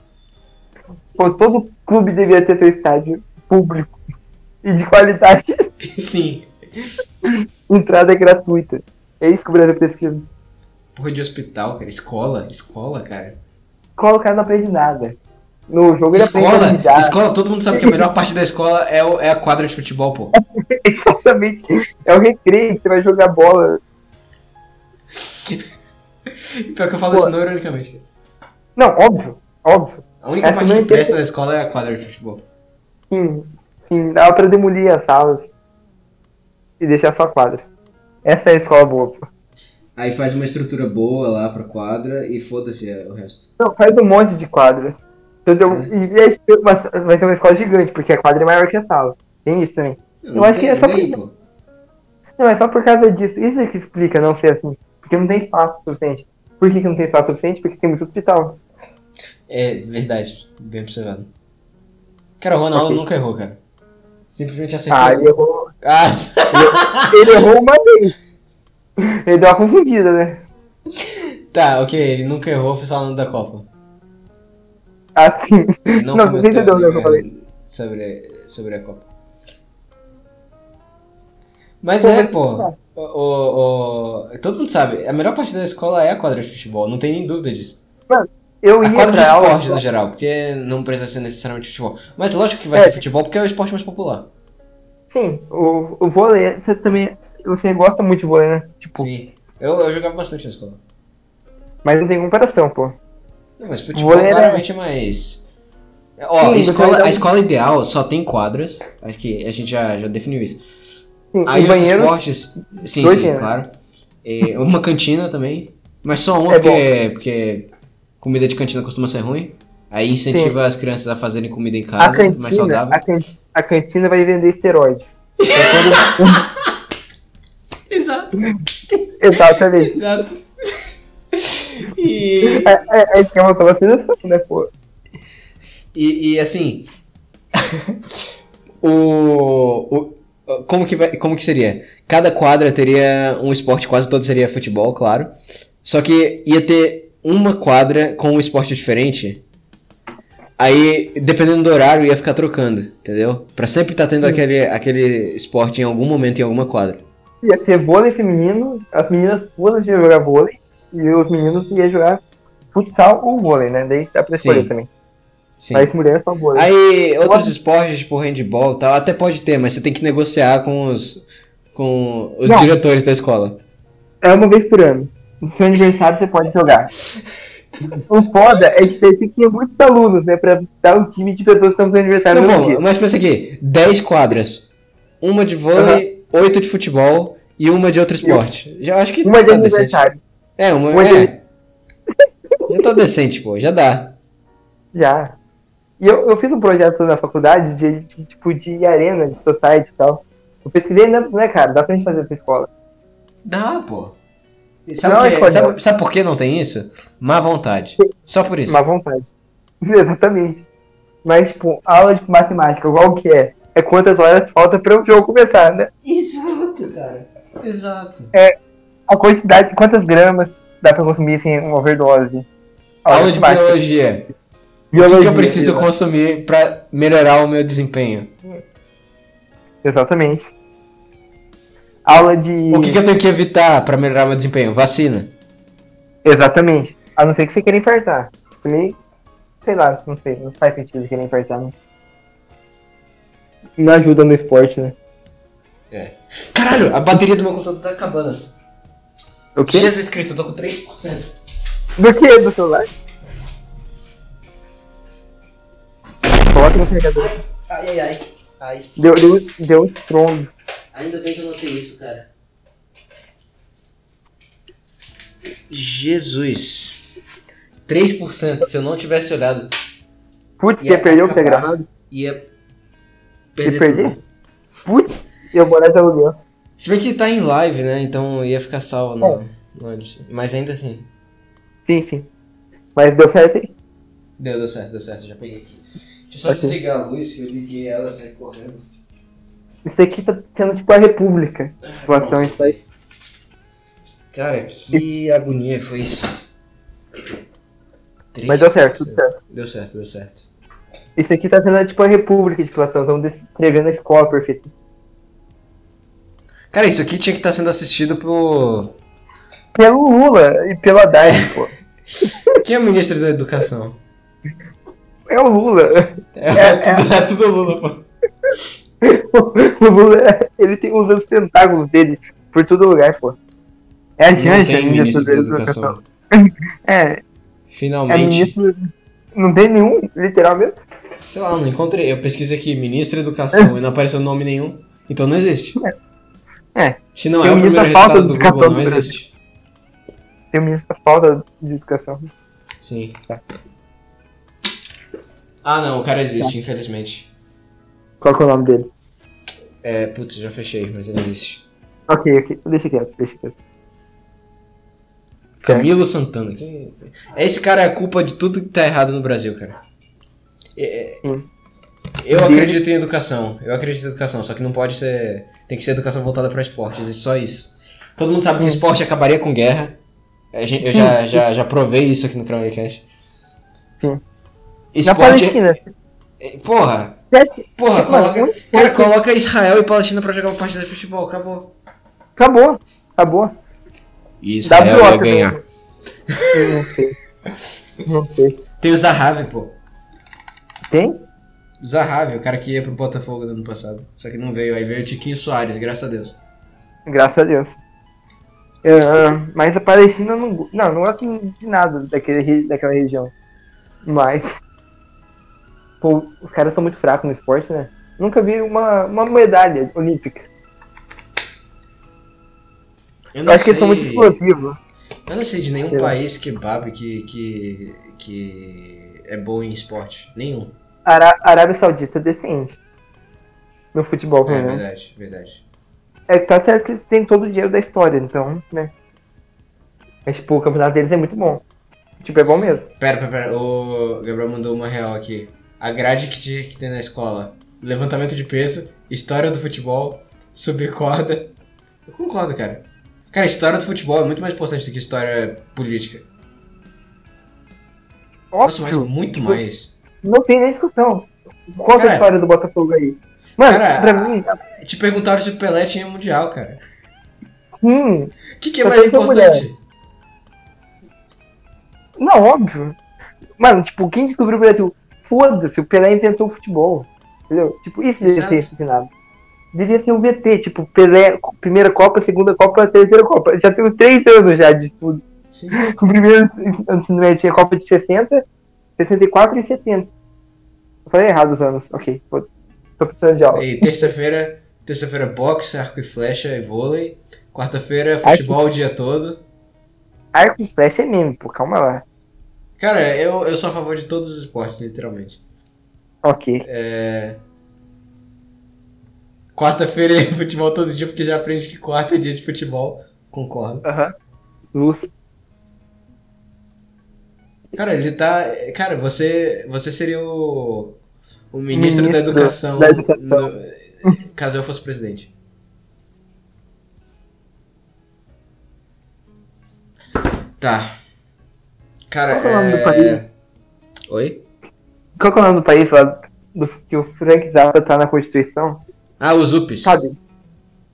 Pô, todo clube deveria ter seu estádio público e de qualidade. *laughs* Sim. Entrada gratuita. É isso que o Brasil precisa. Porra de hospital, cara. Escola. Escola, cara. Escola o cara não aprende nada. No jogo ele aprende a Escola. Escola, todo mundo sabe que a melhor parte da escola é, o- é a quadra de futebol, pô. *laughs* Exatamente. É o recreio que você vai jogar bola. *laughs* *laughs* Pior que eu falo Pô. isso não ironicamente. Não, óbvio. Óbvio. A única Essa parte que entendo. presta da escola é a quadra de futebol. Sim. Sim, dá pra demolir as salas. E deixar só a quadra. Essa é a escola boa, pô. Aí faz uma estrutura boa lá pra quadra e foda-se é, o resto. Não, faz um monte de quadras. Entendeu? É. E vai ser uma- vai ser uma escola gigante, porque a quadra é maior que a sala. Tem isso também. Não, Eu não acho que tem é só pô. Não, é só por causa disso. Isso é que explica não ser assim. Porque não tem espaço suficiente. Por que, que não tem espaço suficiente? Porque tem muito hospital. É verdade, bem observado. Cara, o Ronaldo Ok. nunca errou, cara. Simplesmente acertou. Ah, ele errou. Ah, Ele errou uma vez. Ele deu uma confundida, né? tá, ok, ele nunca errou falando da Copa. Assim. Ele Não, você comentou, entendeu, né, o que eu é, falei? Sobre, sobre a Copa. Mas é, pô. O, o- todo mundo sabe, a melhor parte da escola é a quadra de futebol, não tem nem dúvida disso. Eu A ia quadra de pra aula. esporte no geral, porque não precisa ser necessariamente futebol. Mas lógico que vai É. ser futebol porque é o esporte mais popular. Sim, o, o vôlei, você também. Você gosta muito de vôlei, né? Tipo, Sim. Eu, eu jogava bastante na escola. mas não tem comparação, pô. Mas futebol Vôlei claramente é mais. Ó, Sim, a, escola, a escola ideal só tem quadras. Acho que a gente já, já definiu isso. Sim, Aí os banheiro. esportes. Sim, dois sim, claro. E uma cantina também. Mas só uma É porque, porque comida de cantina costuma ser ruim. Aí incentiva as crianças a fazerem comida em A casa, mais cantina, saudável. a, can- a cantina vai vender esteroides. Então, *laughs* Exato, Exatamente. exato. E, É, é, é que é uma vacinação, né, pô? e, e, assim. *laughs* o, o. Como que, vai, como que seria? Cada quadra teria um esporte, quase todo seria futebol, claro. Só que ia ter uma quadra com um esporte diferente. Aí, dependendo do horário, ia ficar trocando, entendeu? Pra sempre estar tendo aquele, aquele esporte em algum momento em alguma quadra. Ia ter vôlei feminino, as meninas todas iam jogar vôlei, e os meninos iam jogar futsal ou vôlei, né? Daí dá pra escolher Sim. também. Sim. Mas mulher é só vôlei. Aí, outros esportes, tipo handball e tal, até pode ter, mas você tem que negociar com os, com os Não. diretores da escola. É uma vez por ano. No seu aniversário você pode jogar. O foda é que você tem que ter muitos alunos, né? Pra dar um time de pessoas que estão no seu aniversário Não, no bom, dia. mas pensa aqui, 10 quadras, uma de vôlei, oito de futebol e uma de outro esporte. Já acho que Uma de tá decente. aniversário. É, uma, Uma é. Já tá decente, pô, já dá. Já. E eu, eu fiz um projeto na faculdade de, de, tipo de arena, de society e tal. Eu pesquisei, né, né, cara? Dá pra gente fazer essa escola. Dá, pô. Não, Sabe, é que- sabe, sabe por que não tem isso? Má vontade. Só por isso. Má vontade. *laughs* Exatamente. Mas, tipo, aula de matemática, qual que é? É quantas horas falta para o jogo começar, né? Exato, cara. Exato. A quantidade, quantas gramas dá pra consumir sem uma overdose? Aula de matemática. biologia. O que, Biologia. eu preciso consumir pra melhorar o meu desempenho? Exatamente. Aula de. O que, que eu tenho que evitar pra melhorar meu desempenho? Vacina. Exatamente. A não ser que você queira infartar. Também, sei lá, não sei, não faz sentido querer infartar, né? Não ajuda no esporte, né? Caralho, a bateria do meu computador tá acabando. O quê? Jesus Cristo, eu tô com 3%. Do que? Do celular? Coloca no carregador. Ai, ai, ai. Ai. Deu, deu, deu um estrondo. Ainda bem que eu notei isso, cara. Jesus. 3%. Se eu não tivesse olhado, Putz, Ia ia perder o que acabar. gravado? ia perder, Ia perder? tudo. Putz, eu morar de aluguel. Se bem que tá em live, né? Então ia ficar salvo no, no Mas ainda assim. Sim, sim. Mas deu certo aí. Deu, deu certo, deu certo. Já peguei aqui. Deixa eu só desligar a luz que eu liguei ela sai correndo. Isso aqui tá sendo tipo a república. Situação Pronto. isso aí. Cara, que agonia foi isso. Mas deu certo, tudo certo. Deu certo, deu certo. Isso aqui tá sendo tipo a república de Platão. Estamos descrevendo a escola perfeita. Cara, isso aqui tinha que estar sendo assistido por. Pelo Lula e pelo Haddad, pô. *laughs* Quem é o ministro da educação? É o Lula. É, É, tudo, é tudo Lula, pô. *laughs* O Lula, ele tem os os tentáculos dele por todo lugar, pô. É a Janja, ministro da educação. *laughs* É, é Finalmente. ministro. Não tem nenhum, literal mesmo. Sei lá, não encontrei. Eu pesquisei aqui, ministro da educação, e não apareceu nome nenhum. Então não existe. É. Se não Tem é o primeiro ministro da falta do Google, educação não existe. Tem o ministro da falta de educação. Sim. Tá. Ah, não, o cara existe, infelizmente. Qual que é o nome dele? É, putz, já fechei, mas ele existe. Ok, ok. Deixa quieto, deixa quieto. Camilo Santana. É Esse cara é a culpa de tudo que tá errado no Brasil, cara. É- Hum. Eu acredito em educação. Eu acredito em educação, só que não pode ser. Tem que ser educação voltada pra esporte, existe só isso. Todo mundo sabe que Hum. esporte acabaria com guerra. Eu já, já, já provei isso aqui no Cast. Sim. Na Esporte. Palestina. é- Porra, porra, coloca. Cara, coloca Israel e Palestina pra jogar uma partida de futebol, acabou. Acabou. Acabou. E WO também. Eu não sei. Não sei. Tem o Zahavi, pô. Tem? Zahavi, o cara que ia pro Botafogo no ano passado. Só que não veio. Aí veio o Tiquinho Soares, graças a Deus. Graças a Deus. É, mas a Palestina não. Não, não gosto de nada daquele, daquela região. Mas. Pô, os caras são muito fracos no esporte, né? Nunca vi uma, uma medalha olímpica. Eu não acho que eles são sei- muito explosivos. Eu não sei de nenhum Sei país que babe que, que, que é bom em esporte. Nenhum. Ará- Arábia Saudita é decente. No futebol, pelo É menos. verdade, verdade. É que tá certo que eles têm todo o dinheiro da história, então, né? Mas, tipo, o campeonato deles é muito bom. Tipo, é bom mesmo. Pera, pera, pera. O Gabriel mandou uma real aqui. A grade que tinha que ter na escola. Levantamento de peso, história do futebol, subir corda. Eu concordo, cara. Cara, história do futebol é muito mais importante do que história política. Nossa, mas Óbvio. muito mais. Não tem nem discussão. Conta Cara, a história do Botafogo aí. Mano, cara, pra mim, Te perguntaram se o Pelé tinha mundial, cara. sim. O que, que é mais tem importante? Não, óbvio. Mano, tipo, quem descobriu o Brasil? Foda-se, o Pelé inventou o futebol. Entendeu? Tipo, isso devia Exato. ser ensinado. Devia ser um VT, tipo, Pelé, primeira Copa, segunda Copa, terceira Copa. Já tem uns três anos já de tudo. Sim. *laughs* O primeiro ensino médio tinha Copa de 60, 64 e 70. Eu falei errado os anos. Ok, foda-se. tô precisando de aula. E terça-feira, terça-feira boxe, arco e flecha e vôlei. Quarta-feira futebol o dia todo. Arco e flecha é meme, pô, calma lá. Cara, eu, eu sou a favor de todos os esportes, literalmente. Ok. É... Quarta-feira *laughs* é futebol todo dia, porque já aprende que quarta é dia de futebol. Concordo. Aham. Luz. Cara, ele tá. Cara, você. Você seria o. O ministro, da Ministro educação. da educação. no- caso eu fosse presidente. Tá. Cara, Qual é o nome do é... país? Oi? Qual é o nome do país lá do, que o Frank Zappa tá na Constituição? Ah, os UPs. Sabe?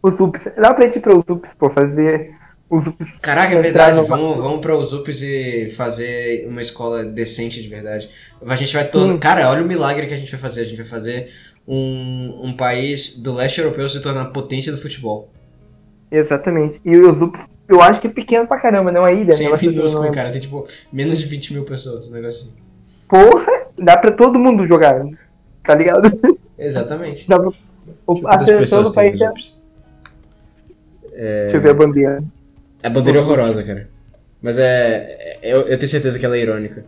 Os UPS. Dá pra gente ir para os UPS, pô, fazer os UPS. Caraca, é verdade. no- Vamos, vamos para os UPs e fazer uma escola decente de verdade. A gente vai todo. Sim. Cara, olha o milagre que a gente vai fazer. A gente vai fazer um, um país do leste europeu se tornar potência do futebol. Exatamente. E os UPS, eu acho que é pequeno pra caramba, não é ilha, Sem né? Mas minúsculo, não é- cara. Tem tipo menos de 20 mil pessoas. Um negócio assim. Porra, dá pra todo mundo jogar. Tá ligado? Exatamente. Dá pra... o- A seleção do país é... UPs? Deixa eu ver a bandeira. A bandeira é horrorosa, cara. Mas é. é- Eu, eu tenho certeza que ela é irônica.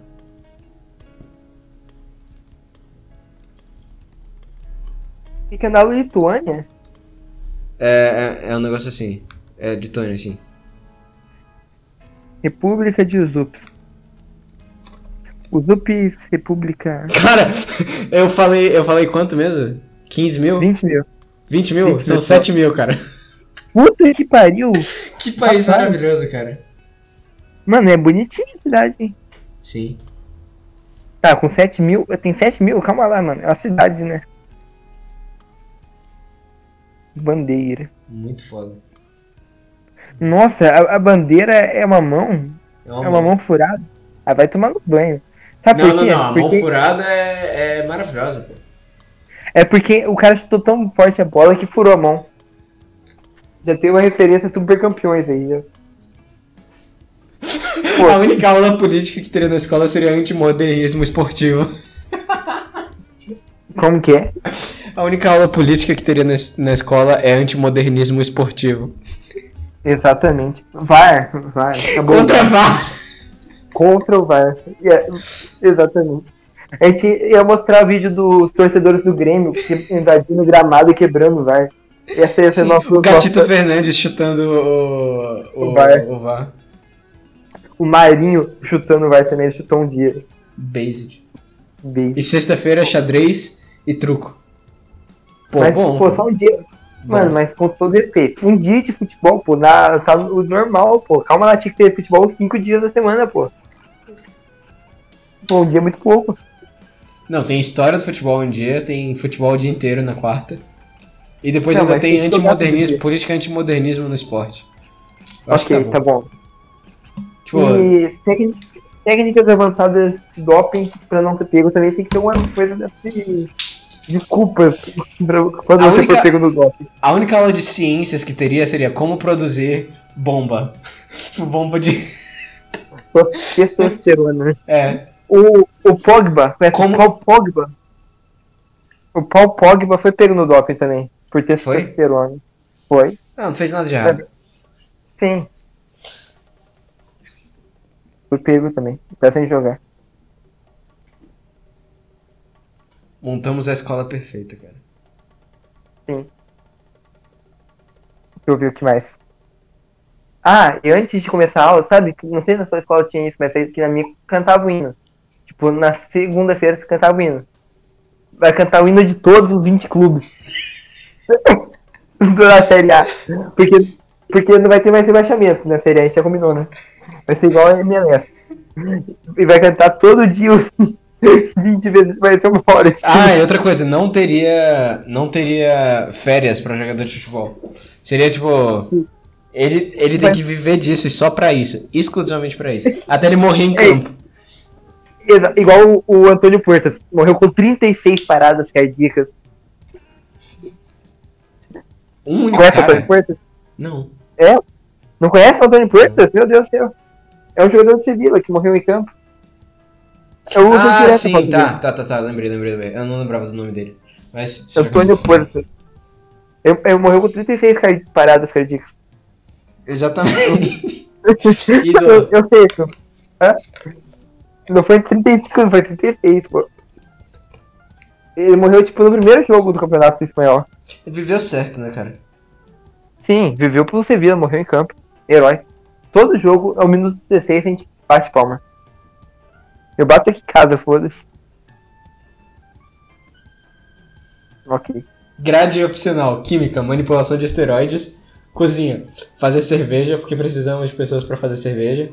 Fica na Lituânia? É, é, é um negócio assim. É de Tony, assim. República de Usups. Usups, República... Cara, *laughs* eu falei. Eu falei quanto mesmo? 15 mil? 20 mil. 20 mil? 20 São mil. 7 mil, cara. Puta que pariu! *laughs* Que país Rapaz. maravilhoso, cara. Mano, é bonitinho a cidade, hein? Sim. Tá, com 7 mil. Tem 7 mil? Calma lá, mano. É uma cidade, né? Bandeira. Muito foda. Nossa, a, a bandeira é uma mão? É É uma mão furada? Ah, vai tomar no banho. Sabe Não, por não, quê? não. A mão porque, furada é, é maravilhosa, pô. É porque o cara chutou tão forte a bola que furou a mão. Já tem uma referência super campeões aí. Pô. *laughs* A única aula política que teria na escola seria antimodernismo esportivo. *laughs* Como que é? A única aula política que teria na, na escola é antimodernismo esportivo. Exatamente. VAR. VAR. *laughs* Acabou Contra VAR. Contra o VAR. É, exatamente. A gente ia mostrar o vídeo dos torcedores do Grêmio que- invadindo o gramado e quebrando o VAR. Ia ser Sim, nosso, o Gatito nosso- Fernandes chutando o, o, O VAR. o VAR. O Marinho chutando o VAR também, ele chutou um dia. Based. Bem. E sexta-feira, xadrez e truco. Pô, mas, bom. pô, só um dia. Mano, mas com todo respeito, um dia de futebol, pô, na, tá no normal, pô. Calma lá, tinha que ter futebol cinco dias da semana, pô. Pô, um dia é muito pouco. Não, tem história do futebol um dia, tem futebol o dia inteiro na quarta. E depois Não, ainda tem antimodernismo, política antimodernismo no esporte. Eu acho ok, que tá bom. tá bom. Tipo, E técnica- técnicas avançadas de doping pra não ser pego também tem que ter uma coisa assim. Desculpas quando A você única- for pego no doping. a única aula de ciências que teria seria como produzir bomba. *laughs* tipo, bomba de. Testosterona. É. O, O Pogba, conhece Como- o Paul Pogba? O Paul Pogba foi pego no doping também, por ter Foi? testosterona. Foi? Não, não fez nada de errado. Sim. Foi pego também, tá sem jogar. Montamos a escola perfeita, cara. Deixa eu ver o que mais. Ah, e antes de começar a aula, sabe? Não sei se na sua escola tinha isso, mas aí que na minha cantava o hino. Tipo, na segunda-feira você cantava o hino. Vai cantar o hino de todos os 20 clubes. *laughs* da Série A. Porque, porque não vai ter mais rebaixamento na Série A, a gente já combinou, né? Vai ser igual a MLS. E vai cantar todo dia os 20 vezes, vai ter uma hora. Ah, e outra coisa, não teria. Não teria férias pra jogador de futebol. Seria tipo. Ele, ele tem que viver disso e só pra isso. Exclusivamente pra isso. Até ele morrer em campo. Exa- Igual o, o Antônio Puertas, morreu com 36 paradas cardíacas. Um único Conhece o Antônio cara. Puertas? Não. Não conhece o Antônio Puertas? Meu Deus do céu. É um jogador do Sevilla que morreu em campo. Eu uso Ah, direto sim, tá, tá, tá, tá. Lembrei, lembrei, lembrei. Eu não lembrava do nome dele. Mas. Antônio Puertas. Ele, ele morreu com 36 car- paradas cardíacas. Exatamente. *laughs* Eu, eu sei isso. Hã? Não foi 35, não foi 36, pô. Ele morreu, tipo, no primeiro jogo do Campeonato Espanhol. Ele viveu certo, né, cara? Sim, viveu pelo Sevilla, morreu em campo. Herói. Todo jogo, ao minuto 16, a gente bate palma. Eu bato aqui em casa, foda-se. Ok. Grade opcional: Química, manipulação de esteroides. Cozinha, fazer cerveja, porque precisamos de pessoas pra fazer cerveja.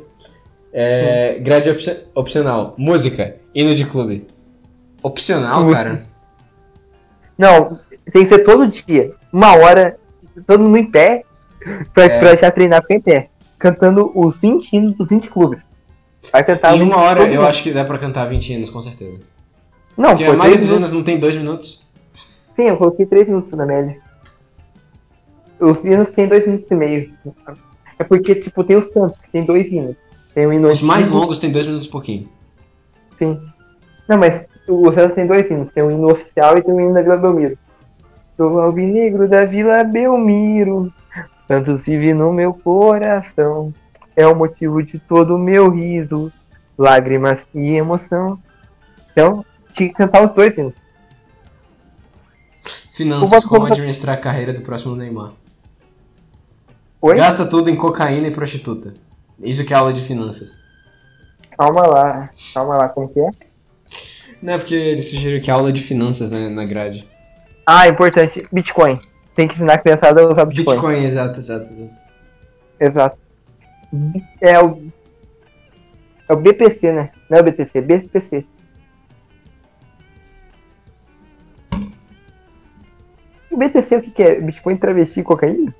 É, grade opci- opcional: Música, hino de clube. Opcional, Música. cara? Não, tem que ser todo dia. Uma hora, todo mundo em pé, pra, É. pra já treinar ficar em pé. Cantando os 20 hinos dos 20 clubes. Vai cantar Em uma 20 hora eu acho que dá pra cantar 20 hinos, com certeza. Não, Porque pô, a maioria dos hinos não tem dois minutos. Sim, eu coloquei 3 minutos na média. Os hinos tem 2 minutos e meio. É porque, tipo, tem os Santos, que tem dois hinos. Tem o hino Os mais longos tem dois minutos e pouquinho. Sim. Não, mas o Santos tem dois hinos. Tem o hino oficial e tem o hino da Vila Belmiro. Sou alvinegro da Vila Belmiro. Santos vive no meu coração. É o motivo de todo o meu riso. Lágrimas e emoção. Então, tinha que cantar os dois. O Finanças, como administrar a carreira do próximo Neymar. Oi? Gasta tudo em cocaína e prostituta. Isso que é aula de finanças. Calma lá. Calma lá, como que é? Não é porque ele sugeriu que é aula de finanças né, na grade. Ah, importante. Bitcoin. Tem que ensinar a criançada a usar Bitcoin. Bitcoin, exato, exato, exato. Exato. É o. É o BPC, né? Não é o BTC, é BPC. O BTC o que, que é? Bitcoin travesti e cocaína?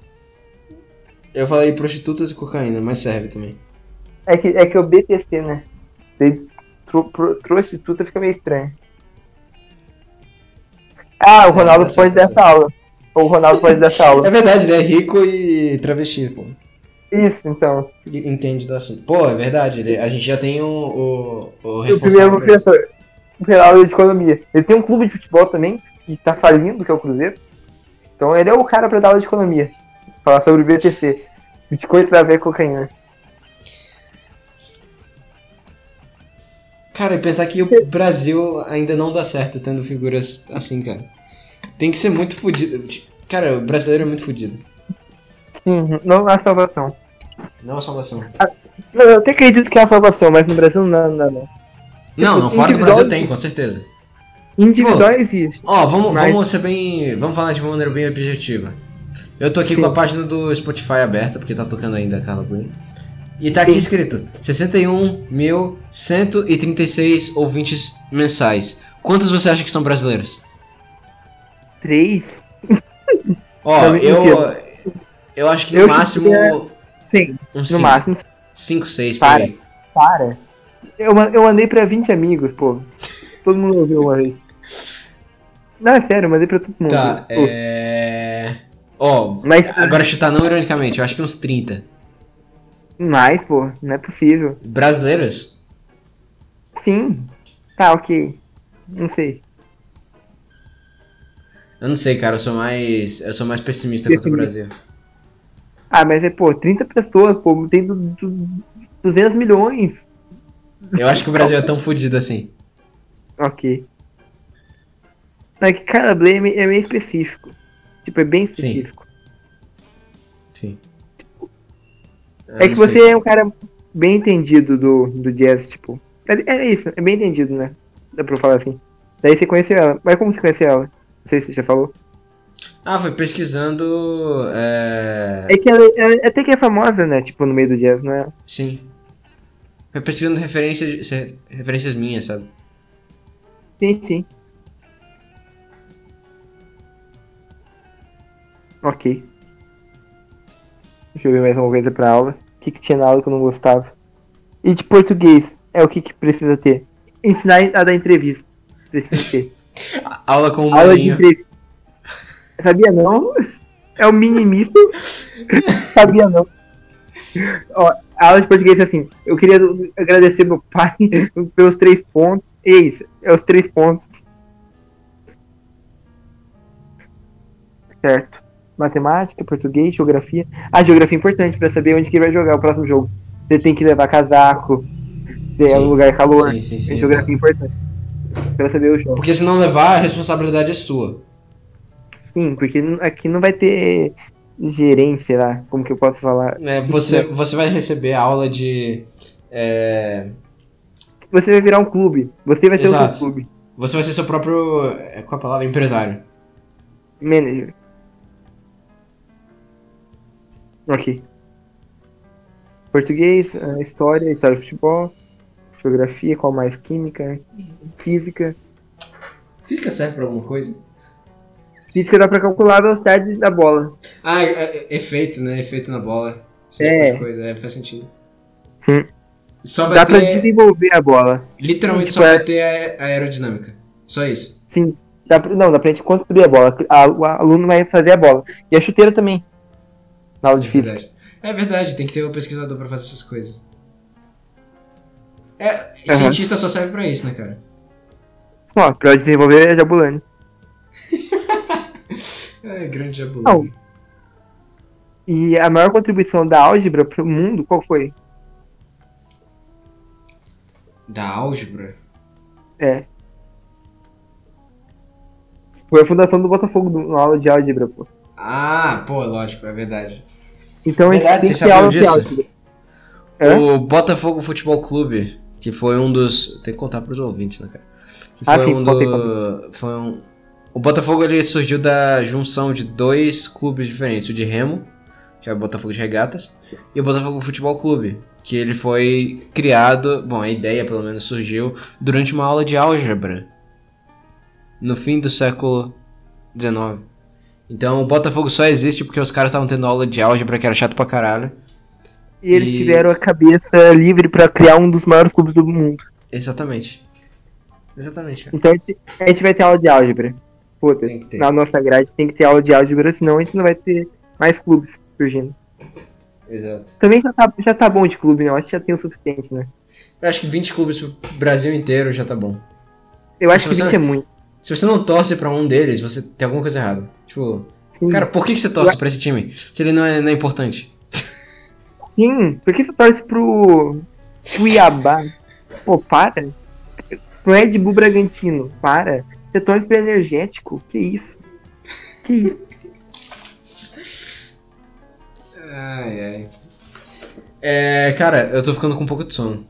Eu falei prostitutas e cocaína, mas serve também. É que é, que é o BTC, né? Daí, Tro, pro, prostituta fica meio estranho. Ah, o É, Ronaldo certo, pode tá dar essa aula. O Ronaldo pode dar essa É aula. verdade, ele é rico e travesti, pô. Isso, então. Entende do assunto. Pô, é verdade, ele- a gente já tem o, o, o O responsável primeiro por isso. professor, o Ronaldo de economia. Ele tem um clube de futebol também, que tá falindo, que é o Cruzeiro. Então ele é o cara pra dar aula de economia. Falar sobre o BTC. Bitcoin através de cocaína. Cara, e pensar que o Brasil ainda não dá certo tendo figuras assim, cara. Tem que ser muito fudido. Cara, o brasileiro é muito fudido. Sim, não há salvação. Não é salvação. Não, Eu até acredito que há salvação, mas no Brasil não, não, não. Não, não, fora do Brasil tem, com certeza. Individual existe. Ó, vamos, Mas- vamos ser bem. Vamos falar de uma maneira bem objetiva. Eu tô aqui Sim. com a página do Spotify aberta, porque tá tocando ainda a Carla Queen. E tá aqui Sim. escrito 61.136 ouvintes mensais. Quantos você acha que são brasileiros? Três? Ó, eu. Eu acho que no Eu máximo. chutaria- Sim, Uns no 5, máximo. 5, 6 por Para. aí. Para. Eu, eu mandei pra 20 amigos, pô. Todo mundo ouviu uma vez. Não, é sério, eu mandei pra todo mundo. Tá, Pô, é. Ó, Mas agora chutar não ironicamente, eu acho que uns 30. mais, pô, não é possível. Brasileiros? Sim. Tá, ok. Não sei. Eu não sei, cara, eu sou mais. Eu sou mais pessimista contra o Brasil. Ah, mas é, pô, 30 pessoas, pô, tem du, du, 200 milhões. Eu acho que o Brasil é tão fodido assim. Ok. É que cada blame é meio específico. Tipo, é bem específico. Sim. É que você é um cara bem entendido do, do jazz, tipo. É, é isso, é bem entendido, né? Dá pra falar assim. Daí você conheceu ela. Mas como você conheceu ela? Não sei se você já falou. Ah, foi pesquisando. É, é que ela, ela até que é famosa, né? Tipo, no meio do jazz, não é? Sim. Foi pesquisando referências, referências minhas, sabe? Sim, sim. Ok. Deixa eu ver mais uma coisa pra aula. O que, que tinha na aula que eu não gostava? E de português, é o que, que precisa ter? Ensinar a dar entrevista. Precisa ter. *laughs* aula com o Aula de entrevista. Sabia não? É o minimício. *laughs* Sabia não. Ó, a aula de português é assim. Eu queria agradecer meu pai *laughs* pelos três pontos. É isso, é os três pontos. Certo. Matemática, português, geografia. Ah, geografia é importante para saber onde que vai jogar o próximo jogo. Você tem que levar casaco, ter um lugar calor. Sim, sim, sim, geografia é importante. Pra saber o jogo. Porque se não levar, a responsabilidade é sua. Sim, porque aqui não vai ter gerente, sei lá, como que eu posso falar. É, você, *laughs* você vai receber aula de. É... Você vai virar um clube. Você vai ter Exato. um clube. Você vai ser seu próprio. É, qual a palavra? Empresário. Manager. Ok. Português, é, história, história de futebol, geografia, qual mais? Química, física. Física serve pra alguma coisa? Física dá pra calcular a velocidade da bola. Ah, é, é, efeito, né? Efeito na bola. É. Coisa. é. Faz sentido. Hum. Só vai dá ter... pra desenvolver a bola. Literalmente tipo, só vai ter a aerodinâmica. Só isso. Sim. Dá pra... Não, dá pra gente construir a bola. o aluno vai fazer a bola. E a chuteira também. Na aula de é física. Verdade. É verdade, tem que ter um pesquisador pra fazer essas coisas. É, uhum. cientista só serve pra isso, né, cara? Ó, pra desenvolver é Jabulani. É, grande Jabulani. E a maior contribuição da álgebra pro mundo, qual foi? Da álgebra? É. Foi a fundação do Botafogo na aula de álgebra, pô. Ah, pô, lógico, é verdade. Então verdade, a gente tem que aula disso? de álgebra. O Botafogo Futebol Clube, que foi um dos. Tem que contar pros ouvintes, né, cara? Que foi ah, sim, um do... Foi um... O Botafogo ele surgiu da junção de dois clubes diferentes, o de Remo, que é o Botafogo de Regatas, e o Botafogo Futebol Clube, que ele foi criado, bom, a ideia pelo menos surgiu durante uma aula de álgebra no fim do século XIX. Então o Botafogo só existe porque os caras estavam tendo aula de álgebra que era chato pra caralho. E eles e... tiveram a cabeça livre para criar um dos maiores clubes do mundo. Exatamente. Exatamente. Cara. Então a gente, a gente vai ter aula de álgebra. Puta, na nossa grade tem que ter aula de álgebra, senão a gente não vai ter mais clubes surgindo. Exato. Também já tá, já tá bom de clube, né? Eu acho que já tem o suficiente, né? Eu acho que 20 clubes pro Brasil inteiro já tá bom. Eu acho que 20 é muito. Se você não torce pra um deles, você tem alguma coisa errada. Tipo, Sim. cara, por que, que você torce eu... pra esse time? Se ele não é, não é importante. Sim, por que você torce pro Cuiabá? Pô, para. Pro Red Bull Bragantino, para. Pro energético? Que isso? Que isso? Ai, ai. É, cara, eu tô ficando com um pouco de sono.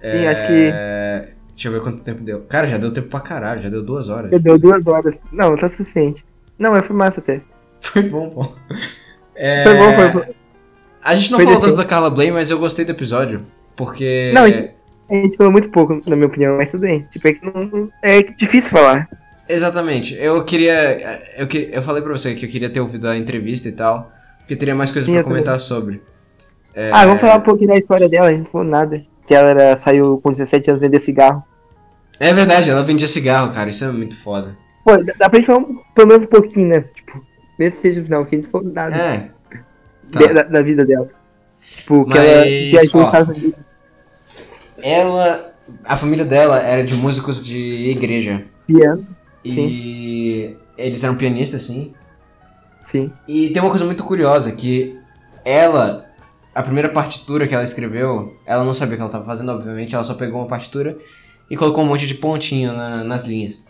Sim, é... acho que. Deixa eu ver quanto tempo deu. Cara, já deu tempo pra caralho, já deu duas horas. Já deu duas horas. Não, tá suficiente. Não, mas foi massa até. Foi bom, pô. É... Foi bom, foi bom. A gente não foi falou tanto da Carla Blay, mas eu gostei do episódio. Porque. Não, gente, a gente falou muito pouco, na minha opinião, mas tudo bem. Tipo, é que não. É difícil falar. Exatamente. Eu queria. Eu, que, eu falei pra você que eu queria ter ouvido a entrevista e tal. Porque teria mais coisas Sim, pra comentar também. sobre. É... Ah, vamos falar um pouquinho da história dela, a gente não falou nada. Que ela era, saiu com 17 anos vender cigarro. É verdade, ela vendia cigarro, cara, isso é muito foda. Pô, dá pra gente falar um, pelo menos um pouquinho, né? Tipo, mesmo seja no final, que a gente falou nada. É. Tá. Da, da, vida dela. Tipo, que Mas, ela viajou nos Estados Unidos. Ela a família dela era de músicos de igreja. Piano, E eles eram pianistas, assim. sim. E tem uma coisa muito curiosa, que ela, a primeira partitura que ela escreveu, ela não sabia o que ela estava fazendo, obviamente, ela só pegou uma partitura e colocou um monte de pontinho na- nas linhas.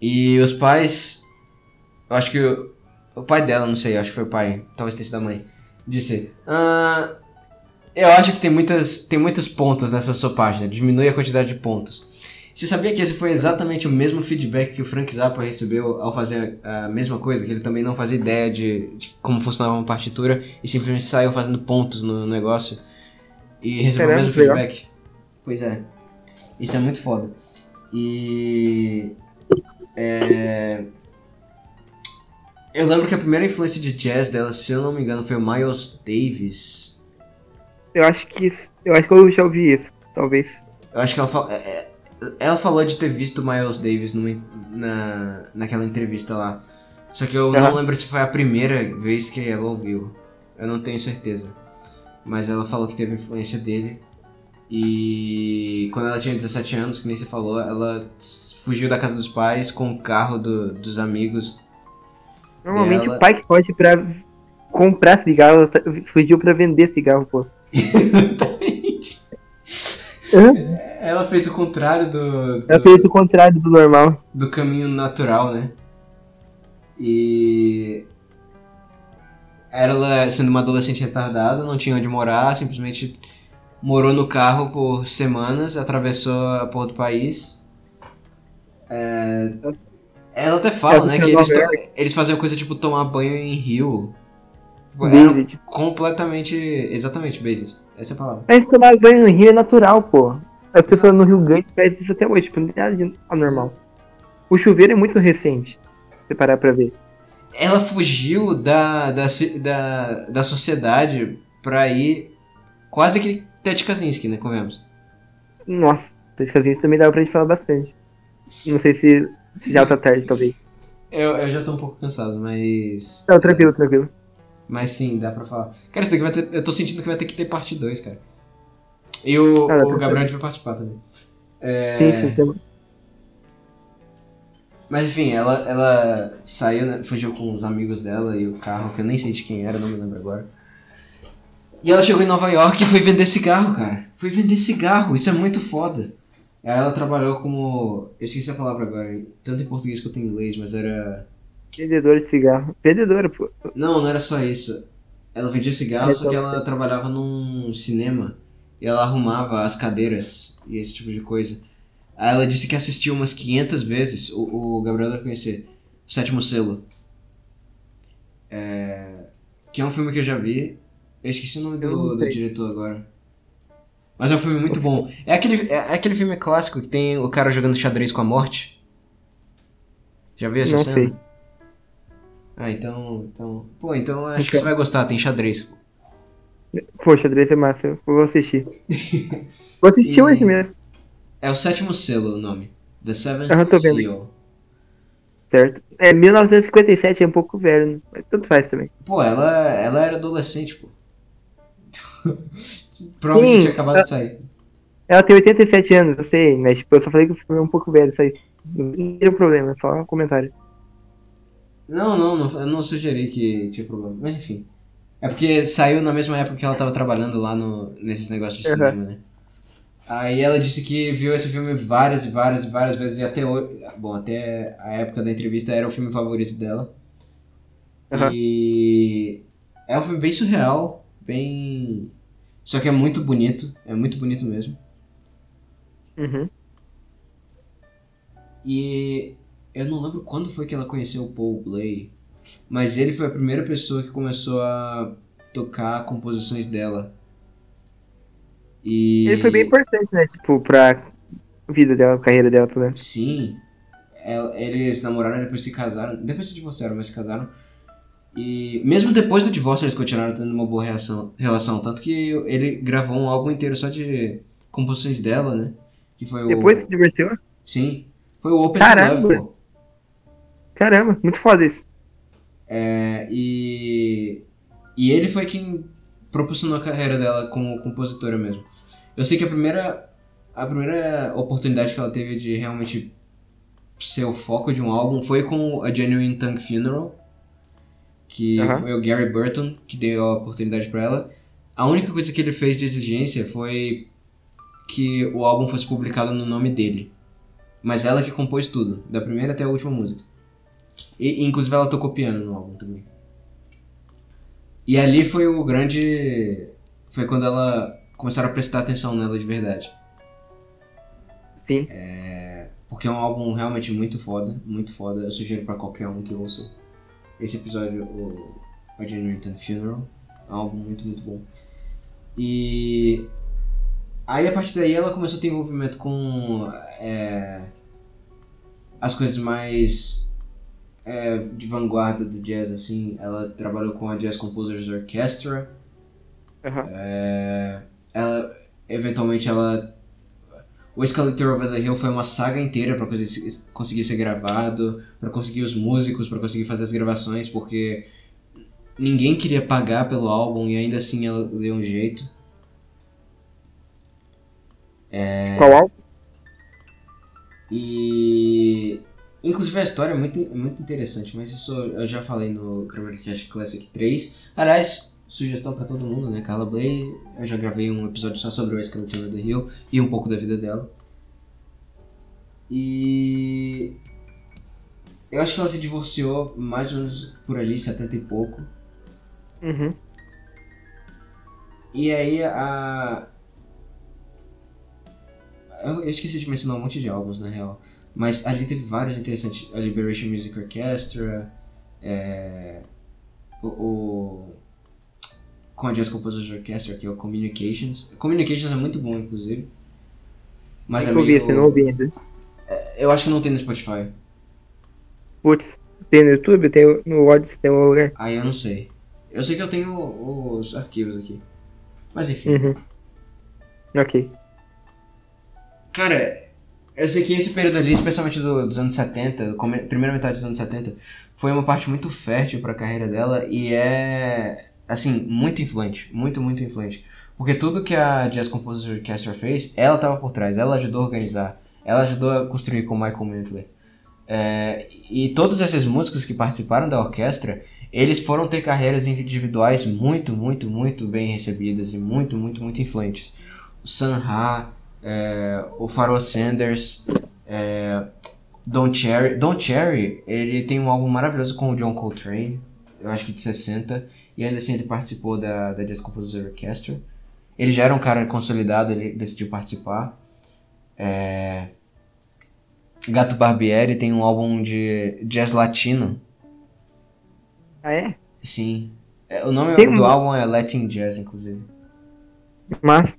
E os pais, eu acho que o, o pai dela, não sei, acho que foi o pai, talvez tenha sido a mãe, disse, ah, eu acho que tem, muitas, tem muitos pontos nessa sua página, diminui a quantidade de pontos. Você sabia que esse foi exatamente o mesmo feedback que o Frank Zappa recebeu ao fazer a mesma coisa? Que ele também não fazia ideia de, de como funcionava uma partitura e simplesmente saiu fazendo pontos no negócio e recebeu Caramba, o mesmo que legal. feedback. Pois é. Isso é muito foda. E. É... Eu lembro que a primeira influência de jazz dela, se eu não me engano, foi o Miles Davis. Eu acho que. Eu acho que eu já ouvi isso, talvez. Eu acho que ela, fa- é, é, ela falou de ter visto Miles Davis numa, na, naquela entrevista lá. Só que eu não Aham. lembro se foi a primeira vez que ela ouviu. Eu não tenho certeza. Mas ela falou que teve influência dele. E quando ela tinha 17 anos, que nem você falou, ela fugiu da casa dos pais com o carro do- dos amigos. Normalmente Dela- o pai que foge pra comprar cigarro fugiu pra vender cigarro, pô. Exatamente. Ela fez o contrário do, do- Ela fez o contrário do normal. do caminho natural, né? E ela, sendo uma adolescente retardada, não tinha onde morar, simplesmente morou no carro por semanas, atravessou a porra do país. É, Ela até fala, Ela né, que eles, to- eles faziam coisa tipo tomar banho em rio. Tipo, Era David. completamente. Exatamente, basic. Essa é a palavra. Mas tomar banho no rio é natural, pô. As pessoas no Rio Grande fazem isso até hoje, tipo, não tem nada de anormal. O chuveiro é muito recente, se você parar pra ver. ela fugiu da, da, da, da sociedade pra ir quase que Ted Kaczynski, né? Convenhamos. Nossa, Ted Kaczynski também dava pra gente falar bastante. Não sei se, se já tá tarde, talvez. Eu, eu já tô um pouco cansado, mas. Não, tranquilo, tranquilo. Mas sim, dá pra falar. Cara, isso daqui vai ter. Eu tô sentindo que vai ter que ter parte 2, cara. E o, Ah, o Gabriel vai participar também. É, Sim, sim, chama. Mas enfim, ela, ela saiu, né, fugiu com os amigos dela e o carro, que eu nem sei de quem era, não me lembro agora. E ela chegou em Nova York e foi vender cigarro, cara. Foi vender cigarro, isso é muito foda. Aí ela trabalhou como. Eu esqueci a palavra agora, tanto em português quanto em inglês, mas era. Vendedora de cigarro. Vendedora, pô. Não, não era só isso. Ela vendia cigarro, só que ela trabalhava num cinema e ela arrumava as cadeiras e esse tipo de coisa. Aí ela disse que assistiu umas 500 vezes, o, o Gabriel deve conhecer, o Sétimo Selo. É, que é um filme que eu já vi. Eu esqueci o nome do, do diretor agora. Mas é um filme muito bom. É aquele, é aquele filme clássico que tem o cara jogando xadrez com a morte. Já viu essa Não cena? sei. Ah, então, então. Pô, então acho que Então. você vai gostar, tem xadrez. Poxa, xadrez é massa. Eu vou assistir. *laughs* Vou assistir E- hoje mesmo, É o sétimo selo o nome. The Seventh Aham, tô vendo. Seal. certo? É 1957, é um pouco velho, né? mas tanto faz também. Pô, ela, ela era adolescente, pô. *laughs* Provavelmente Sim, tinha acabado de sair. Ela tem 87 anos, eu sei, mas tipo, eu só falei que é um pouco velho, só isso. Não tem problema, só um comentário. Não, não, não, eu não sugeri que tinha problema. Mas enfim. É porque saiu na mesma época que ela tava trabalhando lá no, nesses negócios de Aham. cinema, né? Aí ela disse que viu esse filme várias e várias e várias vezes e até hoje. Bom, até a época da entrevista era o filme favorito dela. Aham. E é um filme bem surreal, bem. Só que é muito bonito, é muito bonito mesmo. Uhum. E eu não lembro quando foi que ela conheceu o Paul Blay, mas ele foi a primeira pessoa que começou a tocar composições dela. E Ele foi bem importante, né? Tipo, pra vida dela, carreira dela, tudo. Sim, el- eles namoraram e depois se casaram, depois se divorciaram, mas se casaram. E mesmo depois do divórcio eles continuaram tendo uma boa relação, relação tanto que ele gravou um álbum inteiro só de composições dela, né? Que foi o Depois que divorciou? Sim, foi o Open Caramba! Love, pô. Caramba, muito foda isso. É, e, e ele foi quem proporcionou a carreira dela como compositora mesmo. Eu sei que a primeira. a primeira oportunidade que ela teve de realmente ser o foco de um álbum foi com a Genuine Tongue Funeral, que foi o Gary Burton que deu a oportunidade pra ela. A única coisa que ele fez de exigência foi que o álbum fosse publicado no nome dele. Mas ela que compôs tudo, da primeira até a última música. E, inclusive ela tocou piano no álbum também. E ali foi o grande. Foi quando ela começaram a prestar atenção nela de verdade. Sim. Porque é um álbum realmente muito foda, muito foda. Eu sugiro pra qualquer um que ouça esse episódio, o A Genuine Funeral. É um álbum muito, muito bom. E aí a partir daí ela começou a ter envolvimento com é, as coisas mais é, de vanguarda do jazz, assim. Ela trabalhou com a Jazz Composers Orchestra. Aham. É, ela, eventualmente ela o Escalator Over the Hill foi uma saga inteira pra conseguir, ser gravado, pra conseguir os músicos, pra conseguir fazer as gravações, porque ninguém queria pagar pelo álbum e ainda assim ela deu um jeito. Qual álbum? E inclusive a história é muito, muito interessante, mas isso eu já falei no Cast Classic 3. Aliás, sugestão pra todo mundo, né? Carla Bley, eu já gravei um episódio só sobre o of the Hill e um pouco da vida dela. E eu acho que ela se divorciou mais ou menos por ali, 70 e pouco. Uhum. E aí a. Eu, eu esqueci de mencionar um monte de álbuns, na real. Mas ali teve vários interessantes. A Liberation Music Orchestra, é, o, o- Com a Jazz Composers Orchestra, que é o Communications. Communications é muito bom, inclusive. Mas Tem é que ouvir, meio... você não ouvi ainda. Eu acho que não tem no Spotify. Putz, tem no YouTube, tem no Odyssey, tem um lugar. Aí eu não sei. Eu sei que eu tenho os arquivos aqui. Mas enfim. Uhum. Ok. Cara, eu sei que esse período ali, especialmente do- dos anos 70, come- primeira metade dos anos 70, foi uma parte muito fértil pra carreira dela e é, assim, muito influente. Muito, muito influente. Porque tudo que a Jazz Composers Orchestra fez, ela tava por trás, ela ajudou a organizar, ela ajudou a construir com Michael Mintler. É, e todos esses músicos que participaram da orquestra, eles foram ter carreiras individuais muito, muito, muito bem recebidas e muito, muito, muito influentes. O Sun Ra, é, o Pharoah Sanders, é, Don Cherry. Don Cherry, ele tem um álbum maravilhoso com o John Coltrane, eu acho que de 60, e ainda assim ele participou da, da Jazz Composers Orchestra. Ele já era um cara consolidado, ele decidiu participar. É, Gato Barbieri tem um álbum de jazz latino, Ah, é? sim. É, O nome Tem do um- álbum é Latin Jazz, inclusive. Mas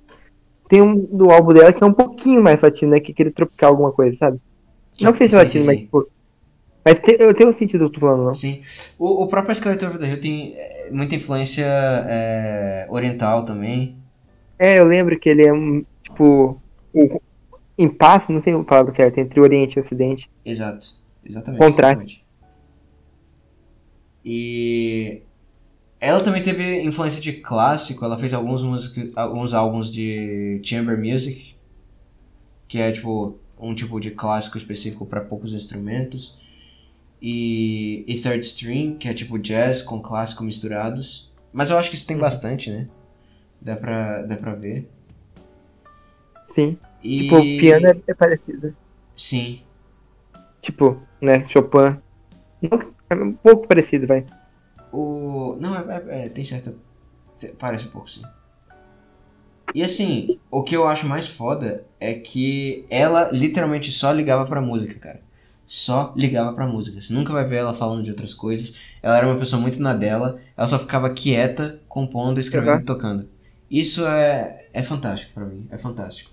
tem um do álbum dela que é um pouquinho mais latino, né? Que é aquele tropical alguma coisa, sabe? Não que seja Sim, latino, sim, mas sim. tipo. Mas tem, eu tenho o sentido do que eu tô falando, não. Sim. O, o próprio Skeleton of the Hill tem é, muita influência é, oriental também. É, eu lembro que ele é um, tipo, o impasse, não sei a palavra certa, entre Oriente e Ocidente. Exato. Exatamente. Contraste. exatamente. E ela também teve influência de clássico, ela fez alguns, music, alguns álbuns de chamber music, que é tipo um tipo de clássico específico para poucos instrumentos. E, e third string, que é tipo jazz com clássico misturados. Mas eu acho que isso tem bastante, né? Dá pra, dá pra ver. Sim. E... Tipo, o piano é, é parecido. Sim, Tipo, né, Chopin. Não, é um pouco parecido, vai. O. Não, é, é- é, tem certa. Parece um pouco sim. E assim, o que eu acho mais foda é que ela literalmente só ligava pra música, cara. Só ligava pra música. Você nunca vai ver ela falando de outras coisas. Ela era uma pessoa muito na dela. Ela só ficava quieta, compondo, escrevendo Uhum. e tocando. Isso é, é fantástico pra mim. É fantástico.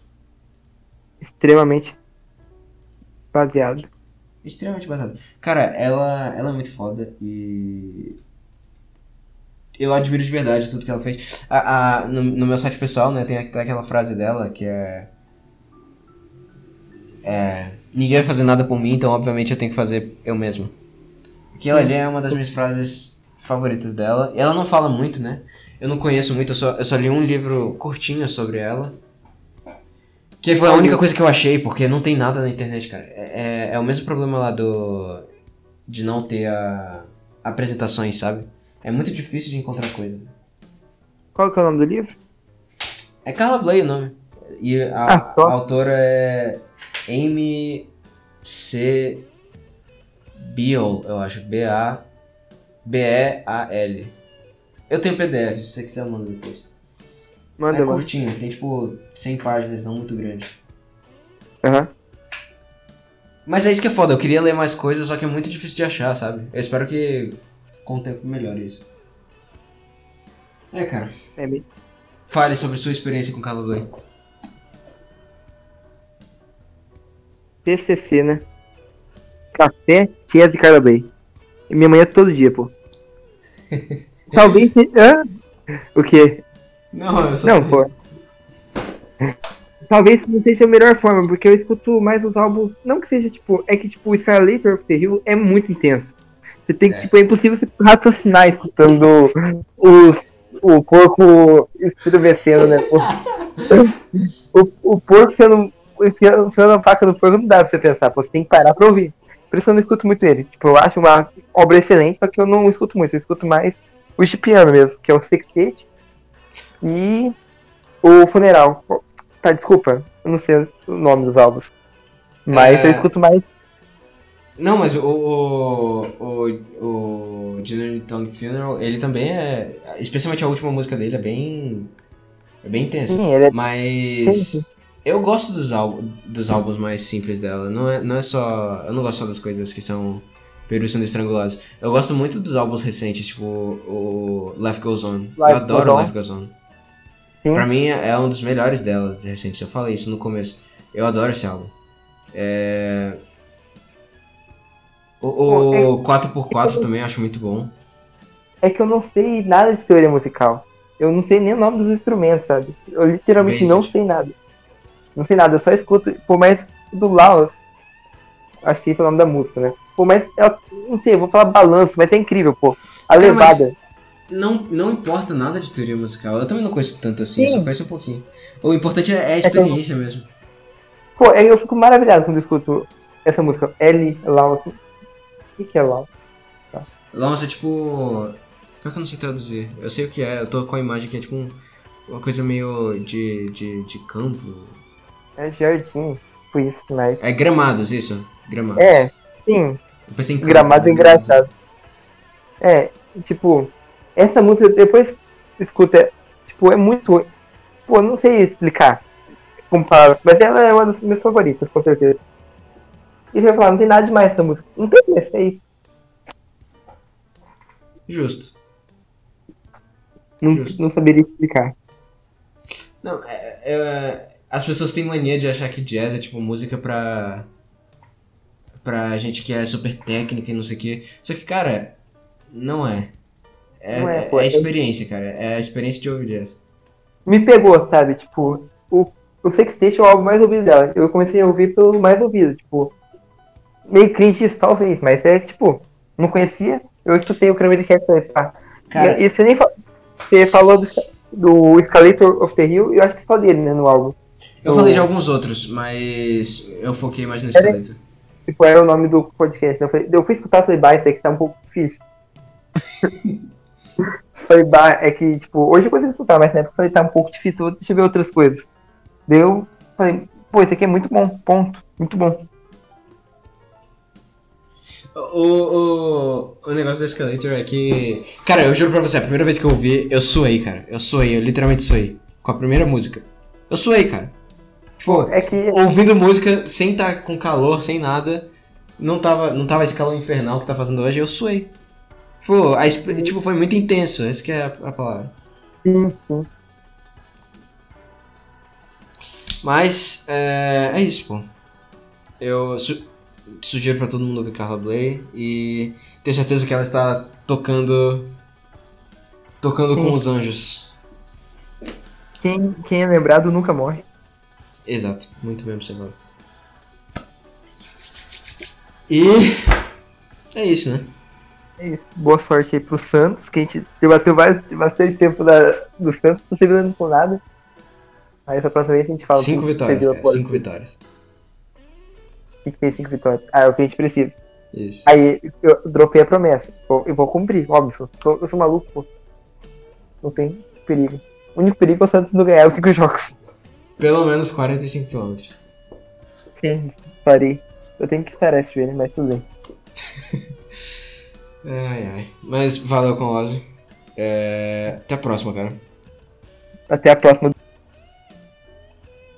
Extremamente baseado. Extremamente basado. Cara, ela, ela é muito foda e. Eu admiro de verdade tudo que ela fez. A, a- no, no meu site pessoal, né, tem aqu- tem aquela frase dela que é. É. Ninguém vai fazer nada por mim, então obviamente eu tenho que fazer eu mesmo. Aquilo ali é uma das minhas frases favoritas dela. Ela não fala muito, né? Eu não conheço muito, eu só, eu só li um livro curtinho sobre ela. Que foi a única coisa que eu achei, porque não tem nada na internet, cara. É, é, é o mesmo problema lá do. de não ter a, apresentações, sabe? É muito difícil de encontrar coisa. Qual que é o nome do livro? É Carla Bley o nome. E a, Ah, a autora é Amy C. Beal, eu acho. B-A. B-E-A-L. Eu tenho PDF, se você quiser eu mando depois. Manda, é mano. curtinho, tem tipo 100 páginas, não muito grande. Aham. Mas é isso que é foda, eu queria ler mais coisas, só que é muito difícil de achar, sabe? Eu espero que com o tempo melhore isso. É, cara. É meio. Fale sobre sua experiência com Carla Bley. TCC, né? Café, Chess e Carla Bay. E minha manhã todo dia, pô. *laughs* Talvez se... Hã? O quê? Não, eu só. Não, pô. Talvez não seja a melhor forma, porque eu escuto mais os álbuns. Não que seja tipo. É que tipo, o Scarlet of the Hill é muito intenso. Você tem que, É. tipo, é impossível você raciocinar escutando os, o porco estremecendo, né? pô? O, o porco sendo. Enfiando a faca no porco não dá pra você pensar, pô, você tem que parar pra ouvir. Por isso eu não escuto muito ele. Tipo, eu acho uma obra excelente, só que eu não escuto muito. Eu escuto mais o Chipiano mesmo, que é o Sextet. E o Funeral. Tá, desculpa, eu não sei o nome dos álbuns. Mas É. eu escuto mais. Não, mas o. O. O. o General Tongue Funeral, ele também é. Especialmente a última música dele é bem. É bem intensa. Sim, ele é. Mas. Sim. Eu gosto dos, álbum, dos álbuns mais simples dela. Não é, não é só. Eu não gosto só das coisas que são. Perus sendo estrangulados. Eu gosto muito dos álbuns recentes, tipo o Life Goes On. eu Life adoro Goes On. Life Goes On. Sim. Pra mim é um dos melhores delas recentes. Eu falei isso no começo. Eu adoro esse álbum. É... O, o 4x4 também acho muito bom. É que eu não sei nada de teoria musical. Eu não sei nem o nome dos instrumentos, sabe? Eu literalmente Basic. não sei nada. Não sei nada, eu só escuto, por mais do Laos. Acho que esse é o nome da música, né? Por mais. Eu, não sei, eu vou falar balanço, mas é incrível, pô. A Cara, levada. Não, não importa nada de teoria musical. Eu também não conheço tanto assim, Sim. só conheço um pouquinho. O importante é é a experiência mesmo. Pô, é, eu fico maravilhado quando eu escuto essa música. L, Laos. O que, é Laos? Nossa, é tipo. Pior que eu não sei traduzir. Eu sei o que é, eu tô com a imagem que é tipo um- uma coisa meio de, de, de campo. É jardim. Tipo isso, mas. É gramados, isso? Gramados. É, sim. Eu pensei em campo, Gramado é né, engraçado. É, tipo, essa música depois escuta, tipo, é muito. Pô, não sei explicar com palavras, mas ela é uma das minhas favoritas, com certeza. E você vai falar, não tem nada demais essa música. Não tem mais, é isso. Justo. Não, Justo. não saberia explicar. Não, é, é- as pessoas têm mania de achar que jazz é tipo música pra. pra gente que é super técnica e não sei o quê. Só que, cara, não é. É, Não é, é, pô, é é- experiência, cara. É a experiência de ouvir jazz. Me pegou, sabe? Tipo, o, o Sextet é o álbum mais ouvido dela. Eu comecei a ouvir pelo mais ouvido, tipo. Meio cringe isso, talvez, mas é tipo, não conhecia, eu escutei o Kramer Cat e pá. Cara, E, e você nem fa- você falou do, do Escalator of the Hill, eu acho que só dele, né, no álbum. eu falei de alguns outros, mas eu foquei mais no Era- esqueleto. Tipo, era o nome do podcast. né? Eu, falei, eu fui escutar, falei, bah, isso aqui tá um pouco difícil. *laughs* falei, bah, é que, tipo, hoje eu consigo escutar, mas na época eu falei, tá um pouco difícil, deixa eu ver outras coisas. Daí eu falei, pô, isso aqui é muito bom, ponto, muito bom. O, o, o negócio do Escalator é que. Cara, eu juro pra você, a primeira vez que eu ouvi, eu suei, cara. Eu suei, eu literalmente suei. Com a primeira música. Eu suei, cara. Tipo, É que, ouvindo música sem estar com calor, sem nada. Não tava, não tava esse calor infernal que tá fazendo hoje, eu suei. Pô, a, tipo, foi muito intenso, essa que é a, a palavra. sim, sim. Mas, é, é isso, pô. Eu sugiro pra todo mundo ouvir Carla Bley e tenho certeza que ela está tocando. tocando com os anjos. Quem, quem é lembrado nunca morre. Exato, muito bem observado. E. é isso, né? É isso. Boa sorte aí pro Santos, que a gente debateu bastante tempo da, do Santos, não servindo com nada. Aí essa próxima vez a gente fala. Cinco vitórias, cara. Cinco vitórias. O que fez cinco vitórias? Ah, é o que a gente precisa. Isso. Aí eu dropei a promessa. Eu vou cumprir, óbvio. Eu sou, eu sou maluco, pô. Não tem perigo. O único perigo é o Santos não ganhar os cinco jogos. Pelo menos 45 km. Sim, parei. Eu tenho que estar esse ele, mas tudo bem. *laughs* Ai, ai. Mas valeu com o Ozzy. É... Até a próxima, cara. Até a próxima.